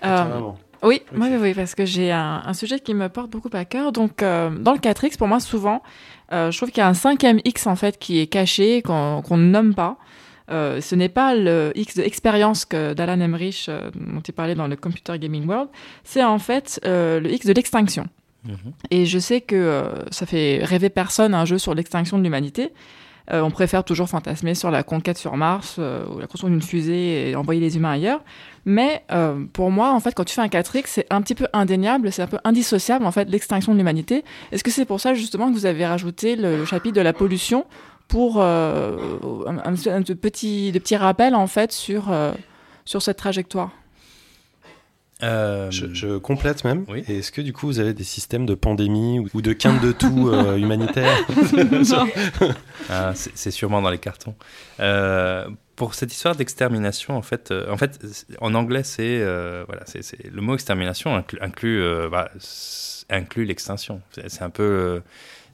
[SPEAKER 5] Euh,
[SPEAKER 2] Carrément.
[SPEAKER 5] oui,
[SPEAKER 2] Ok.
[SPEAKER 5] oui, parce que j'ai un, un sujet qui me porte beaucoup à cœur. Donc, euh, dans le 4X, pour moi, souvent, euh, je trouve qu'il y a un cinquième X, en fait, qui est caché, qu'on qu'on ne nomme pas. Euh, ce n'est pas le X de expérience que d'Alan Emmerich, euh, dont il parlait dans le Computer Gaming World, c'est en fait euh, le X de l'extinction.
[SPEAKER 6] Mhm.
[SPEAKER 5] Et je sais que ça fait rêver personne un jeu sur l'extinction de l'humanité. On préfère toujours fantasmer sur la conquête sur Mars ou la construction d'une fusée et envoyer les humains ailleurs. Mais pour moi, en fait, quand tu fais un 4X, c'est un petit peu indéniable, c'est un peu indissociable en fait l'extinction de l'humanité. Est-ce que c'est pour ça justement que vous avez rajouté le, le chapitre de la pollution pour euh, un, un- un de petit, de petits rappels en fait sur euh, sur cette trajectoire
[SPEAKER 6] Euh,
[SPEAKER 2] Je, je complète même.
[SPEAKER 6] Oui.
[SPEAKER 2] Est-ce que du coup vous avez des systèmes de pandémie ou- ou de quinte de tout euh, humanitaire
[SPEAKER 6] Ah, c'est sûrement dans les cartons. Euh, pour cette histoire d'extermination, en fait, euh, en fait, c'est- en anglais, c'est euh, voilà, c'est c'est- le mot extermination inclut inclut, euh, bah, inclut l'extinction. C'est c'est un peu euh,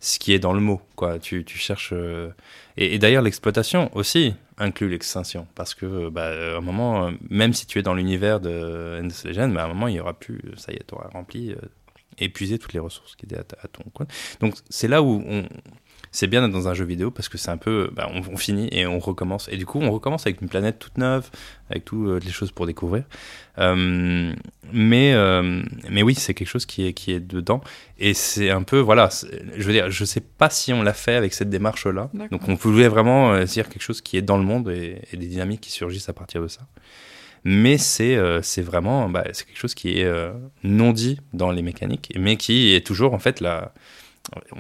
[SPEAKER 6] ce qui est dans le mot, quoi. Tu, tu cherches euh, et, d'ailleurs l'exploitation aussi inclut l'extinction parce que euh, bah, à un moment, euh, même si tu es dans l'univers de Endless Legend, bah, à un moment il y aura plus, ça y est, tu auras rempli, épuisé toutes les ressources qui étaient à, ton coin. Donc c'est là où on, c'est bien d'être dans un jeu vidéo parce que c'est un peu, bah, on, on finit et on recommence. Et du coup, on recommence avec une planète toute neuve, avec toutes les choses pour découvrir. Euh, mais, euh, mais oui, c'est quelque chose qui est, qui est dedans. Et c'est un peu, voilà, je veux dire, je sais pas si on l'a fait avec cette démarche-là. Donc on voulait vraiment euh, dire quelque chose qui est dans le monde et, et des dynamiques qui surgissent à partir de ça. Mais c'est euh, vraiment, bah, c'est quelque chose qui est euh, non dit dans les mécaniques, mais qui est toujours en fait la,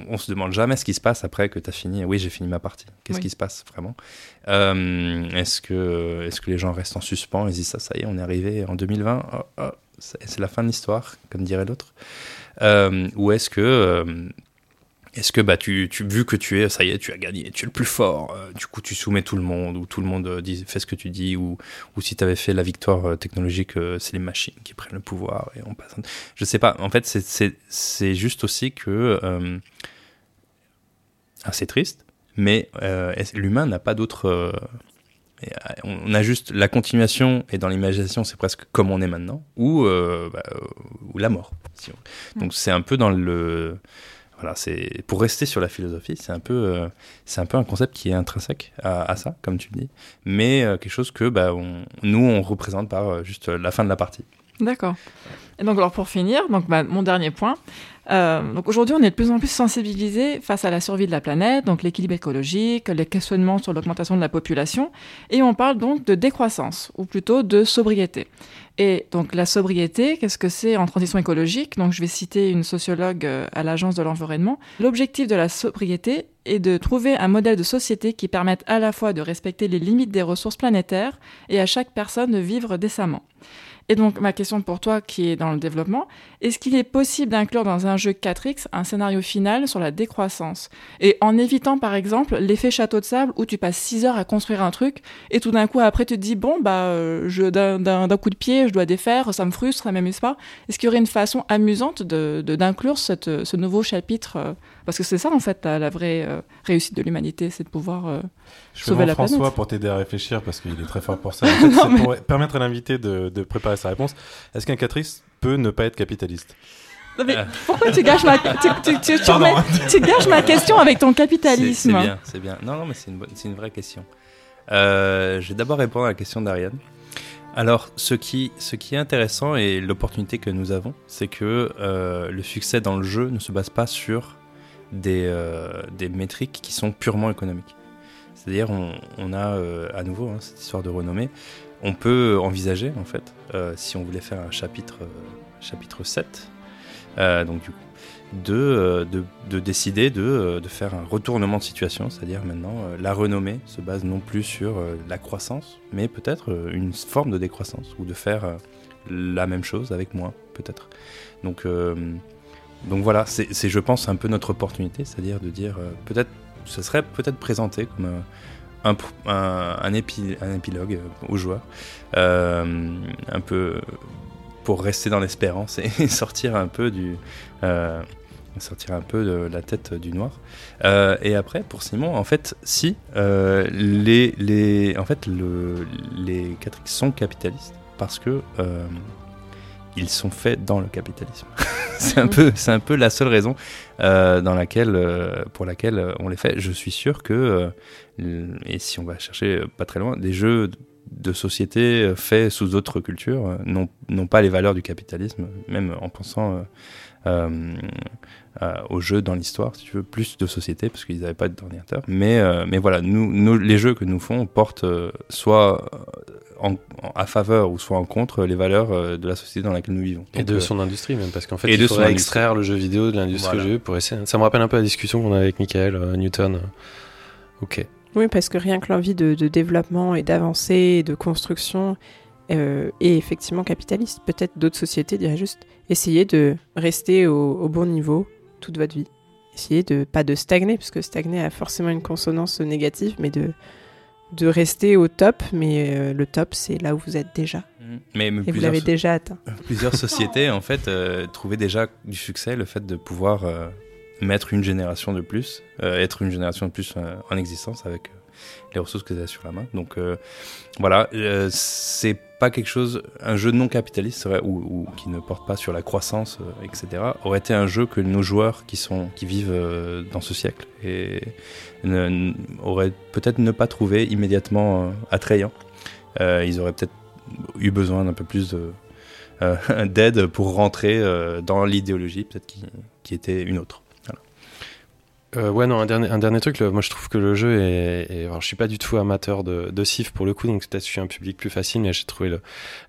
[SPEAKER 6] on se demande jamais ce qui se passe après que tu as fini. Oui, j'ai fini ma partie. Qu'est-ce
[SPEAKER 5] Oui.
[SPEAKER 6] qui se passe vraiment? Euh, Est-ce que, est que les gens restent en suspens? Ils disent ça, ça y est, on est arrivé en 2020. oh, oh, c'est c'est la fin de l'histoire, comme dirait l'autre. Euh, ou est-ce que, euh, est-ce que bah, tu, tu, vu que tu es, ça y est, tu as gagné, tu es le plus fort, euh, du coup tu soumets tout le monde, ou tout le monde euh, dit, fait ce que tu dis, ou, ou si tu avais fait la victoire euh, technologique, euh, c'est les machines qui prennent le pouvoir et on passe. Je sais pas, en fait, c'est- c'est c'est juste aussi que. euh, ah, c'est triste, mais euh, l'humain n'a pas d'autre. on a juste la continuation, et dans l'imagination, c'est presque comme on est maintenant, ou, euh, bah, ou la mort. si on- Donc c'est un peu dans le. Voilà, pour rester sur la philosophie, c'est un peu, euh, un peu un concept qui est intrinsèque à, ça, comme tu le dis, mais euh, quelque chose que bah, nous on représente par euh, juste la fin de la partie.
[SPEAKER 5] D'accord. Et donc, alors pour finir, donc bah, mon dernier point. Donc aujourd'hui, on est de plus en plus sensibilisé face à la survie de la planète, donc l'équilibre écologique, les questionnements sur l'augmentation de la population, et on parle donc de décroissance, ou plutôt de sobriété. Et donc la sobriété, qu'est-ce que c'est en transition écologique? Donc je vais citer une sociologue euh, à l'Agence de l'environnement. L'objectif de la sobriété est de trouver un modèle de société qui permette à la fois de respecter les limites des ressources planétaires et à chaque personne de vivre décemment. Et donc, ma question pour toi qui est dans le développement, est-ce qu'il est possible d'inclure dans un jeu 4X un scénario final sur la décroissance? Et en évitant, par exemple, l'effet château de sable où tu passes 6 heures à construire un truc et tout d'un coup, après, tu te dis, bon, bah, euh, je- d'un coup de pied, je dois défaire, ça me frustre, ça m'amuse pas. Est-ce qu'il y aurait une façon amusante de d'inclure ce nouveau chapitre euh, Parce que c'est ça, en fait, la, la vraie euh, réussite de l'humanité, c'est de pouvoir. euh,
[SPEAKER 4] Je
[SPEAKER 5] Sauver la
[SPEAKER 4] François
[SPEAKER 5] planète.
[SPEAKER 4] pour t'aider à réfléchir parce qu'il est très fort pour ça. En fait,
[SPEAKER 5] Non,
[SPEAKER 4] c'est pour permettre à l'invité de, de préparer sa réponse. Est-ce qu'un catrice peut ne pas être capitaliste?
[SPEAKER 5] Non, mais
[SPEAKER 6] Euh.
[SPEAKER 5] pourquoi tu gâches ma, tu, tu- tu- tu
[SPEAKER 4] Pardon.
[SPEAKER 5] remets- tu gâches ma question avec ton
[SPEAKER 6] C'est c'est
[SPEAKER 5] capitalisme
[SPEAKER 6] bien, c'est bien. Non, non, mais c'est une, bonne- c'est une vraie question. Euh, je vais d'abord répondre à la question d'Ariane. Alors, ce qui, ce qui est intéressant et l'opportunité que nous avons, c'est que euh, le succès dans le jeu ne se base pas sur des, euh, des métriques qui sont purement économiques. C'est-à-dire, on, a euh, à nouveau hein, cette histoire de renommée. On peut envisager, en fait, euh, si on voulait faire un chapitre, chapitre 7, euh, donc du coup, de, de, de décider de, de faire un retournement de situation, c'est-à-dire maintenant la renommée se base non plus sur la croissance, mais peut-être une forme de décroissance, ou de faire la même chose avec moins, peut-être. Donc, donc voilà, c'est je pense un peu notre opportunité, c'est-à-dire de dire euh, peut-être, ce serait peut-être présenté comme euh, un, épilogue euh, aux joueurs, un peu pour rester dans l'espérance et sortir un peu du, sortir un peu de la tête du noir. Et après, pour Simon, en fait, si les, les, en fait, le, les 4X sont capitalistes parce que ils sont faits dans le capitalisme. c'est un peu, c'est un peu la seule raison euh, dans laquelle, euh, pour laquelle euh, on les fait. Je suis sûr que, et si on va chercher pas très loin, des jeux de société faits sous d'autres cultures n'ont pas les valeurs du capitalisme, même en pensant aux jeux dans l'histoire, si tu veux, plus de société, parce qu'ils n'avaient pas d'ordinateur. Mais, mais voilà, nous, les jeux que nous font portent soit en, en- à faveur ou soit en contre les valeurs euh, de la société dans laquelle nous vivons.
[SPEAKER 2] Et de
[SPEAKER 6] euh,
[SPEAKER 2] son industrie même, parce qu'en fait,
[SPEAKER 6] et
[SPEAKER 2] il
[SPEAKER 6] de son
[SPEAKER 2] faudrait
[SPEAKER 6] industrie.
[SPEAKER 2] extraire le jeu vidéo de l'industrie
[SPEAKER 6] Voilà.
[SPEAKER 2] du jeu pour essayer. Ça me rappelle un peu la discussion qu'on a avec Michael euh, Newton. Ok.
[SPEAKER 1] Oui, parce que rien que l'envie de, de développement et d'avancée et de construction euh, est effectivement capitaliste. Peut-être d'autres sociétés diraient juste essayez de rester au, au bon niveau toute votre vie. Essayez de pas de stagner, parce que stagner a forcément une consonance négative, mais de, de rester au top. Mais euh, le top, c'est là où vous êtes déjà.
[SPEAKER 6] mais, mais
[SPEAKER 1] Et vous
[SPEAKER 6] plusieurs,
[SPEAKER 1] l'avez déjà atteint.
[SPEAKER 6] plusieurs sociétés en fait euh, trouvaient déjà du succès le fait de pouvoir euh, mettre une génération de plus, euh, être une génération de plus euh, en existence avec euh, les ressources que vous avez sur la main. Donc euh, voilà, euh, c'est pas quelque chose, un jeu non capitaliste serait, ou, qui ne porte pas sur la croissance, euh, etc. aurait été un jeu que nos joueurs qui sont qui vivent dans ce siècle et ne- auraient peut-être ne pas trouvé immédiatement attrayant. Ils auraient peut-être eu besoin d'un peu plus de d'aide pour rentrer dans l'idéologie peut-être qui était une autre.
[SPEAKER 2] Euh, ouais, non, un dernier, un dernier truc. le- moi, je trouve que le jeu est. est- alors, je suis pas du tout amateur de, de Civ pour le coup, donc peut-être je suis un public plus facile, mais j'ai trouvé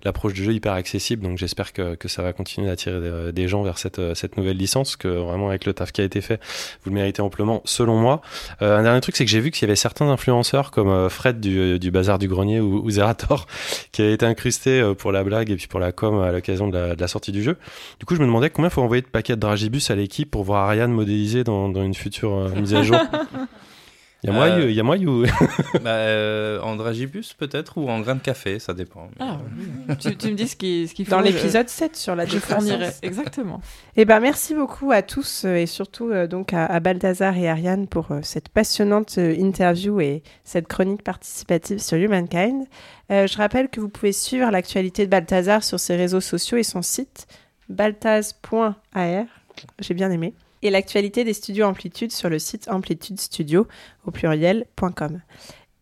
[SPEAKER 2] l'approche du jeu hyper accessible, donc j'espère que, que ça va continuer d'attirer des, des gens vers cette, cette nouvelle licence, que vraiment, avec le taf qui a été fait, vous le méritez amplement, selon moi. Euh, un dernier truc, c'est que j'ai vu qu'il y avait certains influenceurs, comme euh, Fred du, du Bazar du Grenier ou, ou Zerator, qui avaient été incrustés euh, pour la blague et puis pour la com à l'occasion de de la sortie du jeu. Du coup, je me demandais combien faut envoyer de paquets de Dragibus à l'équipe pour voir Ariane modélisée dans, dans une future euh, mise à jour. Il y a moi,
[SPEAKER 6] Euh,
[SPEAKER 2] a moi ou
[SPEAKER 6] bah, euh, en dragibus peut-être ou en grain de café, ça dépend.
[SPEAKER 5] Ah, tu, tu me dis ce qu'il ce qu'il faut.
[SPEAKER 1] Dans
[SPEAKER 5] je-
[SPEAKER 1] l'épisode 7 sur la
[SPEAKER 5] Je fournirai. Exactement.
[SPEAKER 1] Eh ben, merci beaucoup à tous euh, et surtout euh, donc à, à Balthazar et Ariane pour euh, cette passionnante euh, interview et cette chronique participative sur Humankind. Euh, je rappelle que vous pouvez suivre l'actualité de Balthazar sur ses réseaux sociaux et son site baltaz.ar. J'ai bien aimé. Et l'actualité des studios Amplitude sur le site amplitudestudio au pluriel.com.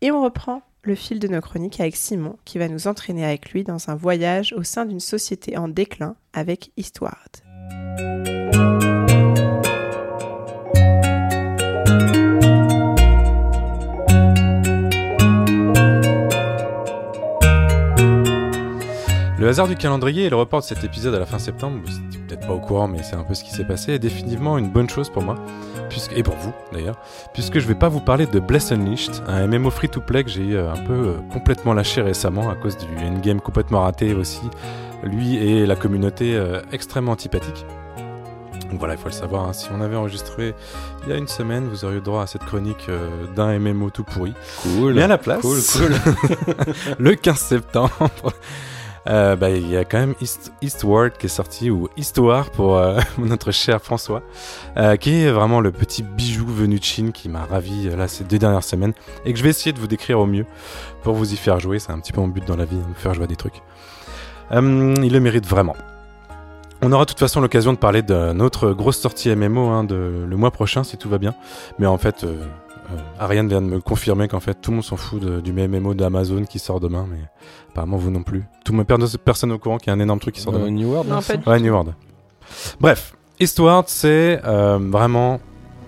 [SPEAKER 1] Et on reprend le fil de nos chroniques avec Simon qui va nous entraîner avec lui dans un voyage au sein d'une société en déclin avec Histoire.
[SPEAKER 4] Le hasard du calendrier et le report de cet épisode à la fin septembre, peut-être pas au courant, mais c'est un peu ce qui s'est passé, est définitivement une bonne chose pour moi, puisque, et pour vous d'ailleurs, puisque je vais pas vous parler de Bless Unleashed, un MMO free-to-play que j'ai euh, un peu euh, complètement lâché récemment à cause du endgame complètement raté aussi, lui et la communauté euh, extrêmement antipathique. Donc voilà, il faut le savoir, hein, si on avait enregistré il y a une semaine, vous auriez droit à cette chronique euh, d'un MMO tout pourri.
[SPEAKER 2] cool
[SPEAKER 4] Mais à la place,
[SPEAKER 2] Cool, cool.
[SPEAKER 4] le 15 septembre, euh, bah, il y a quand même East, Eastward qui est sorti, ou Histoire pour euh, notre cher François, euh, qui est vraiment le petit bijou venu de Chine qui m'a ravi euh, là ces deux dernières semaines, et que je vais essayer de vous décrire au mieux pour vous y faire jouer. C'est un petit peu mon but dans la vie, vous faire jouer à des trucs. Euh, il le mérite vraiment. On aura de toute façon l'occasion de parler de notre grosse sortie MMO hein, de, le mois prochain si tout va bien. Mais en fait, euh, Ariane vient de me confirmer qu'en fait tout le monde s'en fout du MMO d'Amazon qui sort demain, mais apparemment vous non plus. Tout le monde per- personne au courant qu'il y a un énorme truc qui sort
[SPEAKER 2] Euh,
[SPEAKER 4] demain.
[SPEAKER 2] New World
[SPEAKER 1] Non, pas
[SPEAKER 4] Ouais, New World. Bref, Eastward, c'est euh, vraiment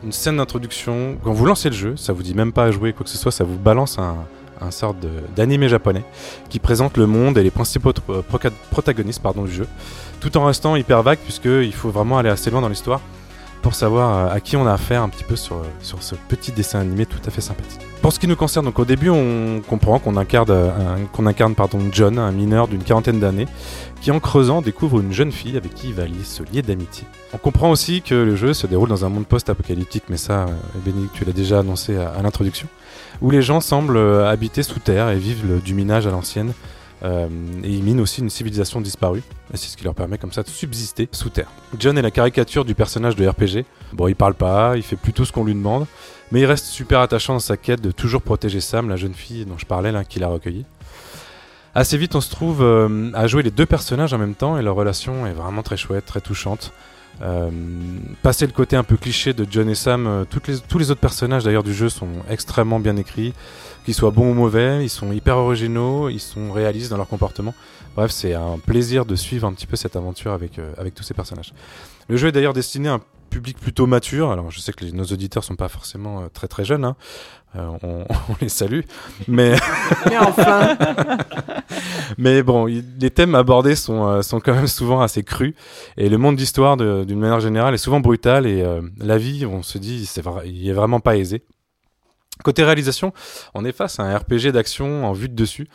[SPEAKER 4] une scène d'introduction. Quand vous lancez le jeu, ça vous dit même pas à jouer quoi que ce soit, ça vous balance un, un sorte de- d'animé japonais qui présente le monde et les principaux proca- protagonistes pardon, du jeu, tout en restant hyper vague puisqu'il faut vraiment aller assez loin dans l'histoire pour savoir euh, à qui on a affaire un petit peu sur, ce petit dessin animé tout à fait sympathique. Pour ce qui nous concerne, donc au début, on comprend qu'on incarne, euh, John, un mineur d'une quarantaine d'années, qui en creusant découvre une jeune fille avec qui il va se lier d'amitié. On comprend aussi que le jeu se déroule dans un monde post-apocalyptique, mais ça, euh, Bénédicte, tu l'as déjà annoncé à, l'introduction, où les gens semblent habiter sous terre et vivent du minage à l'ancienne, Euh, et ils minent aussi une civilisation disparue. Et c'est ce qui leur permet comme ça de subsister sous terre. John est la caricature du personnage de RPG. Bon, il parle pas, il fait plutôt ce qu'on lui demande. Mais il reste super attachant dans sa quête de toujours protéger Sam, la jeune fille dont je parlais là, qui l'a recueilli. Assez vite, on se trouve euh, à jouer les deux personnages en même temps et leur relation est vraiment très chouette, très touchante. Euh, passer le côté un peu cliché de John et Sam, euh, tous les autres personnages d'ailleurs du jeu sont extrêmement bien écrits, qu'ils soient bons ou mauvais, ils sont hyper originaux, ils sont réalistes dans leur comportement. Bref, c'est un plaisir de suivre un petit peu cette aventure avec, euh, avec tous ces personnages. Le jeu est d'ailleurs destiné à un public plutôt mature, alors je sais que nos auditeurs sont pas forcément très très jeunes, hein. Euh, on, on les salue, mais
[SPEAKER 1] Mais enfin,
[SPEAKER 4] mais bon, il- les thèmes abordés sont, euh, sont quand même souvent assez crus. Et le monde d'histoire, d'une manière générale, est souvent brutal. Et euh, la vie, on se dit, il est vraiment pas aisé. Côté réalisation, on est face à un RPG d'action en vue de dessus,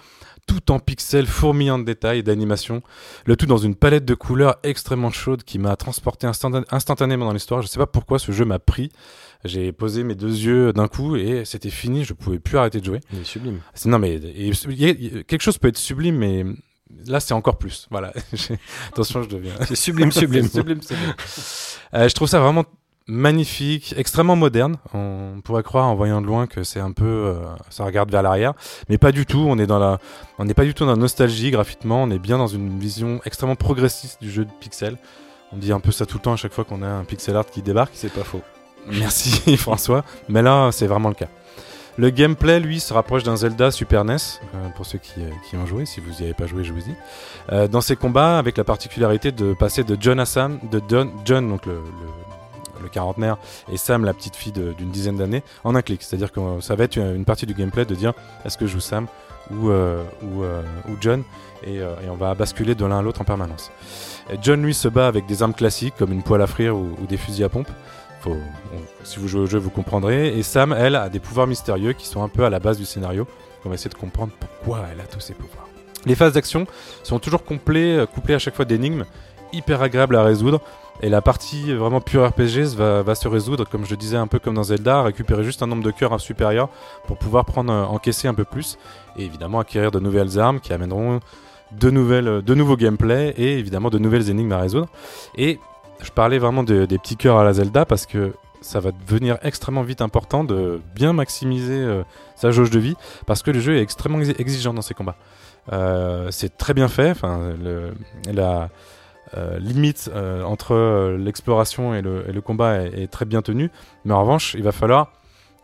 [SPEAKER 4] tout en pixels fourmillant de détails et d'animation, le tout dans une palette de couleurs extrêmement chaude qui m'a transporté instant- instantanément dans l'histoire. Je sais pas pourquoi ce jeu m'a pris. J'ai posé mes deux yeux d'un coup et c'était fini, je pouvais plus arrêter de jouer.
[SPEAKER 2] Il est sublime.
[SPEAKER 4] Non, mais et- quelque chose peut être sublime, mais là, c'est encore plus. Voilà. Attention, je deviens.
[SPEAKER 2] C'est sublime, sublime.
[SPEAKER 4] Sublime, sublime. Euh, je trouve ça vraiment magnifique, extrêmement moderne. On pourrait croire en voyant de loin que c'est un peu, euh, ça regarde vers l'arrière, mais pas du tout. On est dans la, on n'est pas du tout dans la nostalgie graphiquement. On est bien dans une vision extrêmement progressiste du jeu de pixel. On dit un peu ça tout le temps à chaque fois qu'on a un pixel art qui débarque.
[SPEAKER 2] C'est pas faux.
[SPEAKER 4] Merci François. Mais là, c'est vraiment le cas. Le gameplay, lui, se rapproche d'un Zelda Super NES, euh, pour ceux qui, euh, qui ont joué. Si vous n'y avez pas joué, je vous dis. Euh, dans ces combats, avec la particularité de passer de John à Sam, de John, John donc le, quarantenaire, et Sam, la petite fille d'une dizaine d'années, en un clic. C'est-à-dire que ça va être une, partie du gameplay de dire est-ce que je joue Sam ou, John, et, on va basculer de l'un à l'autre en permanence. John, lui, se bat avec des armes classiques comme une poêle à frire ou des fusils à pompe. Si vous jouez au jeu, vous comprendrez. Et Sam, elle, a des pouvoirs mystérieux qui sont un peu à la base du scénario. On va essayer de comprendre pourquoi elle a tous ces pouvoirs. Les phases d'action sont toujours complets, euh, couplées à chaque fois d'énigmes, hyper agréables à résoudre. Et la partie vraiment pure RPG va, se résoudre, comme je disais, un peu comme dans Zelda, récupérer juste un nombre de cœurs supérieur pour pouvoir prendre, euh, encaisser un peu plus. Et évidemment acquérir de nouvelles armes qui amèneront de, nouvelles, de nouveaux gameplays et évidemment de nouvelles énigmes à résoudre. Et je parlais vraiment de- des petits cœurs à la Zelda parce que ça va devenir extrêmement vite important de bien maximiser euh, sa jauge de vie parce que le jeu est extrêmement exi- exigeant dans ses combats. Euh, c'est très bien fait. Enfin, la euh, limite entre l'exploration et le, combat est très bien tenue. Mais en revanche, il va falloir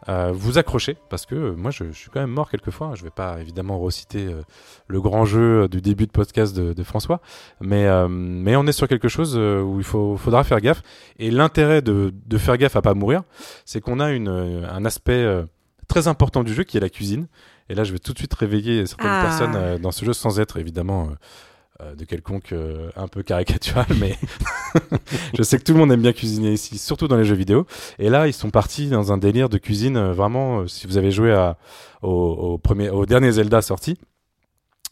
[SPEAKER 4] euh, vous accrocher parce que euh, moi, je, je suis quand même mort quelques fois. Je vais pas évidemment reciter euh, le grand jeu du début de podcast de, de François, mais euh, mais on est sur quelque chose où il faut faudra faire gaffe. Et l'intérêt de, de faire gaffe à pas mourir, c'est qu'on a une, un aspect très important du jeu qui est la cuisine. Et là, je vais tout de suite réveiller certaines
[SPEAKER 1] Ah.
[SPEAKER 4] personnes dans ce jeu sans être évidemment de quelconque euh, un peu caricatural, mais je sais que tout le monde aime bien cuisiner ici, surtout dans les jeux vidéo. Et là, ils sont partis dans un délire de cuisine euh, vraiment. euh, si vous avez joué à, au, au premier, au dernier Zelda sorti.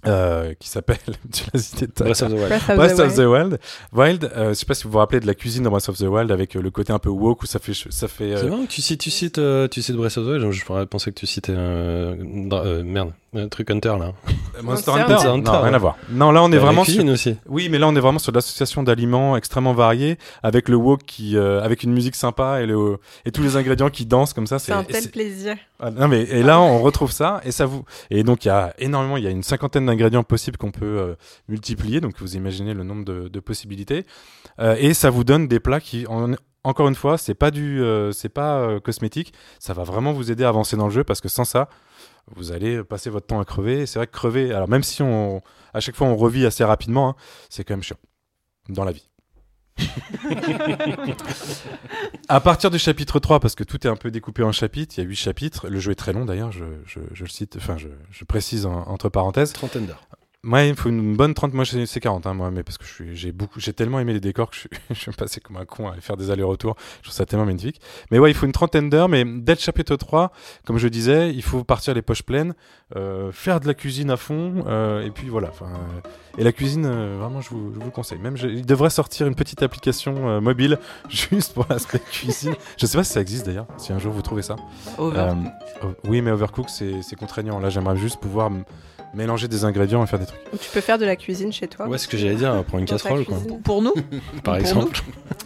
[SPEAKER 4] euh, qui s'appelle, tu l'as cité tout à
[SPEAKER 2] Breath of the Wild.
[SPEAKER 1] Breath of
[SPEAKER 4] Breath
[SPEAKER 1] the
[SPEAKER 4] of
[SPEAKER 1] Wild.
[SPEAKER 4] the Wild. Wild, euh, je sais pas si vous vous rappelez de la cuisine dans Breath of the Wild avec euh, le côté un peu woke où ça fait, ça fait. euh,
[SPEAKER 2] C'est marrant que tu cites, tu cites, euh, tu cites Breath of the Wild. Je pourrais penser que tu citais euh, euh, merde, un truc Hunter là.
[SPEAKER 4] Monster
[SPEAKER 1] Monster
[SPEAKER 4] Hunter.
[SPEAKER 2] Hunter.
[SPEAKER 4] Non, rien à voir. Non, là on est
[SPEAKER 2] Euh,
[SPEAKER 4] vraiment sur...
[SPEAKER 2] aussi.
[SPEAKER 4] Oui, mais là on est vraiment sur de l'association d'aliments extrêmement variés avec le wok qui, euh, avec une musique sympa et le et tous les ingrédients qui dansent comme ça.
[SPEAKER 1] C'est un tel plaisir.
[SPEAKER 4] Ah, non mais et là on retrouve ça et ça vous et donc il y a énormément, il y a une cinquantaine d'ingrédients possibles qu'on peut euh, multiplier. Donc vous imaginez le nombre de, de possibilités Euh, et ça vous donne des plats qui en- encore une fois, c'est pas du, euh, c'est pas euh, cosmétique. Ça va vraiment vous aider à avancer dans le jeu parce que sans ça, vous allez passer votre temps à crever. Et C'est vrai que crever, alors même si on, à chaque fois on revit assez rapidement, hein, c'est quand même chiant dans la vie. à partir du chapitre 3, parce que tout est un peu découpé en chapitres, il y a 8 chapitres. Le jeu est très long d'ailleurs, je, je, je le cite, enfin je, je précise en- entre parenthèses.
[SPEAKER 2] Trentaine d'heures.
[SPEAKER 4] Ouais, il faut une bonne 30, moi c'est c'est 40, hein, moi, mais parce que j'ai beaucoup, j'ai tellement aimé les décors que je suis, je suis passé comme un con à faire des allers-retours. Je trouve ça tellement magnifique. Mais ouais, il faut une trentaine d'heures, mais dès le chapitre 3, comme je disais, il faut partir les poches pleines, euh, faire de la cuisine à fond, euh, et puis voilà. euh, et la cuisine, euh, vraiment, je vous, je vous le conseille. Même, je- il devrait sortir une petite application mobile juste pour l'aspect cuisine. Je sais pas si ça existe d'ailleurs, si un jour vous trouvez ça.
[SPEAKER 5] Over.
[SPEAKER 4] Oh, oui, mais Overcook, c'est contraignant. Là, j'aimerais juste pouvoir mélanger des ingrédients et faire des trucs.
[SPEAKER 1] Tu peux faire de la cuisine chez toi.
[SPEAKER 2] Ouais, ce que j'allais dire, pour une casserole, quoi.
[SPEAKER 1] cuisine.
[SPEAKER 5] Pour nous
[SPEAKER 2] Par
[SPEAKER 5] Pour
[SPEAKER 2] exemple.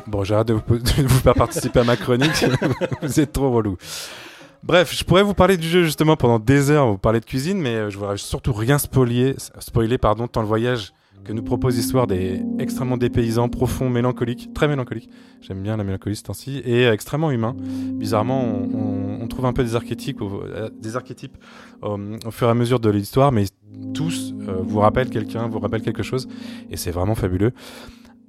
[SPEAKER 4] Bon, j'arrête de vous, de vous faire participer à ma chronique. vous êtes trop relou. Bref, je pourrais vous parler du jeu justement pendant des heures, vous parler de cuisine, mais euh, je voudrais surtout rien spoiler, spoiler pardon, tant le voyage que nous propose l'histoire des extrêmement dépaysants, profonds, mélancoliques, très mélancoliques. J'aime bien la mélancolie ce temps-ci et euh, extrêmement humain. Bizarrement, on, trouve un peu des archétypes, au, euh, euh, au fur et à mesure de l'histoire, mais tous vous rappellent quelqu'un, vous rappellent quelque chose, et c'est vraiment fabuleux.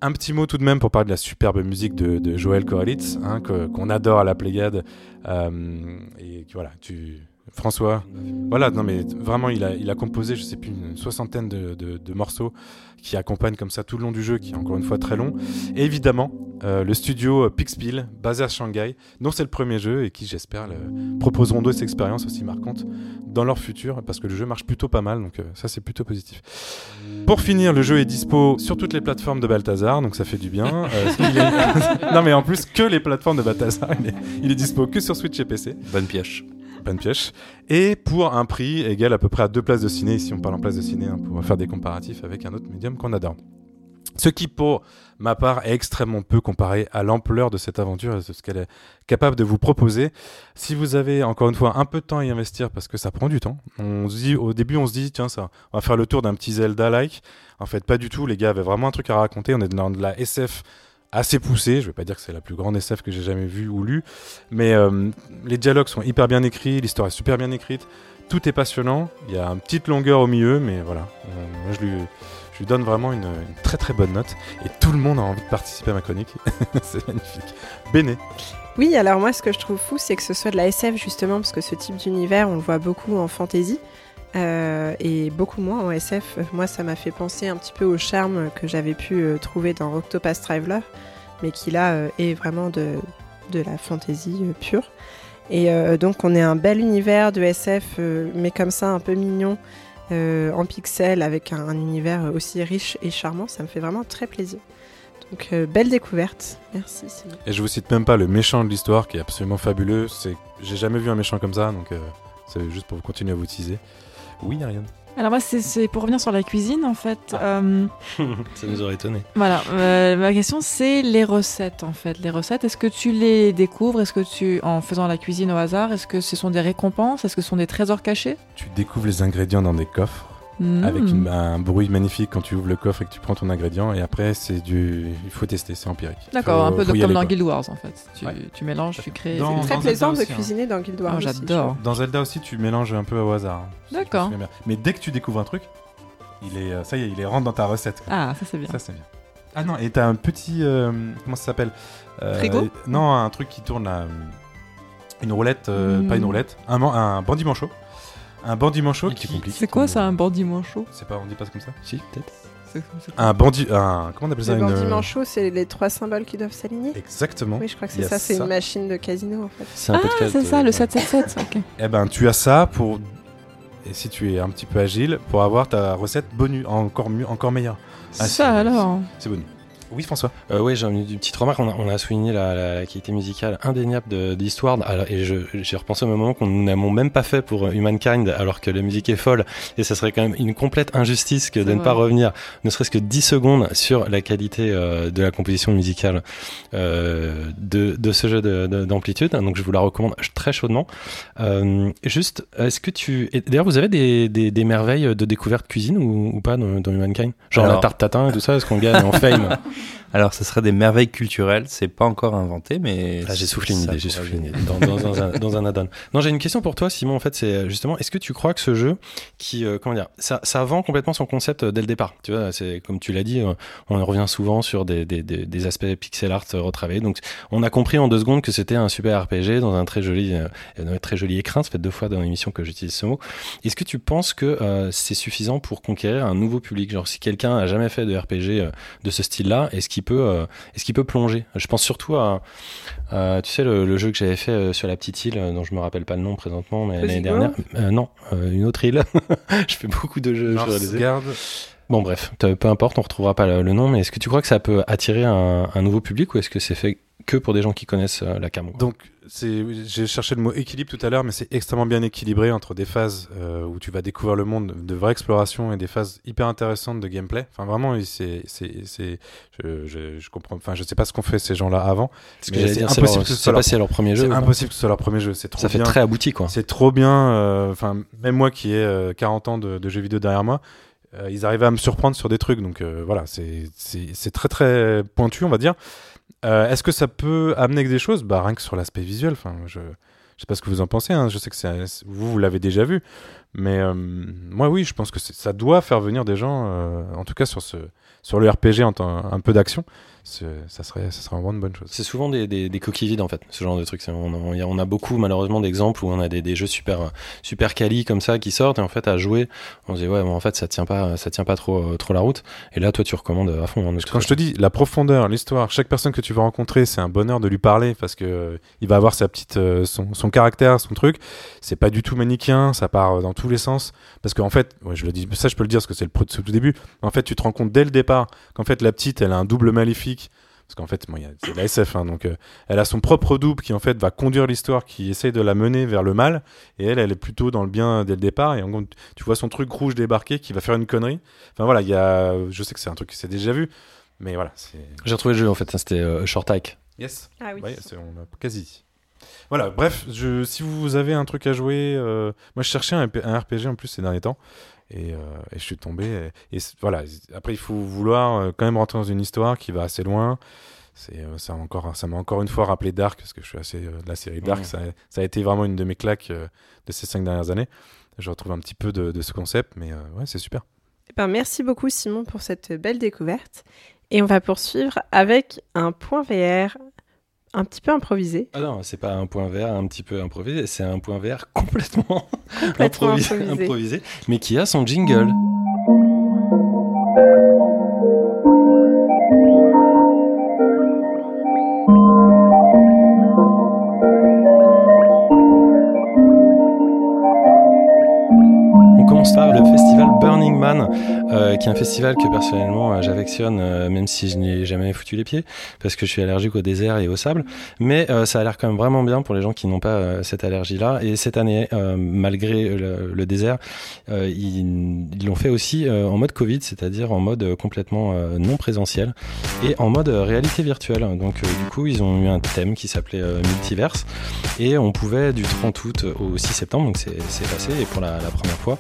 [SPEAKER 4] Un petit mot tout de même pour parler de la superbe musique de, Joël Koralitz, hein, qu'on adore à la Pléiade. Et voilà, tu, François, voilà, non mais vraiment, il a, composé, je sais plus, une soixantaine de, morceaux qui accompagnent comme ça tout le long du jeu, qui est encore une fois très long. Et évidemment, euh, le studio Pixpil, basé à Shanghai, dont c'est le premier jeu et qui, j'espère, proposeront d'autres expériences aussi marquantes dans leur futur, parce que le jeu marche plutôt pas mal, donc euh, ça c'est plutôt positif. Pour finir, le jeu est dispo sur toutes les plateformes de Balthazar, donc ça fait du bien. Euh, non mais en plus que les plateformes de Balthazar, il est, il est dispo que sur Switch et PC.
[SPEAKER 6] Bonne pioche.
[SPEAKER 4] Bonne pioche. Et pour un prix égal à peu près à deux places de ciné, ici on parle en place de ciné, hein, pour faire des comparatifs avec un autre médium qu'on adore. Ce qui, pour ma part, est extrêmement peu comparé à l'ampleur de cette aventure et de ce qu'elle est capable de vous proposer. Si vous avez, encore une fois, un peu de temps à y investir, parce que ça prend du temps, on dit, au début, on se dit, tiens, ça, on va faire le tour d'un petit Zelda-like. En fait, pas du tout. Les gars avaient vraiment un truc à raconter. On est dans de la SF assez poussée. Je vais pas dire que c'est la plus grande SF que j'ai jamais vue ou lue, mais euh, les dialogues sont hyper bien écrits, l'histoire est super bien écrite. Tout est passionnant. Il y a une petite longueur au milieu, mais voilà. Euh, moi, je lui, je lui donne vraiment une, une très très bonne note. Et tout le monde a envie de participer à ma chronique. c'est magnifique. Béné.
[SPEAKER 1] Oui, alors moi, ce que je trouve fou, c'est que ce soit de la SF justement, parce que ce type d'univers, on le voit beaucoup en fantasy. Euh, et beaucoup moins en SF. Moi, ça m'a fait penser un petit peu au charme que j'avais pu euh, trouver dans Octopus Traveler, mais qui là euh, est vraiment de, de la fantasy euh, pure. Et donc, on est un bel univers de SF, mais comme ça, un peu mignon, en pixels, avec un, un univers aussi riche et charmant. Ça me fait vraiment très plaisir. Donc, belle découverte. Merci.
[SPEAKER 4] Et je vous cite même pas le méchant de l'histoire qui est absolument fabuleux. C'est, j'ai jamais vu un méchant comme ça, donc c'est juste pour continuer à vous teaser. Oui, Ariane.
[SPEAKER 5] Alors moi, c'est- pour revenir sur la cuisine, en fait. Euh,
[SPEAKER 2] Ça nous aurait étonné.
[SPEAKER 5] Voilà, euh, ma question c'est les recettes en fait. Les recettes, est-ce que tu les découvres? Est-ce que tu, en faisant la cuisine au hasard, est-ce que ce sont des récompenses? Est-ce que ce sont des trésors cachés?
[SPEAKER 4] Tu découvres les ingrédients dans des coffres.
[SPEAKER 5] Hmm.
[SPEAKER 4] avec une- un bruit magnifique quand tu ouvres le coffre et que tu prends ton ingrédient et après c'est du il faut tester c'est empirique
[SPEAKER 5] D'accord, un peu comme
[SPEAKER 4] aller,
[SPEAKER 5] dans
[SPEAKER 4] quoi.
[SPEAKER 5] Guild Wars en fait. Tu,
[SPEAKER 4] Ouais.
[SPEAKER 5] tu mélanges, tu crées.
[SPEAKER 1] C'est très plaisant de
[SPEAKER 8] hein.
[SPEAKER 1] cuisiner dans Guild Wars. Aussi,
[SPEAKER 5] J'adore.
[SPEAKER 4] dans Zelda aussi tu mélanges un peu au hasard hein,
[SPEAKER 5] D'accord.
[SPEAKER 4] mais dès que tu découvres un truc il est euh, ça y est il est rentre dans ta recette quoi.
[SPEAKER 5] Ah, ça c'est bien.
[SPEAKER 4] ça c'est bien ah non et t'as un petit euh, comment ça s'appelle Euh,
[SPEAKER 5] Frigo
[SPEAKER 4] non un truc qui tourne là, une roulette euh,
[SPEAKER 5] Hmm.
[SPEAKER 4] pas une roulette un, un bandit manchot un bandit manchot qui.
[SPEAKER 5] C'est quoi ça, un bandit manchot?
[SPEAKER 4] C'est pas on dit pas ça comme ça?
[SPEAKER 2] Si, peut-être.
[SPEAKER 4] Un bandit un comment on appelle ça
[SPEAKER 1] Le
[SPEAKER 4] une
[SPEAKER 1] bandit manchot, c'est les trois symboles qui doivent s'aligner?
[SPEAKER 4] Exactement
[SPEAKER 1] Oui, je crois que c'est ça, c'est une machine de casino en fait.
[SPEAKER 2] C'est un peu de
[SPEAKER 5] Ah, c'est ça,
[SPEAKER 2] euh,
[SPEAKER 5] le
[SPEAKER 2] ouais.
[SPEAKER 5] 777. ok.
[SPEAKER 4] Eh ben, tu as ça pour. Et si tu es un petit peu agile, pour avoir ta recette bonus, encore mieux, encore meilleure. Ah, c'est-
[SPEAKER 5] ça alors.
[SPEAKER 4] C'est bonus. Oui, François.
[SPEAKER 2] Euh, oui, j'ai une, une petite remarque. On a, on a souligné la, la- la qualité musicale indéniable de, de l'histoire. Alors, Et je- j'ai repensé au moment qu'on n'avons même pas fait pour Humankind, alors que la musique est folle. Et ça serait quand même une complète injustice que de ne pas revenir, ne serait-ce que 10 secondes, sur la qualité euh, de la composition musicale euh, de, de ce jeu de- de- d'amplitude. Donc je vous la recommande très chaudement. Euh, juste, est-ce que tu... D'ailleurs, vous avez des, des, des merveilles de découverte cuisine ou, ou pas dans, dans Humankind? Genre
[SPEAKER 6] Alors-
[SPEAKER 2] la tarte tatin et tout ça, est-ce qu'on gagne en fame?
[SPEAKER 6] Alors, ce serait des merveilles culturelles. C'est pas encore inventé, mais.
[SPEAKER 2] Ah, j'ai soufflé une idée, j'ai soufflé une idée. Dans, dans, dans un, dans un add-on. Non, j'ai une question pour toi, Simon. En fait, c'est euh, justement, est-ce que tu crois que ce jeu, qui, euh, comment dire, ça, ça vend complètement son concept euh, dès le départ? Tu vois, c'est comme tu l'as dit, euh, on revient souvent sur des, des, des, des aspects pixel art retravaillés. Donc, on a compris en deux secondes que c'était un super RPG dans un très joli, euh, dans un très joli écrin. Ça fait deux fois dans l'émission que j'utilise ce mot. Est-ce que tu penses que euh, c'est suffisant pour conquérir un nouveau public? Genre, si quelqu'un a jamais fait de RPG de ce style-là, est-ce qu'il peut, euh, est-ce qu'il peut plonger Je pense surtout à, euh, tu sais, le, le jeu que j'avais fait euh, sur la petite île, euh, dont je me rappelle pas le nom présentement, mais l'année dernière. Euh, non, euh, une autre île. je fais beaucoup de jeux sur les îles.
[SPEAKER 4] Northgard.
[SPEAKER 2] Bon, bref, peu importe, on retrouvera pas le, le nom, mais est-ce que tu crois que ça peut attirer un, un nouveau public ou est-ce que c'est fait que pour des gens qui connaissent euh, la cam
[SPEAKER 4] Donc, j'ai cherché le mot équilibre tout à l'heure, mais c'est extrêmement bien équilibré entre des phases euh, où tu vas découvrir le monde de vraie exploration et des phases hyper intéressantes de gameplay. Enfin, vraiment, c'est, c'est, c'est, je, je, je comprends. Enfin, je sais pas ce qu'ont fait ces gens-là avant. C'est impossible
[SPEAKER 2] leur-
[SPEAKER 4] que ce soit leur-
[SPEAKER 2] si c'est leur premier jeu.
[SPEAKER 4] C'est impossible que ce soit leur premier jeu. C'est trop
[SPEAKER 2] Ça fait très abouti, quoi.
[SPEAKER 4] C'est trop bien. euh, Enfin, même moi qui ai euh, 40 ans de, de jeux vidéo derrière moi, euh, ils arrivaient à me surprendre sur des trucs. Donc euh, voilà, c'est c'est c'est très très pointu, on va dire. Euh, Est-ce que ça peut amener que des choses? Bah rien que sur l'aspect visuel. Je je sais pas ce que vous en pensez. hein. Je sais que vous vous l'avez déjà vu, mais euh, moi oui, je pense que ça doit faire venir des gens. euh, en tout cas sur ce sur le RPG en temps un peu d'action, ça serait ça serait vraiment une bonne chose.
[SPEAKER 2] C'est souvent des, des, des coquilles vides en fait, ce genre de truc. On a- on a beaucoup malheureusement d'exemples où on a des, des jeux super super quali comme ça qui sortent et en fait à jouer, on se dit ouais, mais en fait ça tient pas ça tient pas trop euh, trop la route. Et là toi tu recommandes à fond. hein,
[SPEAKER 4] Quand je te dis la profondeur, l'histoire, chaque personne que tu vas rencontrer, c'est un bonheur de lui parler parce que euh, il va avoir sa petite, euh, son, son caractère, son truc. C'est pas du tout manichéen, ça part euh, dans tous les sens. Parce qu'en fait, ouais, je le dis, ça je peux le dire parce que c'est le tout début. En fait, tu te rends compte dès le départ qu'en fait la petite, elle a un double maléfique. Parce qu'en fait, bon, il y a- c'est de la SF, hein, donc euh, elle a son propre double qui en fait va conduire l'histoire, qui essaye de la mener vers le mal, et elle, elle est plutôt dans le bien dès le départ. Et en gros, tu vois son truc rouge débarquer qui va faire une connerie. Enfin voilà, il y a, je sais que c'est un truc que c'est déjà vu, mais voilà, c'est.
[SPEAKER 2] J'ai retrouvé le jeu en fait, c'était euh, Short Hike.
[SPEAKER 4] Yes.
[SPEAKER 1] Ah oui.
[SPEAKER 4] Ouais, c'est- on a quasi dit. Voilà, bref, je, si vous avez un truc à jouer, euh, moi je cherchais un, un RPG en plus ces derniers temps et, euh, et je suis tombé. Et, voilà, après il faut vouloir euh, quand même rentrer dans une histoire qui va assez loin. C'est ça m'a encore, ça m'a encore une fois rappelé Dark parce que je suis assez euh, de la série Dark.
[SPEAKER 2] Mhm.
[SPEAKER 4] Ça, ça a été vraiment une de mes claques euh, de ces cinq dernières années. Je retrouve un petit peu de, de ce concept, mais euh, ouais, c'est super.
[SPEAKER 1] Eh ben, merci beaucoup Simon pour cette belle découverte. Et on va poursuivre avec un point VR un petit peu improvisé.
[SPEAKER 2] Ah non, c'est pas un point vert un petit peu improvisé, c'est un point vert complètement,
[SPEAKER 1] Complètement
[SPEAKER 2] improvisé,
[SPEAKER 1] improvisé.
[SPEAKER 2] improvisé, mais qui a son jingle. Euh, qui est un festival que personnellement euh, j'affectionne, euh, même si je n'y ai jamais foutu les pieds, parce que je suis allergique au désert et au sable. Mais ça a l'air quand même vraiment bien pour les gens qui n'ont pas cette allergie-là. Et cette année, malgré le, désert, ils l'ont fait aussi en mode Covid, c'est-à-dire en mode complètement non présentiel et en mode réalité virtuelle. Donc du coup, ils ont eu un thème qui s'appelait Multiverse et on pouvait du 30 août au 6 septembre, donc c'est passé et pour la, la première fois,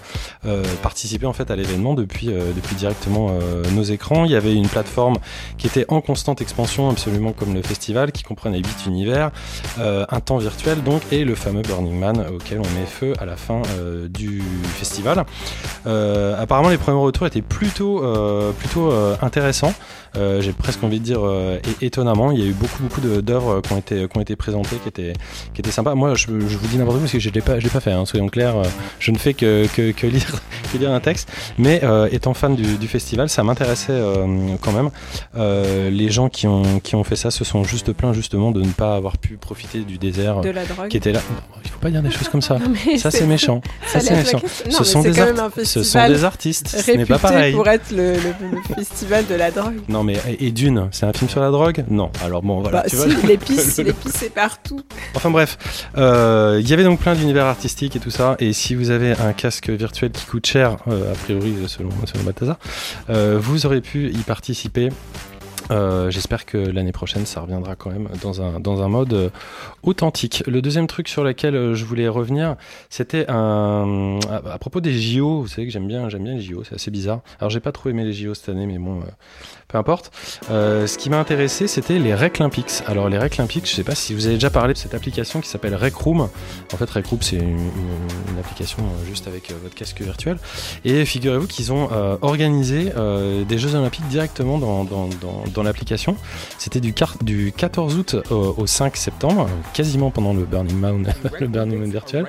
[SPEAKER 2] participer en fait à l'événement depuis euh, depuis directement euh, nos écrans. Il y avait une plateforme qui était en constante expansion, absolument comme le festival, qui comprenait 8 univers, euh, un temps virtuel donc et le fameux Burning Man auquel on met feu à la fin du festival. Apparemment, les premiers retours étaient plutôt, plutôt intéressants. Euh, J'ai presque envie de dire euh, étonnamment. Il y a eu beaucoup, beaucoup d'œuvres qui ont été, qui ont été présentées, qui étaient, qui étaient sympas. Moi, je, je vous dis n'importe quoi parce que je l'ai pas, je l'ai pas fait. Hein, soyons clairs, euh, je ne fais que, que, que lire, que lire un texte. Mais euh, étant fan du, du festival, ça m'intéressait quand même. Les gens qui ont, qui ont fait ça se sont juste plaints justement de ne pas avoir pu profiter du désert
[SPEAKER 1] De la drogue.
[SPEAKER 2] qui était là. Il faut pas dire des choses comme ça.
[SPEAKER 1] Non,
[SPEAKER 2] Ça c'est méchant. Ça c'est méchant.
[SPEAKER 1] Non,
[SPEAKER 2] Ce sont, des ce sont des artistes. Ce n'est pas pareil.
[SPEAKER 1] pour être le, le- le festival de la drogue.
[SPEAKER 2] Non mais et et Dune, c'est un film sur la drogue? Non. Alors bon voilà.
[SPEAKER 1] bah
[SPEAKER 2] tu
[SPEAKER 1] si,
[SPEAKER 2] vois.
[SPEAKER 1] l'épice, l'épice c'est partout.
[SPEAKER 2] Enfin bref, euh, il y avait donc plein d'univers artistiques et tout ça. Et si vous avez un casque virtuel qui coûte cher, euh, a priori selon, selon Balthazar, euh, vous aurez pu y participer. Euh, J'espère que l'année prochaine, ça reviendra quand même dans un, dans un mode euh, authentique. Le deuxième truc sur lequel euh, je voulais revenir, c'était un à, propos des JO. Vous savez que j'aime bien, j'aime bien les JO. C'est assez bizarre. Alors j'ai pas trop aimé les JO cette année, mais bon, peu importe. Ce qui m'a intéressé, c'était les Reclympics. Alors les Reclympics, je sais pas si vous avez déjà parlé de cette application qui s'appelle Rec Room. En fait, Rec Room, c'est une, une- une application juste avec votre casque virtuel. Et figurez-vous qu'ils ont organisé des Jeux Olympiques directement dans, dans, dans, dans l'application. C'était du, du 14 août au, au 5 septembre, quasiment pendant le Burning Man, le Burning Man virtuel.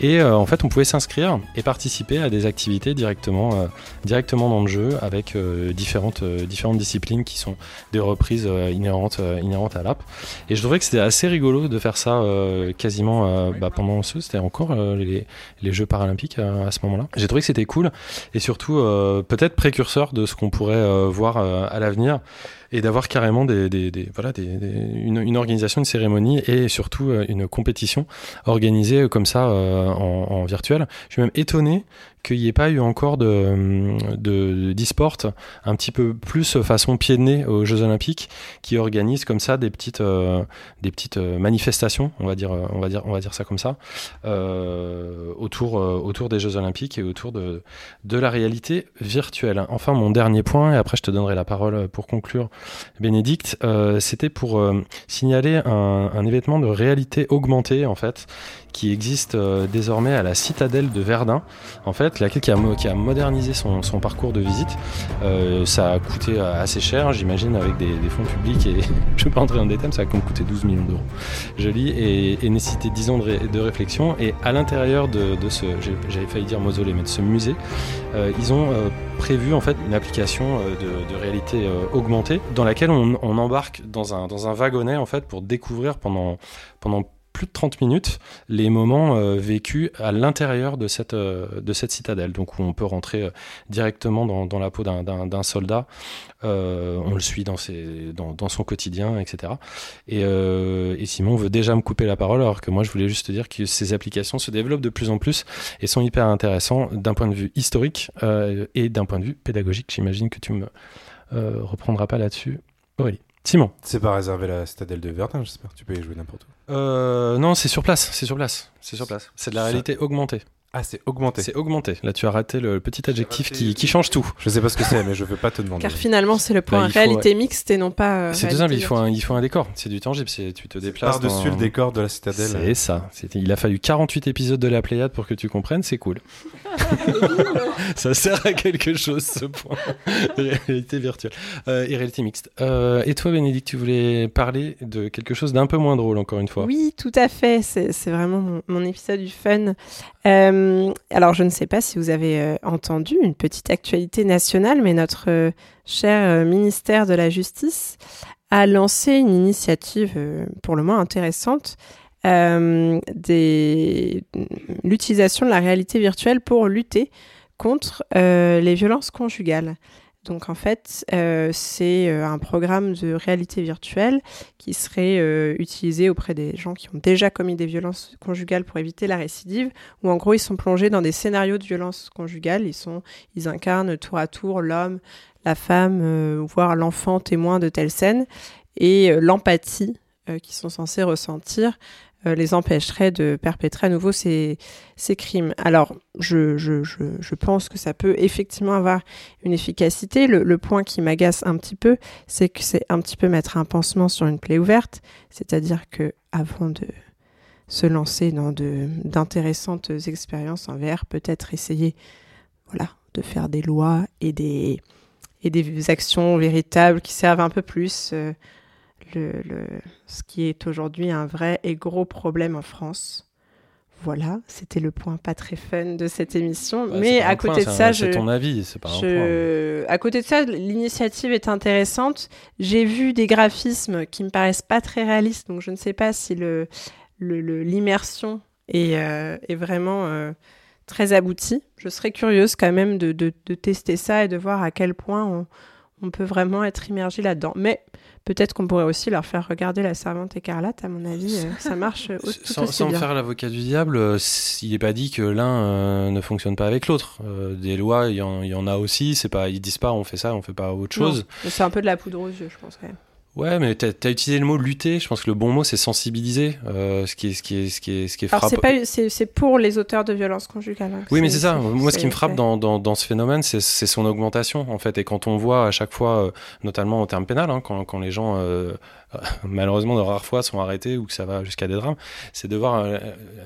[SPEAKER 2] Et euh, en fait, on pouvait s'inscrire et participer à des activités directement, euh, directement dans le jeu avec euh, différentes, différentes disciplines qui sont des reprises inhérentes, inhérentes à l'app. Et je trouvais que c'était assez rigolo de faire ça quasiment bah, pendant ce, c'était encore les, Jeux paralympiques à ce moment-là. J'ai trouvé que c'était cool et surtout peut-être précurseur de ce qu'on pourrait voir à l'avenir. Et d'avoir carrément des, des, voilà des, une organisation, une cérémonie et surtout euh, une compétition organisée euh, comme ça euh, en, en virtuel. Je suis même étonné qu'il n'y ait pas eu encore de de- d'e-sport un petit peu plus façon pied de nez aux Jeux Olympiques qui organisent comme ça des petites euh, des petites euh, manifestations, on va dire euh, on va dire on va dire ça comme ça autour autour des Jeux Olympiques et autour de de la réalité virtuelle. Enfin, mon dernier point, et après je te donnerai la parole pour conclure, Bénédicte, c'était pour signaler un événement de réalité augmentée, en fait, qui existe euh, désormais à la citadelle de Verdun, en fait, laquelle qui a, modernisé son, parcours de visite. Euh, ça a coûté euh, assez cher, j'imagine, avec des, des fonds publics, et je ne vais pas entrer dans détail, mais ça a coûté 12 millions d'euros. Joli, et, et nécessité 10 ans de, ré- de réflexion, et à l'intérieur de, de ce, j'avais failli dire mausolée, mais de ce musée, ils ont prévu en fait une application de, réalité augmentée dans laquelle on, on embarque dans un, dans un wagonnet en fait pour découvrir pendant, pendant plus de 30 minutes les moments euh, vécus à l'intérieur de cette, euh, de cette citadelle. Donc où on peut rentrer euh, directement dans, dans la peau d'un- soldat, on le suit dans, ses, dans, dans son quotidien, etc. Et, et Simon veut déjà me couper la parole alors que moi je voulais juste te dire que ces applications se développent de plus en plus et sont hyper intéressants d'un point de vue historique et d'un point de vue pédagogique. J'imagine que tu me reprendras pas là-dessus. Aurélie. Simon.
[SPEAKER 4] C'est pas réservé à la citadelle de Verdun, j'espère. Tu peux y jouer n'importe où.
[SPEAKER 2] Euh, non, c'est sur place, c'est sur place, c'est sur place. C'est de la réalité augmentée.
[SPEAKER 4] Ah, c'est augmenté.
[SPEAKER 2] C'est augmenté. Là, tu as raté le petit adjectif
[SPEAKER 4] raté-
[SPEAKER 2] qui, qui change tout.
[SPEAKER 4] Je sais pas ce que c'est, mais je veux pas te demander.
[SPEAKER 1] Car finalement, c'est le point
[SPEAKER 2] Bah, faut-
[SPEAKER 1] réalité mixte et non pas. euh,
[SPEAKER 2] C'est tout simple, il faut, un, il faut un décor. C'est du tangible, tu te déplaces.
[SPEAKER 4] Par-dessus
[SPEAKER 2] dans-
[SPEAKER 4] le décor de la citadelle.
[SPEAKER 2] C'est ça. Il a fallu 48 épisodes de la Pléiade pour que tu comprennes, c'est cool. ça sert à quelque chose, ce point. réalité virtuelle. Euh, et réalité mixte. Euh, et toi, Bénédicte, tu voulais parler de quelque chose d'un peu moins drôle, encore une fois.
[SPEAKER 1] Oui, tout à fait. C'est c'est vraiment mon, mon épisode du fun. Euh, alors, je ne sais pas si vous avez euh, entendu une petite actualité nationale, mais notre euh, cher euh, ministère de la Justice a lancé une initiative euh, pour le moins intéressante euh, l'utilisation de la réalité virtuelle pour lutter contre euh, les violences conjugales. Donc en fait, euh, c'est euh, un programme de réalité virtuelle qui serait euh, utilisé auprès des gens qui ont déjà commis des violences conjugales pour éviter la récidive, où en gros ils sont plongés dans des scénarios de violence conjugale, ils, sont, ils incarnent tour à tour l'homme, la femme, voire l'enfant témoin de telles scènes, et l'empathie qu'ils sont censés ressentir les empêcherait de perpétrer à nouveau ces, ces crimes. Alors, je, je, je, je pense que ça peut effectivement avoir une efficacité. Le, le point qui m'agace un petit peu, c'est que c'est un petit peu mettre un pansement sur une plaie ouverte, c'est-à-dire que avant de se lancer dans d'intéressantes expériences en VR, peut-être essayer voilà, de faire des lois et des et des actions véritables qui servent un peu plus euh, le, le, ce qui est aujourd'hui un vrai et gros problème en France. Voilà, c'était le point pas très fun de cette émission.
[SPEAKER 2] Bah,
[SPEAKER 1] mais à
[SPEAKER 2] point,
[SPEAKER 1] côté de ça,
[SPEAKER 2] un-
[SPEAKER 1] je,
[SPEAKER 2] c'est ton avis, c'est pas un point.
[SPEAKER 1] À côté de ça, l'initiative est intéressante. J'ai vu des graphismes qui me paraissent pas très réalistes, donc je ne sais pas si le- l'immersion est, euh, est vraiment euh, très aboutie. Je serais curieuse quand même de, de- de tester ça et de voir à quel point on, on peut vraiment être immergé là-dedans. Mais peut-être qu'on pourrait aussi leur faire regarder la servante écarlate. À mon avis, euh, ça marche tout
[SPEAKER 2] Sans,
[SPEAKER 1] aussi
[SPEAKER 2] sans
[SPEAKER 1] bien.
[SPEAKER 2] faire l'avocat du diable, euh, il n'est pas dit que l'un euh, ne fonctionne pas avec l'autre. Euh, des lois, il y, y en a aussi. C'est pas, ils disent pas on fait ça, on fait pas autre chose.
[SPEAKER 1] C'est un peu de la poudre aux yeux, je pense quand même.
[SPEAKER 2] Ouais, mais t'as as utilisé le mot lutter. Je pense que le bon mot c'est sensibiliser. euh, ce qui est, ce qui est, ce qui est, ce qui est
[SPEAKER 1] Alors
[SPEAKER 2] frappant.
[SPEAKER 1] c'est pour les auteurs de violences conjugales. hein,
[SPEAKER 2] Oui, mais c'est ça. Moi, ce qui me frappe dans, dans, dans ce phénomène, c'est son augmentation, en fait. Et quand on voit à chaque fois, euh, notamment en termes pénal, hein, quand, quand les gens, euh, malheureusement, de rares fois, sont arrêtés ou que ça va jusqu'à des drames, c'est de voir euh,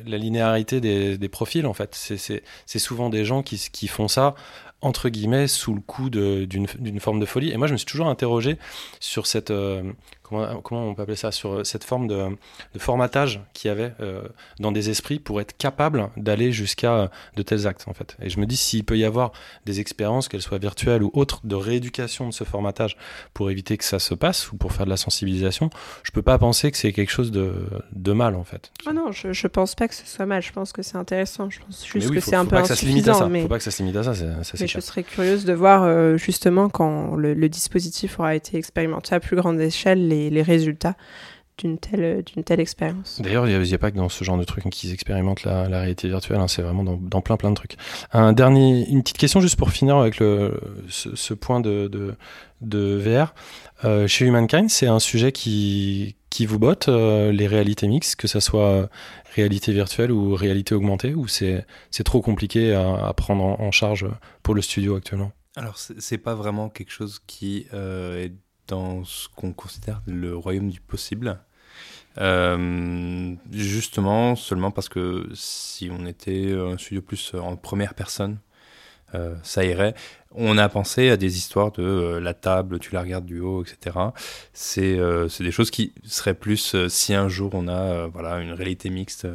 [SPEAKER 2] la linéarité des, des profils, en fait. C'est- C'est c'est souvent des gens qui, qui font ça entre guillemets sous le coup d'une forme de folie. Et moi je me suis toujours interrogé sur cette euh, comment, comment on peut appeler ça sur cette forme de, de formatage qu'il y avait euh, dans des esprits pour être capable d'aller jusqu'à euh, de tels actes en fait. Et je me dis s'il peut y avoir des expériences, qu'elles soient virtuelles ou autres, de rééducation de ce formatage pour éviter que ça se passe ou pour faire de la sensibilisation, je peux pas penser que c'est quelque chose de, de mal en fait.
[SPEAKER 1] Ah non, je, je pense pas que ce soit mal. Je pense que c'est intéressant. Je pense juste
[SPEAKER 2] oui,
[SPEAKER 1] que c'est un peu insuffisant. Mais,
[SPEAKER 2] Faut pas que ça se limite à ça, ça
[SPEAKER 1] mais je
[SPEAKER 2] clair.
[SPEAKER 1] serais curieuse de voir euh, justement quand le, le dispositif aura été expérimenté à plus grande échelle les, les résultats d'une telle, d'une telle expérience.
[SPEAKER 2] D'ailleurs, il n'y a, pas que dans ce genre de trucs qu'ils expérimentent la, la réalité virtuelle, hein, c'est vraiment dans, dans plein plein de trucs. Un dernier, une petite question juste pour finir avec le, ce, ce point de, de, de VR. Euh, chez Humankind, c'est un sujet qui, qui vous botte, euh, les réalités mixtes, que ça soit réalité virtuelle ou réalité augmentée, ou c'est c'est trop compliqué à, à prendre en, en charge pour le studio actuellement?
[SPEAKER 6] Alors, c'est c'est pas vraiment quelque chose qui euh, est dans ce qu'on considère le royaume du possible. Euh, justement, seulement parce que si on était un studio plus en première personne, euh, ça irait. On a pensé à des histoires de euh, la table, tu la regardes du haut, etc. C'est des choses qui seraient plus si un jour on a voilà une réalité mixte,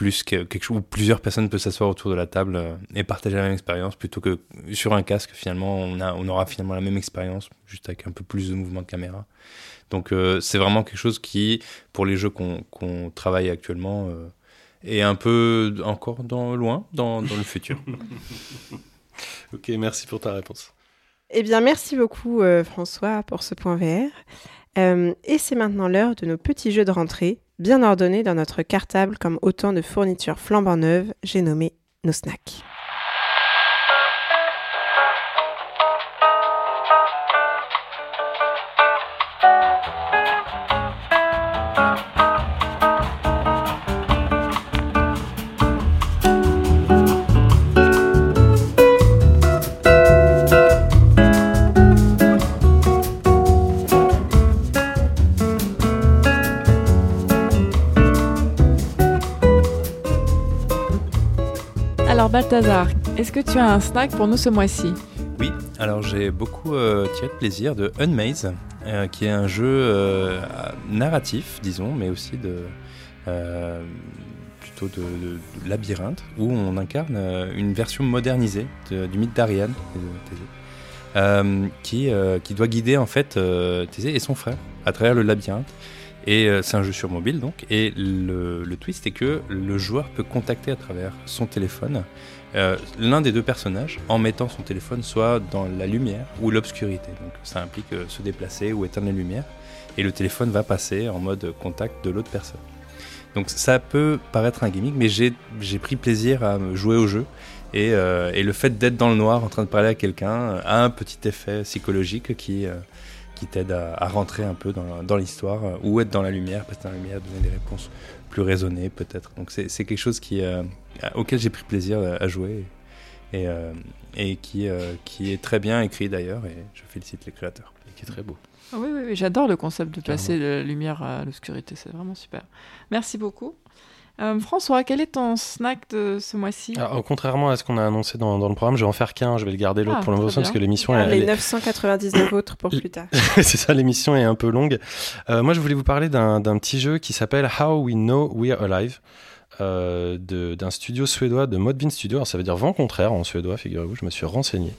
[SPEAKER 6] plus que quelque chose où plusieurs personnes peuvent s'asseoir autour de la table euh, et partager la même expérience plutôt que sur un casque. Finalement, on a on aura finalement la même expérience juste avec un peu plus de mouvement de caméra. Donc euh, c'est vraiment quelque chose qui, pour les jeux qu'on travaille actuellement, euh, est un peu encore dans loin dans, dans le futur.
[SPEAKER 2] Ok, merci pour ta réponse.
[SPEAKER 1] Eh bien, merci beaucoup euh, François pour ce point VR. Euh, et c'est maintenant l'heure de nos petits jeux de rentrée, bien ordonnés dans notre cartable comme autant de fournitures flambant neuves, j'ai nommé nos snacks.
[SPEAKER 5] Balthazar, est-ce que tu as un snack pour nous ce mois-ci?
[SPEAKER 6] Oui, alors j'ai beaucoup euh, tiré de plaisir de Unmaze, euh, qui est un jeu euh, narratif, disons, mais aussi de plutôt de, labyrinthe, où on incarne une version modernisée de- du mythe d'Ariane, qui, doit guider en fait Thésée et son frère à travers le labyrinthe. Et euh, c'est un jeu sur mobile donc. Et le, twist est que le joueur peut contacter à travers son téléphone euh, l'un des deux personnages en mettant son téléphone soit dans la lumière ou l'obscurité. Donc ça implique euh, se déplacer ou éteindre les lumières. Et le téléphone va passer en mode contact de l'autre personne. Donc ça peut paraître un gimmick, mais j'ai pris plaisir à jouer au jeu. Et, et le fait d'être dans le noir en train de parler à quelqu'un a un petit effet psychologique qui, qui t'aide à, à rentrer un peu dans, dans l'histoire euh, ou être dans la lumière, passer dans la lumière, donner des réponses plus raisonnées peut-être. Donc c'est quelque chose qui, euh, auquel j'ai pris plaisir à, à jouer et, euh, et qui, euh, qui est très bien écrit d'ailleurs et je félicite les créateurs.
[SPEAKER 2] Et qui est très beau.
[SPEAKER 5] Ah Oui, oui, oui, j'adore le concept de passer de la lumière à l'obscurité, c'est vraiment super. Merci beaucoup. Euh, François, quel est ton snack de ce mois-ci
[SPEAKER 2] Alors, contrairement à ce qu'on a annoncé dans, dans le programme, je vais en faire qu'un, je vais le garder l'autre
[SPEAKER 5] Ah,
[SPEAKER 2] pour prochain parce que l'émission elle-
[SPEAKER 1] les
[SPEAKER 2] elle est-
[SPEAKER 1] 999 autres pour plus tard.
[SPEAKER 2] c'est ça, l'émission est un peu longue. Euh, moi, je voulais vous parler d'un d'un petit jeu qui s'appelle How We Know We Are Alive. Euh, d'un studio suédois de Modvin Studio. Alors, ça veut dire vent contraire en suédois, figurez-vous, je me suis renseigné.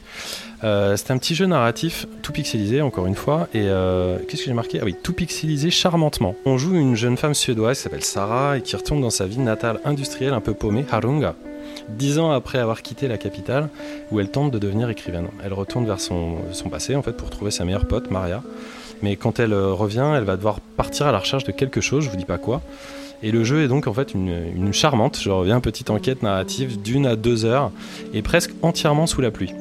[SPEAKER 2] Euh, c'est un petit jeu narratif, tout pixelisé, encore une fois. Et euh, qu'est-ce que j'ai marqué? Ah oui, tout pixelisé charmantement. On joue une jeune femme suédoise qui s'appelle Sarah et qui retourne dans sa ville natale industrielle un peu paumée, Harunga. Dix ans après avoir quitté la capitale, où elle tente de devenir écrivaine. Elle retourne vers son, passé, en fait, pour trouver sa meilleure pote, Maria. Mais quand elle revient, elle va devoir partir à la recherche de quelque chose, je vous dis pas quoi. Et le jeu est donc en fait une, charmante, je reviens, petite enquête narrative d'une à deux heures, et presque entièrement sous la pluie.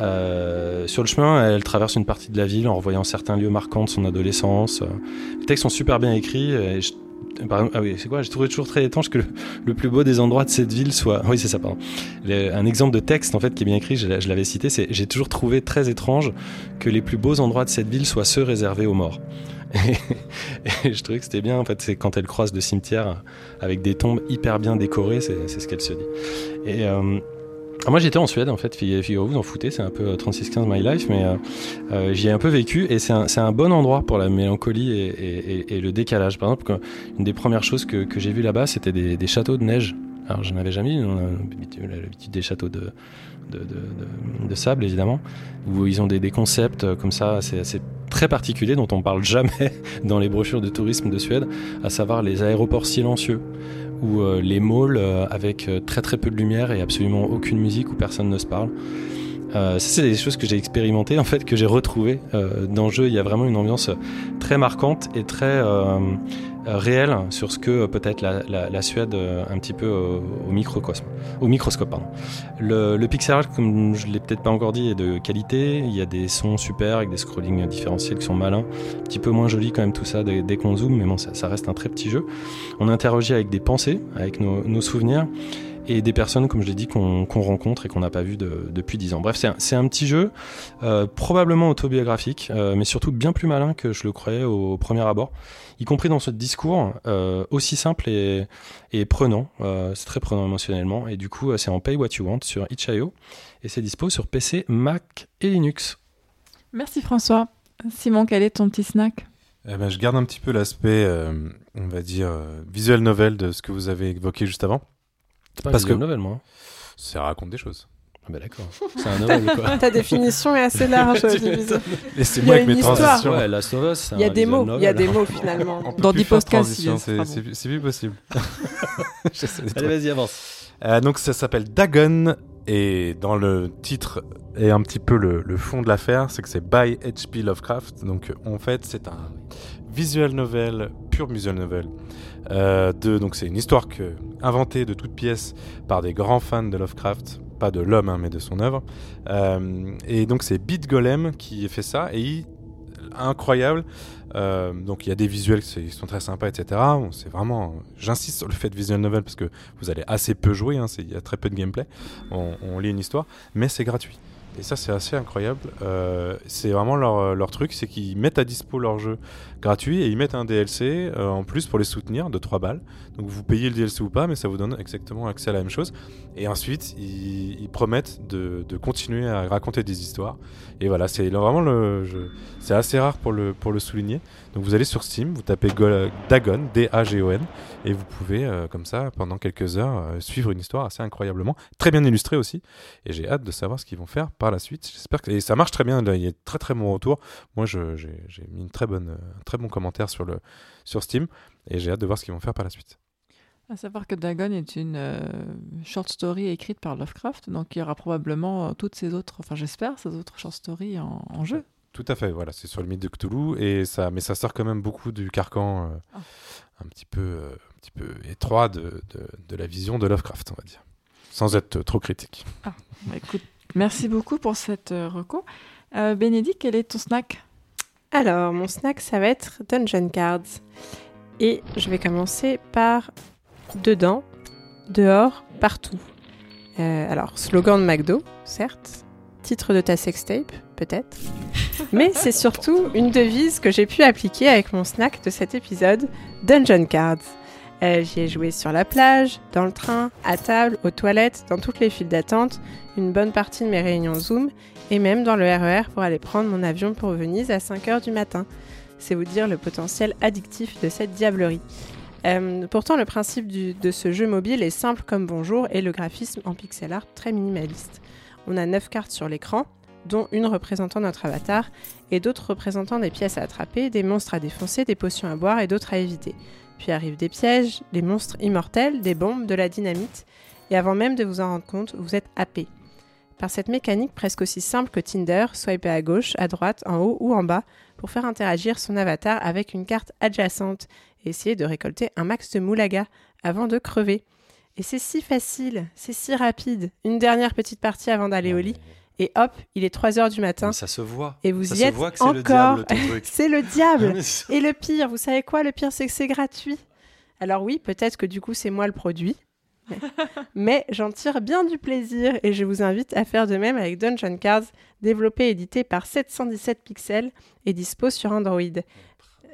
[SPEAKER 2] Euh, sur le chemin, elle traverse une partie de la ville en revoyant certains lieux marquants de son adolescence. Les textes sont super bien écrits. Je- ah oui, c'est quoi? J'ai trouvé toujours très étrange que le, plus beau des endroits de cette ville soit. Oui, c'est ça, pardon. Un exemple de texte en fait qui est bien écrit, je, je l'avais cité, c'est j'ai toujours trouvé très étrange que les plus beaux endroits de cette ville soient ceux réservés aux morts. Et, je trouvais que c'était bien en fait, c'est quand elle croise de cimetières avec des tombes hyper bien décorées, c'est ce qu'elle se dit. Et euh, Ah, moi j'étais en Suède en fait, fig- figurez-vous, vous en foutez, c'est un peu euh, 3615 My Life, mais euh, euh, j'y ai un peu vécu et c'est un, bon endroit pour la mélancolie et, le décalage. Par exemple, une des premières choses que, j'ai vues là-bas, c'était des, châteaux de neige. Alors je n'avais jamais l'habitude l'habitude des châteaux de, de, sable évidemment, où ils ont des, concepts euh, comme ça, c'est assez très particuliers dont on parle jamais dans les brochures de tourisme de Suède, à savoir les aéroports silencieux ou euh, les malls euh, avec très très peu de lumière et absolument aucune musique où personne ne se parle. Euh, ça, c'est des choses que j'ai expérimentées, en fait, que j'ai retrouvées euh, dans le jeu. Il y a vraiment une ambiance très marquante et très euh, réelle sur ce que peut-être la, Suède un petit peu au microcosme, au microscope. Pardon. Le, le comme je l'ai peut-être pas encore dit, est de qualité. Il y a des sons super avec des scrollings différentiels qui sont malins. Un petit peu moins joli quand même tout ça dès, qu'on zoome, mais bon, ça, reste un très petit jeu. On interagit avec des pensées, avec nos souvenirs et des personnes, comme je l'ai dit, qu'on rencontre et qu'on n'a pas vues de- depuis 10 ans. Bref, c'est un, petit jeu, euh, probablement autobiographique, euh, mais surtout bien plus malin que je le croyais au premier abord, y compris dans ce discours euh, aussi simple et, et prenant. Euh, c'est très prenant émotionnellement, et du coup, c'est en Pay What You Want sur itch.io, et c'est dispo sur PC, Mac et Linux.
[SPEAKER 5] Merci François. Simon, quel est ton petit snack?
[SPEAKER 4] Eh ben, je garde un petit peu l'aspect, euh, on va dire, visuel novel de ce que vous avez évoqué juste avant.
[SPEAKER 2] C'est pas
[SPEAKER 4] Parce
[SPEAKER 2] Parce
[SPEAKER 4] que-
[SPEAKER 2] novel, moi.
[SPEAKER 4] Ça raconte des choses.
[SPEAKER 2] Ah bah d'accord, c'est un novel quoi.
[SPEAKER 1] Ta définition est assez large.
[SPEAKER 4] Laissez-moi
[SPEAKER 1] Il y a
[SPEAKER 4] avec mes transitions.
[SPEAKER 2] Ouais, c'est
[SPEAKER 1] Il y a
[SPEAKER 2] un
[SPEAKER 1] des mots, il y a des mots finalement.
[SPEAKER 4] On
[SPEAKER 5] Dans
[SPEAKER 4] plus
[SPEAKER 5] 10
[SPEAKER 4] faire
[SPEAKER 5] podcasts,
[SPEAKER 4] c'est plus- c'est plus possible.
[SPEAKER 2] Allez, vas-y, avance.
[SPEAKER 4] Euh, donc ça s'appelle Dagon et dans le titre et un petit peu le, le fond de l'affaire, c'est que c'est by H.P. Lovecraft. Donc en fait c'est un visual novel, pur visual novel. Euh, de, donc c'est une histoire que, inventée de toutes pièces par des grands fans de Lovecraft, pas de l'homme hein, mais de son œuvre. Euh, et donc c'est Beat Golem qui fait ça et incroyable. Euh, donc il y a des visuels qui sont- très sympas, etc. C'est vraiment, j'insiste sur le fait de visual novel parce que vous allez assez peu jouer, hein, il y a très peu de gameplay. On, lit une histoire, mais c'est gratuit. Et ça c'est assez incroyable. C'est vraiment leur, leur truc, c'est qu'ils mettent à dispo leur jeu gratuit et ils mettent un DLC euh, en plus pour les soutenir de 3 balles. Donc vous payez le DLC ou pas, mais ça vous donne exactement accès à la même chose. Et ensuite ils, promettent de, continuer à raconter des histoires. Et voilà, c'est vraiment le, c'est assez rare pour le, pour le souligner. Donc vous allez sur Steam, vous tapez Go- Dagon, D-A-G-O-N, et vous pouvez, euh, comme ça, pendant quelques heures, euh, suivre une histoire assez incroyablement, très bien illustrée aussi. Et j'ai hâte de savoir ce qu'ils vont faire par la suite. J'espère que ça marche très bien. Il y a très très bon retour. Moi, j'ai mis une très bonne, très bon commentaire sur le sur Steam, et j'ai hâte de voir ce qu'ils vont faire par la suite.
[SPEAKER 5] À savoir que Dagon est une euh, short story écrite par Lovecraft, donc il y aura probablement euh, toutes ces autres, enfin j'espère, ces autres short stories en, en jeu.
[SPEAKER 4] Tout à fait, voilà, c'est sur le mythe de Cthulhu et ça, mais ça sort quand même beaucoup du carcan euh,
[SPEAKER 5] Ah.
[SPEAKER 4] un petit peu, euh, un petit peu étroit de, de, de la vision de Lovecraft, on va dire, sans être trop critique.
[SPEAKER 5] Bah, écoute, merci beaucoup pour cette reco. Bénédicte, quel est ton snack?
[SPEAKER 1] Alors, mon snack, ça va être Dungeon Cards. Et je vais commencer par dedans, dehors, partout. Euh, alors, slogan de McDo, certes. Titre de ta sextape, peut-être. Mais c'est surtout une devise que j'ai pu appliquer avec mon snack de cet épisode, Dungeon Cards. Euh, J'y ai joué sur la plage, dans le train, à table, aux toilettes, dans toutes les files d'attente, une bonne partie de mes réunions Zoom et même dans le RER pour aller prendre mon avion pour Venise à 5h du matin. C'est vous dire le potentiel addictif de cette diablerie. Euh, pourtant, le principe de ce jeu mobile est simple comme bonjour et le graphisme en pixel art très minimaliste. On a 9 cartes sur l'écran, dont une représentant notre avatar et d'autres représentant des pièces à attraper, des monstres à défoncer, des potions à boire et d'autres à éviter. Puis arrivent des pièges, des monstres immortels, des bombes, de la dynamite, et avant même de vous en rendre compte, vous êtes happé. Par cette mécanique presque aussi simple que Tinder, swiper à gauche, à droite, en haut ou en bas pour faire interagir son avatar avec une carte adjacente et essayer de récolter un max de moulaga avant de crever. Et c'est si facile, c'est si rapide. Une dernière petite partie avant d'aller au lit et hop, il est 3 heures du matin
[SPEAKER 2] Ça se voit.
[SPEAKER 1] et vous
[SPEAKER 2] ça
[SPEAKER 1] y
[SPEAKER 2] se
[SPEAKER 1] êtes
[SPEAKER 2] voit que c'est
[SPEAKER 1] encore.
[SPEAKER 2] le diable,
[SPEAKER 1] c'est le diable. Et le pire, vous savez quoi? Le pire, c'est que c'est gratuit. Alors oui, peut-être que du coup, c'est moi le produit. Mais, j'en tire bien du plaisir et je vous invite à faire de même avec Dungeon Cards, développé et édité par 717 pixels et dispo sur Android.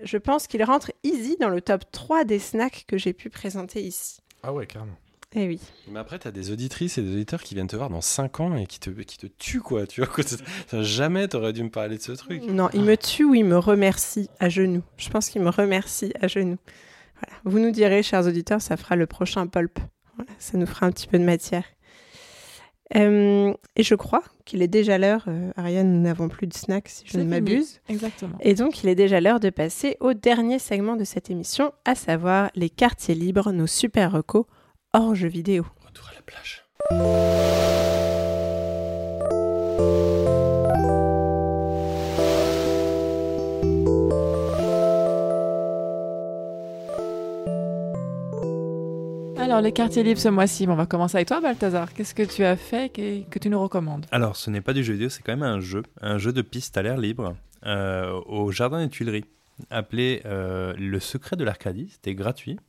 [SPEAKER 1] Je pense qu'il rentre easy dans le top 3 des snacks que j'ai pu présenter ici.
[SPEAKER 4] Ah ouais, carrément.
[SPEAKER 1] Eh oui.
[SPEAKER 2] Mais après, t'as des auditrices et des auditeurs qui viennent te voir dans 5 ans et qui te, qui te tuent, quoi. Tu vois, Jamais t'aurais dû me parler de ce truc.
[SPEAKER 1] Non, il me tue ou il me remercie à genoux. Je pense qu'il me remercie à genoux. Voilà. Vous nous direz, chers auditeurs, ça fera le prochain pulp. Voilà, ça nous fera un petit peu de matière. Euh, et je crois qu'il est déjà l'heure, euh, Ariane, nous n'avons plus de snack si je ne m'abuse.
[SPEAKER 5] Exactement.
[SPEAKER 1] Et donc, il est déjà l'heure de passer au dernier segment de cette émission, à savoir les quartiers libres, nos super recos hors jeux vidéo.
[SPEAKER 2] Retour à la plage.
[SPEAKER 5] Alors, les quartiers libres ce mois-ci, on va commencer avec toi, Balthazar. Qu'est-ce que tu as fait que, que tu nous recommandes?
[SPEAKER 6] Alors, ce n'est pas du jeu vidéo, c'est quand même un jeu, un jeu de piste à l'air libre euh, au Jardin des Tuileries, appelé euh, Le Secret de l'Arcadie. C'était gratuit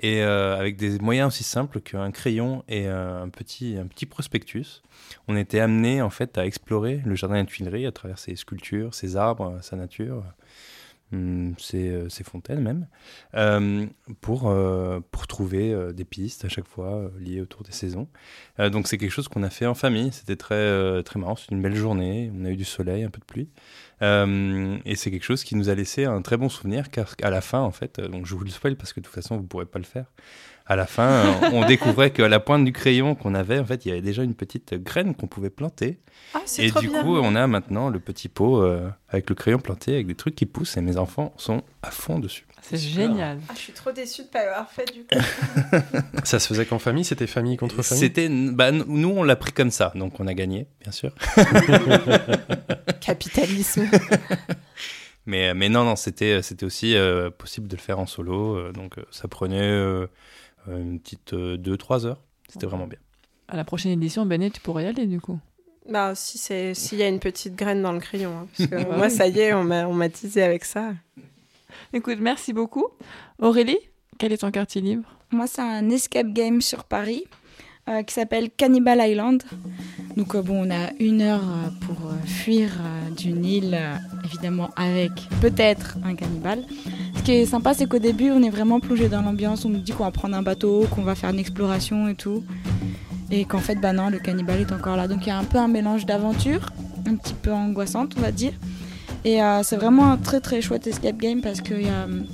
[SPEAKER 6] et euh, avec des moyens aussi simples qu'un crayon et un petit, un petit prospectus. On était amené en fait à explorer le Jardin des Tuileries à travers ses sculptures, ses arbres, sa nature. Hum, euh, ses fontaines même, euh, pour, euh, pour trouver euh, des pistes à chaque fois liées autour des saisons. Donc c'est quelque chose qu'on a fait en famille. C'était très très marrant. C'était une belle journée. On a eu du soleil, un peu de pluie, Euh, et c'est quelque chose qui nous a laissé un très bon souvenir. Car à la fin, en fait, donc je vous le spoil parce que de toute façon vous pourrez pas le faire. À la fin, euh, on découvrait qu'à la pointe du crayon qu'on avait, en fait, il y avait déjà une petite graine qu'on pouvait planter.
[SPEAKER 1] Ah, c'est
[SPEAKER 6] Et
[SPEAKER 1] trop
[SPEAKER 6] du
[SPEAKER 1] bien.
[SPEAKER 6] coup, on a maintenant le petit pot euh, avec le crayon planté, avec des trucs qui poussent. Et mes enfants sont à fond dessus.
[SPEAKER 5] C'est génial.
[SPEAKER 1] Ah, je suis trop déçue de ne pas avoir fait du coup.
[SPEAKER 2] Ça se faisait qu'en famille C'était famille contre famille?
[SPEAKER 6] C'était, bah, nous, on l'a pris comme ça, donc on a gagné, bien sûr.
[SPEAKER 1] Capitalisme.
[SPEAKER 6] Mais, mais non, non, c'était, c'était aussi euh, possible de le faire en solo. euh, donc euh, ça prenait euh, euh, une petite 2-3 heures. C'était vraiment bien.
[SPEAKER 5] À la prochaine édition, Benet, tu pourrais y aller du coup.
[SPEAKER 1] Bah, si c'est s'il y a une petite graine dans le crayon. hein, parce que moi, ça y est, on m'a on m'a teasé avec ça.
[SPEAKER 5] Écoute, merci beaucoup. Aurélie, quel est ton quartier libre?
[SPEAKER 3] Moi, c'est un escape game sur Paris euh, qui s'appelle Cannibal Island. Donc, euh, bon, on a une heure euh, pour fuir d'une île, évidemment avec peut-être un cannibale. Ce qui est sympa, c'est qu'au début, on est vraiment plongé dans l'ambiance. On nous dit qu'on va prendre un bateau, qu'on va faire une exploration et tout. Et qu'en fait, bah non, le cannibale est encore là. Donc, il y a un peu un mélange d'aventure, un petit peu angoissante, on va dire. Et c'est vraiment un très très chouette escape game parce qu'il y a hum,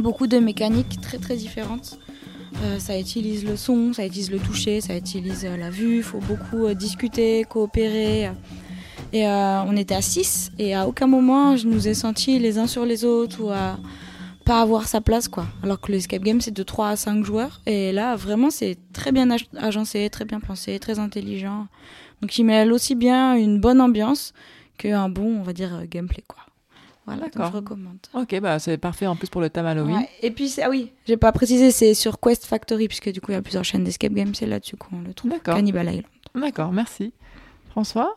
[SPEAKER 3] beaucoup de mécaniques très très différentes. Euh, ça utilise le son, ça utilise le toucher, ça utilise euh, la vue. Il faut beaucoup euh, discuter, coopérer. Et on était à 6 et à aucun moment je nous ai sentis les uns sur les autres ou à pas avoir sa place quoi. Alors que le escape game c'est de 3 à 5 joueurs et là vraiment c'est très bien ag- agencé, très bien pensé, très intelligent. Donc il mêle aussi bien une bonne ambiance qu'un bon on va dire gameplay quoi. Voilà, donc je recommande.
[SPEAKER 5] Ok, bah c'est parfait en plus pour le thème Halloween.
[SPEAKER 3] Ouais, Et puis, ah oui, j'ai pas précisé, c'est sur Quest Factory, puisque du coup, il y a plusieurs chaînes d'escape game, c'est là-dessus qu'on le trouve.
[SPEAKER 5] D'accord.
[SPEAKER 3] Cannibal Island.
[SPEAKER 5] D'accord, merci. François?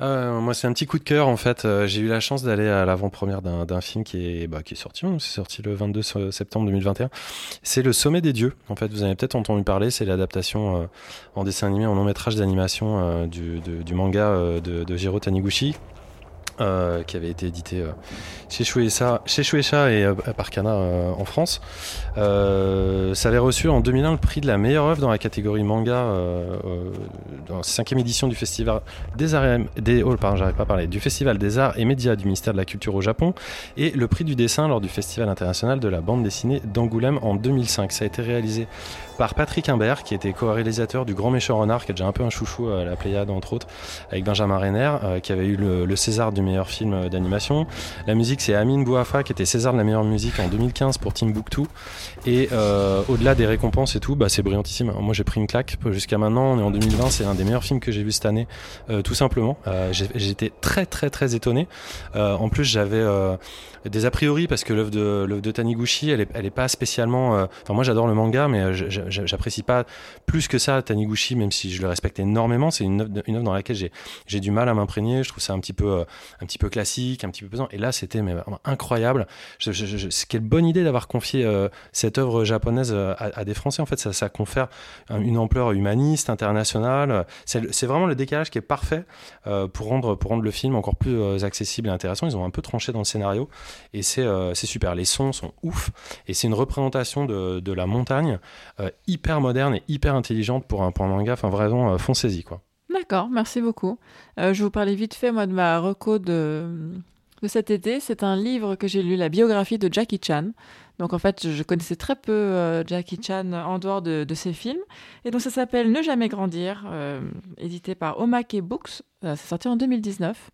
[SPEAKER 2] Euh, moi, c'est un petit coup de cœur en fait. Euh, j'ai eu la chance d'aller à l'avant-première d'un d'un film qui est, bah, qui est sorti. hein. C'est sorti le 22 se- septembre 2021. C'est Le Sommet des Dieux. En fait, vous avez peut-être entendu parler. C'est l'adaptation euh, en dessin animé, en long métrage d'animation euh, du, de- du manga euh, de, de Jiro Taniguchi. Euh, qui avait été édité euh, chez Shueisha, chez Shueisha et euh, par Kana euh, en France. Euh, ça avait reçu en 2001 le prix de la meilleure œuvre dans la catégorie manga euh, dans la cinquième édition du festival des arts et, des, oh, pas du festival des arts et médias du ministère de la Culture au Japon et le prix du dessin lors du festival international de la bande dessinée d'Angoulême en 2005. Ça a été réalisé par Patrick Imbert qui était co-réalisateur du Grand Méchant Renard qui est déjà un peu un chouchou à la Pléiade entre autres avec Benjamin Renner qui avait eu le, le César du meilleur film d'animation. La musique c'est Amine Bouafa qui était César de la meilleure musique en 2015 pour Timbuktu et euh, au-delà des récompenses et tout, bah, c'est brillantissime. Moi j'ai pris une claque jusqu'à maintenant, on est en 2020, c'est un des meilleurs films que j'ai vu cette année, euh, tout simplement. Euh, J'étais très très très étonné. Euh, en plus j'avais des a priori parce que l'œuvre de, de Taniguchi, elle est, pas spécialement. euh, Enfin moi j'adore le manga, mais euh, j'apprécie pas plus que ça Taniguchi, même si je le respecte énormément. C'est une œuvre, dans laquelle j'ai du mal à m'imprégner. Je trouve ça un petit peu euh, classique, un petit peu pesant. Et là, c'était incroyable. Je, je, quelle bonne idée d'avoir confié cette œuvre japonaise à, des Français. En fait, ça, confère une ampleur humaniste, internationale. C'est, vraiment le décalage qui est parfait pour rendre le film encore plus accessible et intéressant. Ils ont un peu tranché dans le scénario et c'est euh, c'est super. Les sons sont ouf et c'est une représentation de, de la montagne hyper moderne et hyper intelligente pour un, un manga. Enfin, vraiment, foncez-y quoi.
[SPEAKER 5] D'accord, merci beaucoup. Euh, je vous parler vite fait, moi, de ma reco de, de cet été. C'est un livre que j'ai lu, la biographie de Jackie Chan. Donc, en fait, je connaissais très peu euh, Jackie Chan en dehors de, ses films. Et donc, ça s'appelle Ne jamais grandir, euh, édité par Omake Books. C'est sorti en 2019.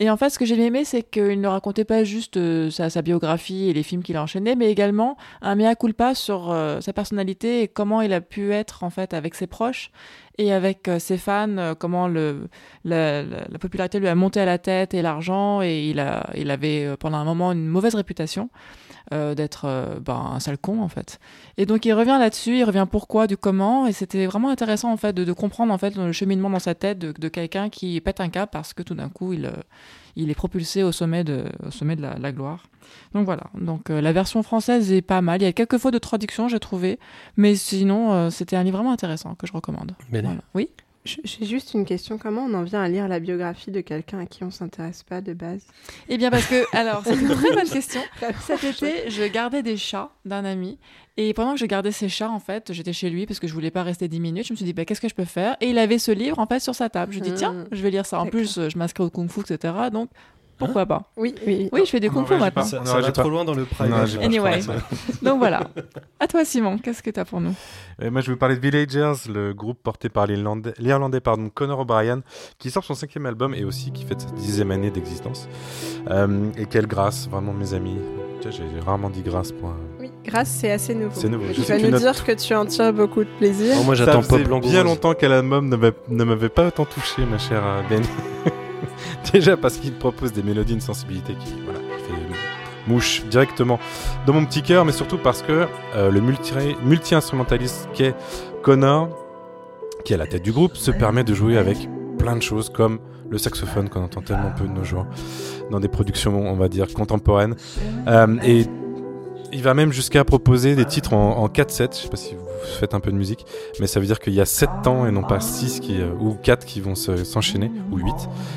[SPEAKER 5] Et en fait, ce que j'ai aimé, c'est qu'il ne racontait pas juste euh, sa, biographie et les films qu'il a enchaînés, mais également un mea culpa sur euh, sa personnalité et comment il a pu être, en fait, avec ses proches et avec euh, ses fans, euh, comment la, la, la, popularité lui a monté à la tête et l'argent, et il, avait euh, pendant un moment une mauvaise réputation euh, d'être euh, ben, un sale con en fait. Et donc il revient là-dessus, il revient pourquoi, du comment, et c'était vraiment intéressant en fait de, de, comprendre en fait le cheminement dans sa tête de, de quelqu'un qui pète un cap parce que tout d'un coup il, il est propulsé au sommet de, au sommet de la, la gloire. Donc voilà, donc euh, la version française est pas mal. Il y a quelques fautes de traduction, j'ai trouvé, mais sinon euh, c'était un livre vraiment intéressant que je recommande.
[SPEAKER 2] Voilà.
[SPEAKER 5] Oui?
[SPEAKER 1] J'ai juste une question. Comment on en vient à lire la biographie de quelqu'un à qui on s'intéresse pas de base?
[SPEAKER 5] Eh bien, parce que, alors, c'est une très bonne question. Cet été, je gardais des chats d'un ami. Et pendant que je gardais ces chats, en fait, j'étais chez lui parce que je voulais pas rester 10 minutes. Je me suis dit, bah, qu'est-ce que je peux faire? Et il avait ce livre, en fait, sur sa table. Je dis, tiens, je vais lire ça. En plus, je m'inscris au kung fu, etc. Donc, pourquoi pas
[SPEAKER 1] Oui, oui.
[SPEAKER 5] Oui, je fais des fu maintenant.
[SPEAKER 2] Ça, ça va trop loin dans le prime.
[SPEAKER 5] Anyway. Donc voilà. À toi, Simon, qu'est-ce que tu as pour nous?
[SPEAKER 4] Et Moi, je vais vous parler de Villagers, le groupe porté par l'Irlandais pardon, Conor O'Brien, qui sort son cinquième album et aussi qui fête sa dixième année d'existence. Euh, et quelle grâce, vraiment, mes amis. J'ai rarement dit grâce pour un...
[SPEAKER 1] Oui, grâce, c'est assez nouveau.
[SPEAKER 4] C'est nouveau.
[SPEAKER 1] Tu vas nous dire que tu en tires beaucoup de plaisir.
[SPEAKER 2] Oh, moi, j'attends
[SPEAKER 4] pas bien longtemps qu'un album ne m'avait pas autant touché, ma chère Ben. Déjà parce qu'il propose des mélodies, une sensibilité qui voilà, fait mouche directement dans mon petit cœur, mais surtout parce que euh, le multi-instrumentaliste multi qu'est Connor, qui est à la tête du groupe, se permet de jouer avec plein de choses comme le saxophone qu'on entend tellement peu de nos jours dans des productions, on va dire, contemporaines. Euh, et il va même jusqu'à proposer des titres en, en 4-7. Je sais pas si vous faites un peu de musique, mais ça veut dire qu'il y a 7 temps et non pas 6 qui, euh, ou 4 qui vont s'enchaîner, se, ou 8,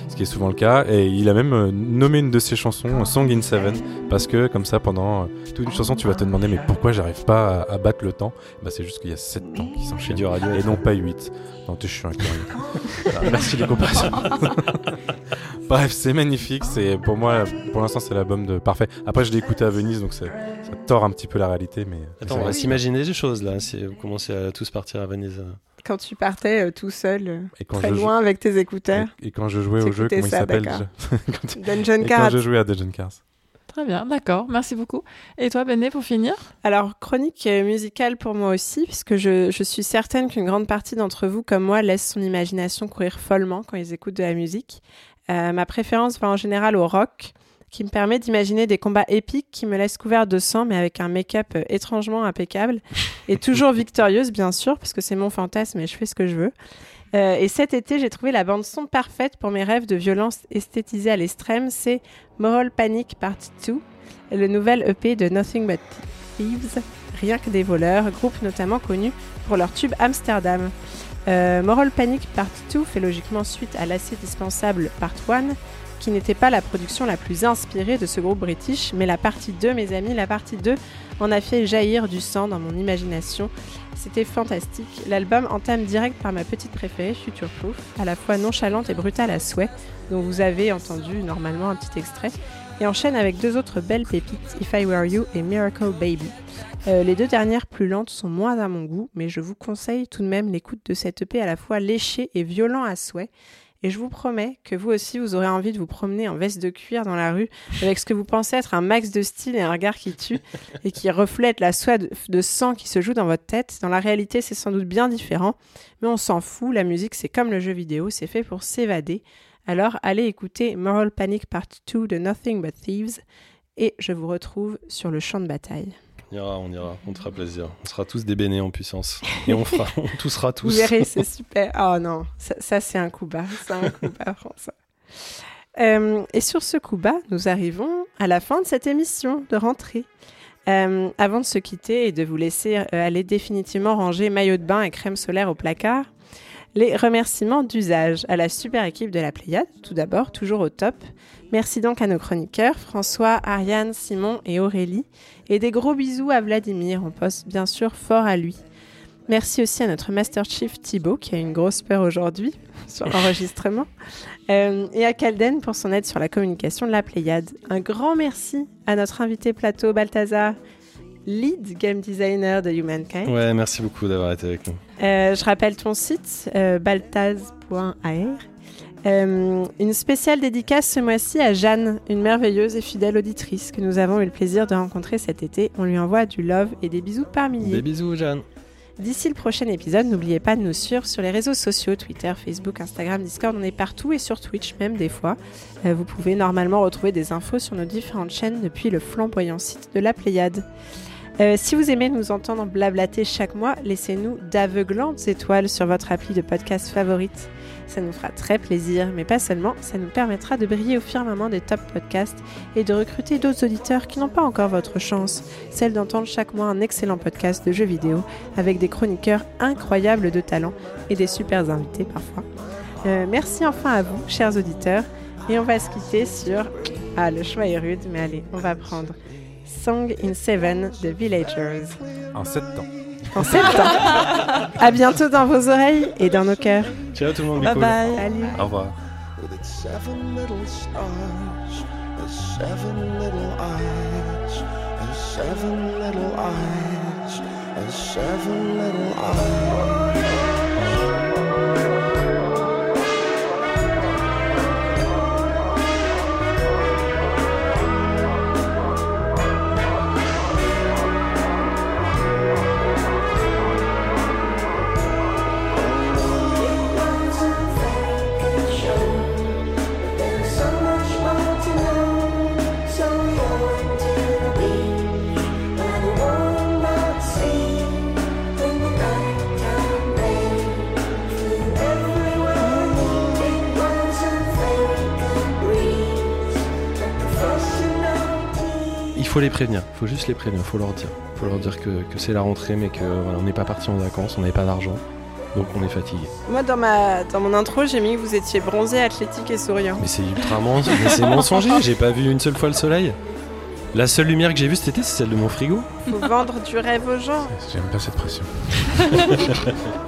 [SPEAKER 4] ce qui est souvent le cas. Et il a même euh, nommé une de ses chansons Song in Seven, parce que comme ça, pendant euh, toute une chanson, tu vas te demander, mais pourquoi j'arrive pas à, à, battre le temps? Bah, C'est juste qu'il y a 7 temps qui s'enchaînent du radio et non pas 8. Non, t'es chiant avec Merci les comparaisons. Bref, c'est magnifique. C'est pour moi, pour l'instant, c'est l'album de parfait. Après, je l'ai écouté à Venise, donc ça tord un petit peu la réalité, mais.
[SPEAKER 2] Attends, on va s'imaginer des choses là. Vous commencez à tous partir à Venise.
[SPEAKER 1] Quand tu partais euh, tout seul, euh, très loin avec tes écouteurs.
[SPEAKER 4] Et, et quand je jouais au jeu, comment
[SPEAKER 1] ça,
[SPEAKER 4] il s'appelle
[SPEAKER 1] Dungeon
[SPEAKER 4] et
[SPEAKER 1] Cars.
[SPEAKER 4] Quand je jouais à Dungeon Cars.
[SPEAKER 5] Très bien, d'accord, merci beaucoup. Et toi, Benet, pour finir?
[SPEAKER 1] Alors, chronique musicale pour moi aussi, puisque je, je suis certaine qu'une grande partie d'entre vous, comme moi, laisse son imagination courir follement quand ils écoutent de la musique. Euh, ma préférence va en général au rock, qui me permet d'imaginer des combats épiques qui me laissent couvert de sang, mais avec un make-up euh, étrangement impeccable. Et toujours victorieuse, bien sûr, parce que c'est mon fantasme et je fais ce que je veux. Euh, et cet été, j'ai trouvé la bande-son parfaite pour mes rêves de violence esthétisée à l'extrême. C'est Moral Panic Part 2, le nouvel EP de Nothing But Thieves, Rien que des voleurs, groupe notamment connu pour leur tube Amsterdam. Euh, Moral Panic Part 2 fait logiquement suite à l'assez dispensable Part 1, qui n'était pas la production la plus inspirée de ce groupe british, mais la partie 2, mes amis, la partie 2 en a fait jaillir du sang dans mon imagination. C'était fantastique. L'album entame direct par ma petite préférée, Future Proof, à la fois nonchalante et brutale à souhait, dont vous avez entendu normalement un petit extrait, et enchaîne avec deux autres belles pépites, If I Were You et Miracle Baby. Euh, les deux dernières plus lentes sont moins à mon goût, mais je vous conseille tout de même l'écoute de cette EP à la fois léché et violent à souhait. Et je vous promets que vous aussi, vous aurez envie de vous promener en veste de cuir dans la rue avec ce que vous pensez être un max de style et un regard qui tue et qui reflète la soie de, sang qui se joue dans votre tête. Dans la réalité, c'est sans doute bien différent, mais on s'en fout. La musique, c'est comme le jeu vidéo, c'est fait pour s'évader. Alors allez écouter Moral Panic Part 2 de Nothing But Thieves et je vous retrouve sur le champ de bataille.
[SPEAKER 2] On ira, on ira, on te fera plaisir. On sera tous des bénés en puissance. Et on fera, on toussera tous.
[SPEAKER 1] Vous verrez, c'est super. Oh non, ça, ça c'est un coup bas. C'est un coup bas, François. Euh, et sur ce coup bas, nous arrivons à la fin de cette émission de rentrée. Euh, avant de se quitter et de vous laisser euh, aller définitivement ranger maillot de bain et crème solaire au placard, les remerciements d'usage à la super équipe de la Pléiade, tout d'abord, toujours au top. Merci donc à nos chroniqueurs, François, Ariane, Simon et Aurélie. Et des gros bisous à Vladimir, on poste bien sûr fort à lui. Merci aussi à notre Master Chief Thibaut, qui a une grosse peur aujourd'hui sur l'enregistrement, euh, et à Calden pour son aide sur la communication de la Pléiade. Un grand merci à notre invité plateau Balthazar, lead game designer de Humankind.
[SPEAKER 2] Ouais, merci beaucoup d'avoir été avec nous.
[SPEAKER 1] Euh, je rappelle ton site, euh, baltaz.ar. Euh, une spéciale dédicace ce mois-ci à Jeanne, une merveilleuse et fidèle auditrice que nous avons eu le plaisir de rencontrer cet été. On lui envoie du love et des bisous par milliers.
[SPEAKER 2] Des bisous, Jeanne.
[SPEAKER 1] D'ici le prochain épisode, n'oubliez pas de nous suivre sur les réseaux sociaux, Twitter, Facebook, Instagram, Discord, on est partout et sur Twitch même des fois. Euh, vous pouvez normalement retrouver des infos sur nos différentes chaînes depuis le flamboyant site de la Pléiade. Euh, si vous aimez nous entendre blablater chaque mois, laissez-nous d'aveuglantes étoiles sur votre appli de podcast favorite. Ça nous fera très plaisir, mais pas seulement, ça nous permettra de briller au firmament des top podcasts et de recruter d'autres auditeurs qui n'ont pas encore votre chance, celle d'entendre chaque mois un excellent podcast de jeux vidéo avec des chroniqueurs incroyables de talent et des super invités parfois. Euh, merci enfin à vous, chers auditeurs, et on va se quitter sur... Ah, le choix est rude, mais allez, on va prendre Song in Seven de Villagers.
[SPEAKER 4] En 7 ans.
[SPEAKER 1] En septembre. à bientôt dans vos oreilles et dans nos cœurs.
[SPEAKER 2] Ciao tout le monde,
[SPEAKER 1] Bye
[SPEAKER 2] cool.
[SPEAKER 1] bye. Salut.
[SPEAKER 6] Au revoir.
[SPEAKER 8] with its seven little stars, the seven little eyes, the seven little eyes, the seven little eyes.
[SPEAKER 2] Faut les prévenir, il faut juste les prévenir, il faut leur dire. Il faut leur dire que, que c'est la rentrée, mais que voilà, on n'est pas parti en vacances, on n'avait pas d'argent, donc on est fatigué.
[SPEAKER 1] Moi, dans, ma, dans mon intro, j'ai mis que vous étiez bronzé, athlétique et souriant.
[SPEAKER 2] Mais c'est ultra mensonger, mais c'est mensonger, j'ai pas vu une seule fois le soleil. La seule lumière que j'ai vue cet été, c'est celle de mon frigo.
[SPEAKER 1] Faut vendre du rêve aux gens.
[SPEAKER 4] J'aime pas cette pression.